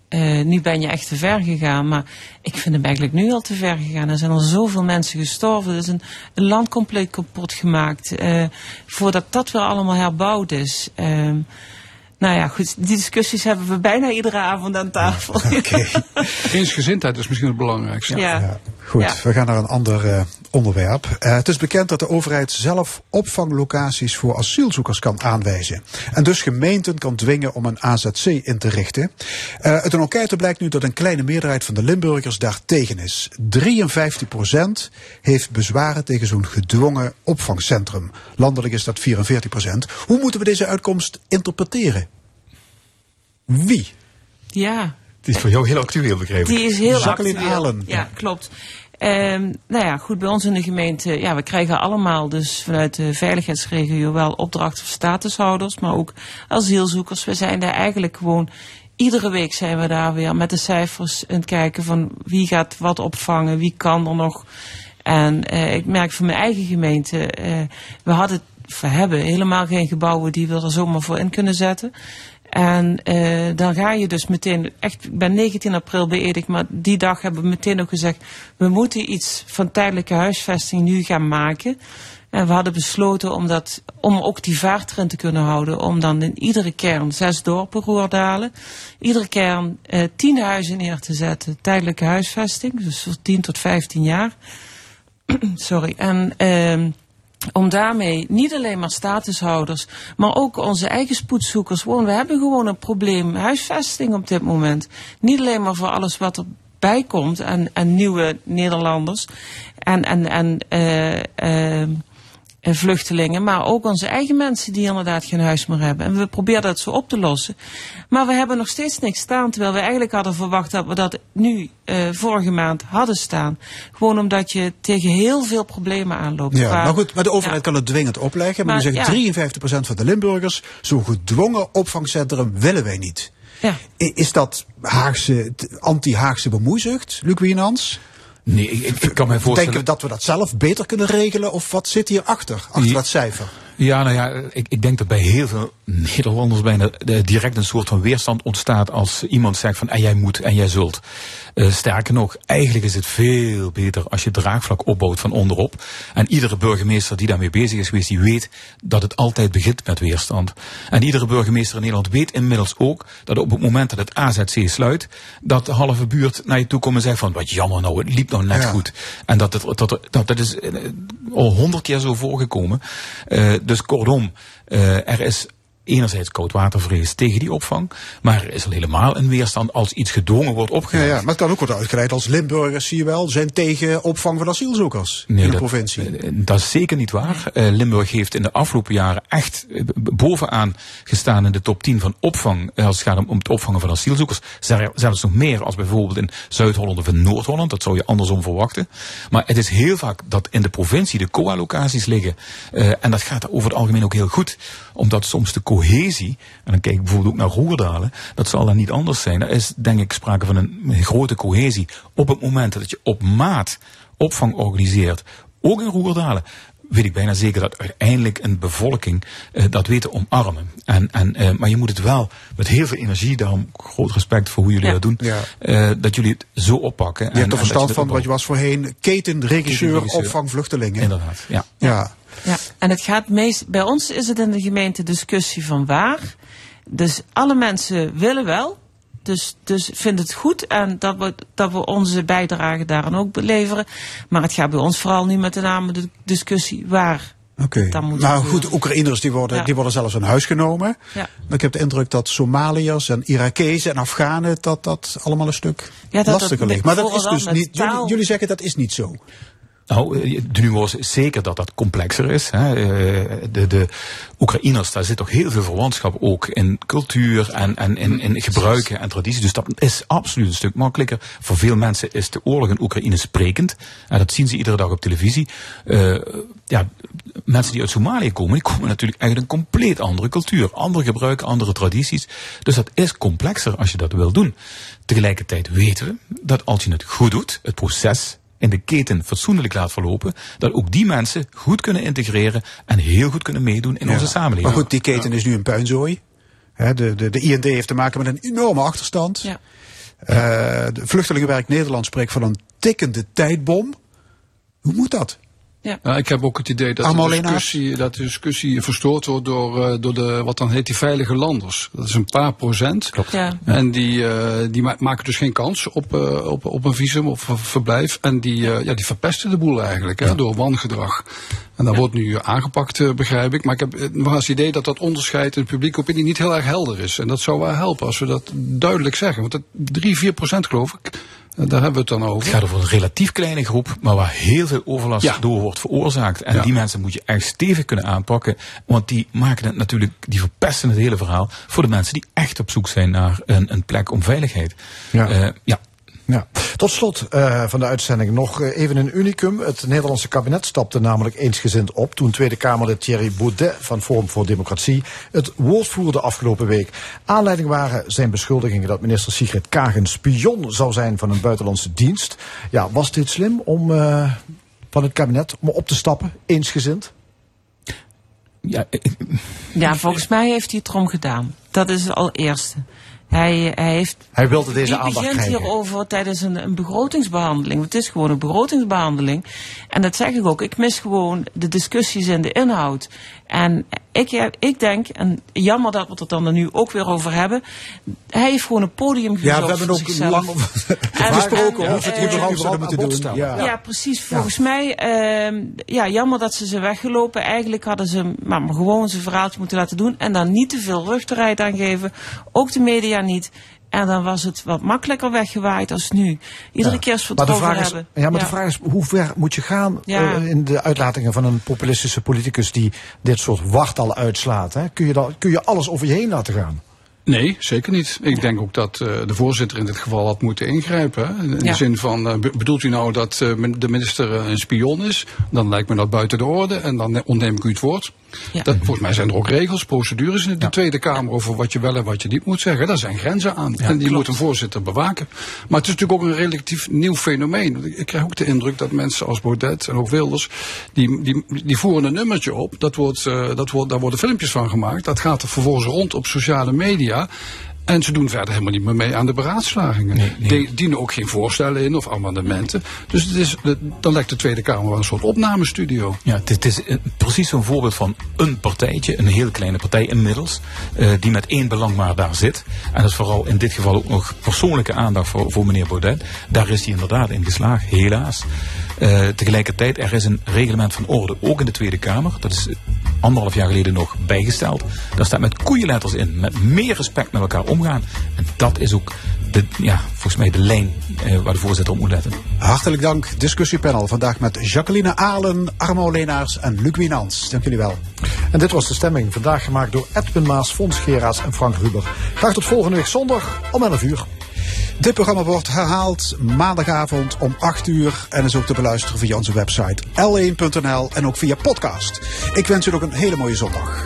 eh, nu ben je echt te ver gegaan. Maar ik vind hem eigenlijk nu al te ver gegaan. Er zijn al zoveel mensen gestorven. Er is een, een land compleet kapot gemaakt. eh, voordat dat weer allemaal herbouwd is. Ehm, nou ja, goed. Die discussies hebben we bijna iedere avond aan tafel. Eensgezindheid is misschien het belangrijkste. Ja. Goed, Ja. we gaan naar een ander eh, onderwerp. Eh, het is bekend dat de overheid zelf opvanglocaties voor asielzoekers kan aanwijzen. En dus gemeenten kan dwingen om een AZC in te richten. Eh, uit een enquête blijkt nu dat een kleine meerderheid van de Limburgers daar tegen is. 53% heeft bezwaren tegen zo'n gedwongen opvangcentrum. Landelijk is dat 44%. Hoe moeten we deze uitkomst interpreteren? Wie? ja. Het is voor jou heel actueel, begrepen. Die is heel Jacqueline actueel. Allen. Ja, klopt. Ehm, nou ja, goed, bij ons in de gemeente, ja, we krijgen allemaal dus vanuit de veiligheidsregio wel opdrachten voor statushouders, maar ook asielzoekers. We zijn daar eigenlijk gewoon, iedere week zijn we daar weer met de cijfers aan het kijken van wie gaat wat opvangen, wie kan er nog. En eh, ik merk van mijn eigen gemeente, eh, we hadden, we hebben helemaal geen gebouwen die we er zomaar voor in kunnen zetten. En eh, dan ga je dus meteen, echt, ik ben 19 april beëdigd, maar die dag hebben we meteen ook gezegd, we moeten iets van tijdelijke huisvesting nu gaan maken. En we hadden besloten om, dat, om ook die vaart erin te kunnen houden, om dan in iedere kern, zes dorpen, Roerdalen, iedere kern eh, tien huizen neer te zetten, tijdelijke huisvesting, dus voor 10 tot 15 jaar. Sorry. En ehm om daarmee niet alleen maar statushouders, maar ook onze eigen spoedzoekers. Gewoon, we hebben gewoon een probleem huisvesting op dit moment. Niet alleen maar voor alles wat erbij komt en, en nieuwe Nederlanders en, en, en eh, eh, vluchtelingen, maar ook onze eigen mensen die inderdaad geen huis meer hebben. En we proberen dat zo op te lossen. Maar we hebben nog steeds niks staan, terwijl we eigenlijk hadden verwacht dat we dat nu eh, vorige maand hadden staan. Gewoon omdat je tegen heel veel problemen aanloopt. Ja, maar goed, maar de overheid Ja. kan het dwingend opleggen. Maar, Maar, dan zeggen ja. 53% van de Limburgers, zo'n gedwongen opvangcentrum willen wij niet. Ja. Is dat Haagse, anti-Haagse bemoeizucht, Luc Wienans? Nee, ik, ik, kan mij voorstellen... Denken we dat we dat zelf beter kunnen regelen? Of wat zit hierachter, achter Ja. dat cijfer? Ja, nou ja, ik, ik denk dat bij heel veel Nederlanders bijna eh, direct een soort van weerstand ontstaat als iemand zegt van en jij moet en jij zult. Eh, sterker nog, eigenlijk is het veel beter als je draagvlak opbouwt van onderop. En iedere burgemeester die daarmee bezig is geweest, die weet dat het altijd begint met weerstand. En iedere burgemeester in Nederland weet inmiddels ook dat op het moment dat het AZC sluit, dat de halve buurt naar je toe komt en zegt van wat jammer nou, het liep nou net Ja. goed. En dat, het, dat, dat, dat is eh, al honderd keer zo voorgekomen. Dus kortom, eh, er is enerzijds koudwatervrees tegen die opvang, maar er is al helemaal een weerstand als iets gedwongen wordt opgelegd. ja, maar het kan ook worden uitgeleid als Limburgers, zie je wel, zijn tegen opvang van asielzoekers in de dat, provincie. eh, dat is zeker niet waar. Eh, Limburg heeft in de afgelopen jaren echt eh, bovenaan gestaan in de top 10 van opvang. eh, als het gaat om, om het opvangen van asielzoekers. Zel- Zelfs nog meer als bijvoorbeeld in Zuid-Holland of in Noord-Holland. Dat zou je andersom verwachten. Maar het is heel vaak dat in de provincie de COA-locaties liggen. Eh, en dat gaat over het algemeen ook heel goed. Omdat soms de cohesie, en dan kijk ik bijvoorbeeld ook naar Roerdalen, dat zal dan niet anders zijn. Er is denk ik sprake van een, grote cohesie. Op het moment dat je op maat opvang organiseert, ook in Roerdalen, weet ik bijna zeker dat uiteindelijk een bevolking eh, dat weet te omarmen. En, en, eh, maar je moet het wel met heel veel energie, daarom groot respect voor hoe jullie dat doen, Ja. eh, dat jullie het zo oppakken. Je hebt er verstand van, want je was voorheen ketenregisseur Ketenregisseur. opvang vluchtelingen. Inderdaad, ja. Ja. Ja, en het gaat meest, bij ons is het in de gemeente discussie van waar. Dus alle mensen willen wel. Dus, dus vind het goed en dat we, dat we onze bijdrage daaraan ook beleveren. Maar het gaat bij ons vooral nu met name de discussie waar. Oké. Nou goed, Oekraïners die worden, Ja. die worden zelfs in huis genomen. Ja. Ik heb de indruk dat Somaliërs en Irakezen en Afghanen dat dat allemaal een stuk Ja, dat dat lastiger ligt. Maar dat is dus niet. Jullie, jullie zeggen dat is niet zo. Nou, eh, de nuance is zeker dat dat complexer is. Hè. Eh, De, de Oekraïners, daar zit toch heel veel verwantschap ook in cultuur en, en in, in gebruiken en tradities. Dus dat is absoluut een stuk makkelijker. Voor veel mensen is de oorlog in Oekraïne sprekend. En dat zien ze iedere dag op televisie. Eh, ja, mensen die uit Somalië komen, die komen natuurlijk uit een compleet andere cultuur. Andere gebruiken, andere tradities. Dus dat is complexer als je dat wil doen. Tegelijkertijd weten we dat als je het goed doet, het proces in de keten fatsoenlijk laat verlopen, dat ook die mensen goed kunnen integreren en heel goed kunnen meedoen in Ja. onze samenleving. Maar goed, die keten is nu een puinzooi. Hè, de, de, de IND heeft te maken met een enorme achterstand. Ja. Eh, de Vluchtelingenwerk Nederland spreekt van een tikkende tijdbom. Hoe moet dat? Ja. ik heb ook het idee dat de, discussie, dat de discussie verstoord wordt door, eh, door de, wat dan heet die veilige landers. Dat is een paar procent. Ja. En die, eh, die ma- maken dus geen kans op, eh, op, op een visum of een verblijf. En die, eh, ja, die verpesten de boel eigenlijk hè, door wangedrag. En dat wordt nu aangepakt, eh, begrijp ik. Maar ik heb nog eens het idee dat dat onderscheid in de publieke opinie niet heel erg helder is. En dat zou wel helpen als we dat duidelijk zeggen. Want dat 3, 4 procent geloof ik, daar hebben we het dan over. Het gaat over een relatief kleine groep, maar waar heel veel overlast Ja. door wordt veroorzaakt. En Ja. die mensen moet je echt stevig kunnen aanpakken. Want die maken het natuurlijk, die verpesten het hele verhaal voor de mensen die echt op zoek zijn naar een, een plek om veiligheid. Ja. Eh, ja. Ja. Tot slot eh, van de uitzending nog eh, even een unicum. Het Nederlandse kabinet stapte namelijk eensgezind op toen Tweede Kamerlid Thierry Baudet van Forum voor Democratie het woord voerde afgelopen week. Aanleiding waren zijn beschuldigingen dat minister Sigrid Kaag een spion zou zijn van een buitenlandse dienst. Ja, was dit slim om eh, van het kabinet om op te stappen, eensgezind? Ja, Ja, volgens mij heeft hij het erom gedaan. Dat is het allereerste. Hij, hij heeft Hij wilde deze aandacht begint krijgen. hierover tijdens een, een begrotingsbehandeling? Het is gewoon een begrotingsbehandeling. En dat zeg ik ook. Ik mis gewoon de discussies en de inhoud. En ik, ik denk, en jammer dat we het er dan nu ook weer over hebben. Hij heeft gewoon een podium gezocht Ja, we hebben ook zichzelf. lang over En- gesproken en, of het eh, überhaupt zouden moeten doen. stellen. Ja. ja, precies. Volgens mij, ehm, ja, jammer dat ze ze weggelopen. Eigenlijk hadden ze maar maar gewoon zijn verhaaltje moeten laten doen. En dan niet te veel rugterheid aan geven. Ook de media niet. En dan was het wat makkelijker weggewaaid als nu. Iedere keer als we het is, hebben. ja, maar de vraag is, hoe ver moet je gaan Ja. eh, in de uitlatingen van een populistische politicus die dit soort wachtal uitslaat? Hè? Kun, je dan, kun je alles over je heen laten gaan? Nee, zeker niet. Ik denk ook dat eh, de voorzitter in dit geval had moeten ingrijpen. hè. In Ja. de zin van, eh, be- bedoelt u nou dat eh, de minister een spion is? Dan lijkt me dat buiten de orde en dan ontneem ik u het woord. Dat, volgens mij zijn er ook regels, procedures in de Tweede Kamer over wat je wel en wat je niet moet zeggen. Daar zijn grenzen aan. en die moet een voorzitter bewaken. Maar het is natuurlijk ook een relatief nieuw fenomeen. Ik, krijg ook de indruk dat mensen als Baudet en ook Wilders, die, die, die voeren een nummertje op. Dat wordt, dat wordt, daar worden filmpjes van gemaakt. Dat gaat er vervolgens rond op sociale media. En ze doen verder helemaal niet meer mee aan de beraadslagingen. Die dienen ook geen voorstellen in of amendementen. Dus het is, dan lijkt de Tweede Kamer wel een soort opnamestudio. Ja, het, het is eh, precies zo'n voorbeeld van een partijtje, een heel kleine partij inmiddels, eh, die met één belang maar daar zit. En dat is vooral in dit geval ook nog persoonlijke aandacht voor, voor meneer Baudet. Daar is hij inderdaad in geslaagd, helaas. Eh, tegelijkertijd, er is een reglement van orde, ook in de Tweede Kamer. Dat is anderhalf jaar geleden nog bijgesteld. Daar staat met koeienletters in, met meer respect met elkaar omgaan. En dat is ook de, ja, volgens mij de lijn eh, waar de voorzitter op moet letten. Hartelijk dank, discussiepanel. Vandaag met Jacqueline Alen, Armo Leenaars en Luc Wienans. Dank jullie wel. En dit was de stemming, vandaag gemaakt door Edwin Maas, Fons Geraas en Frank Ruber. Graag tot volgende week zondag om 11 uur. Dit programma wordt herhaald maandagavond om 8 uur en is ook te beluisteren via onze website l1.nl en ook via podcast. Ik wens u nog een hele mooie zondag.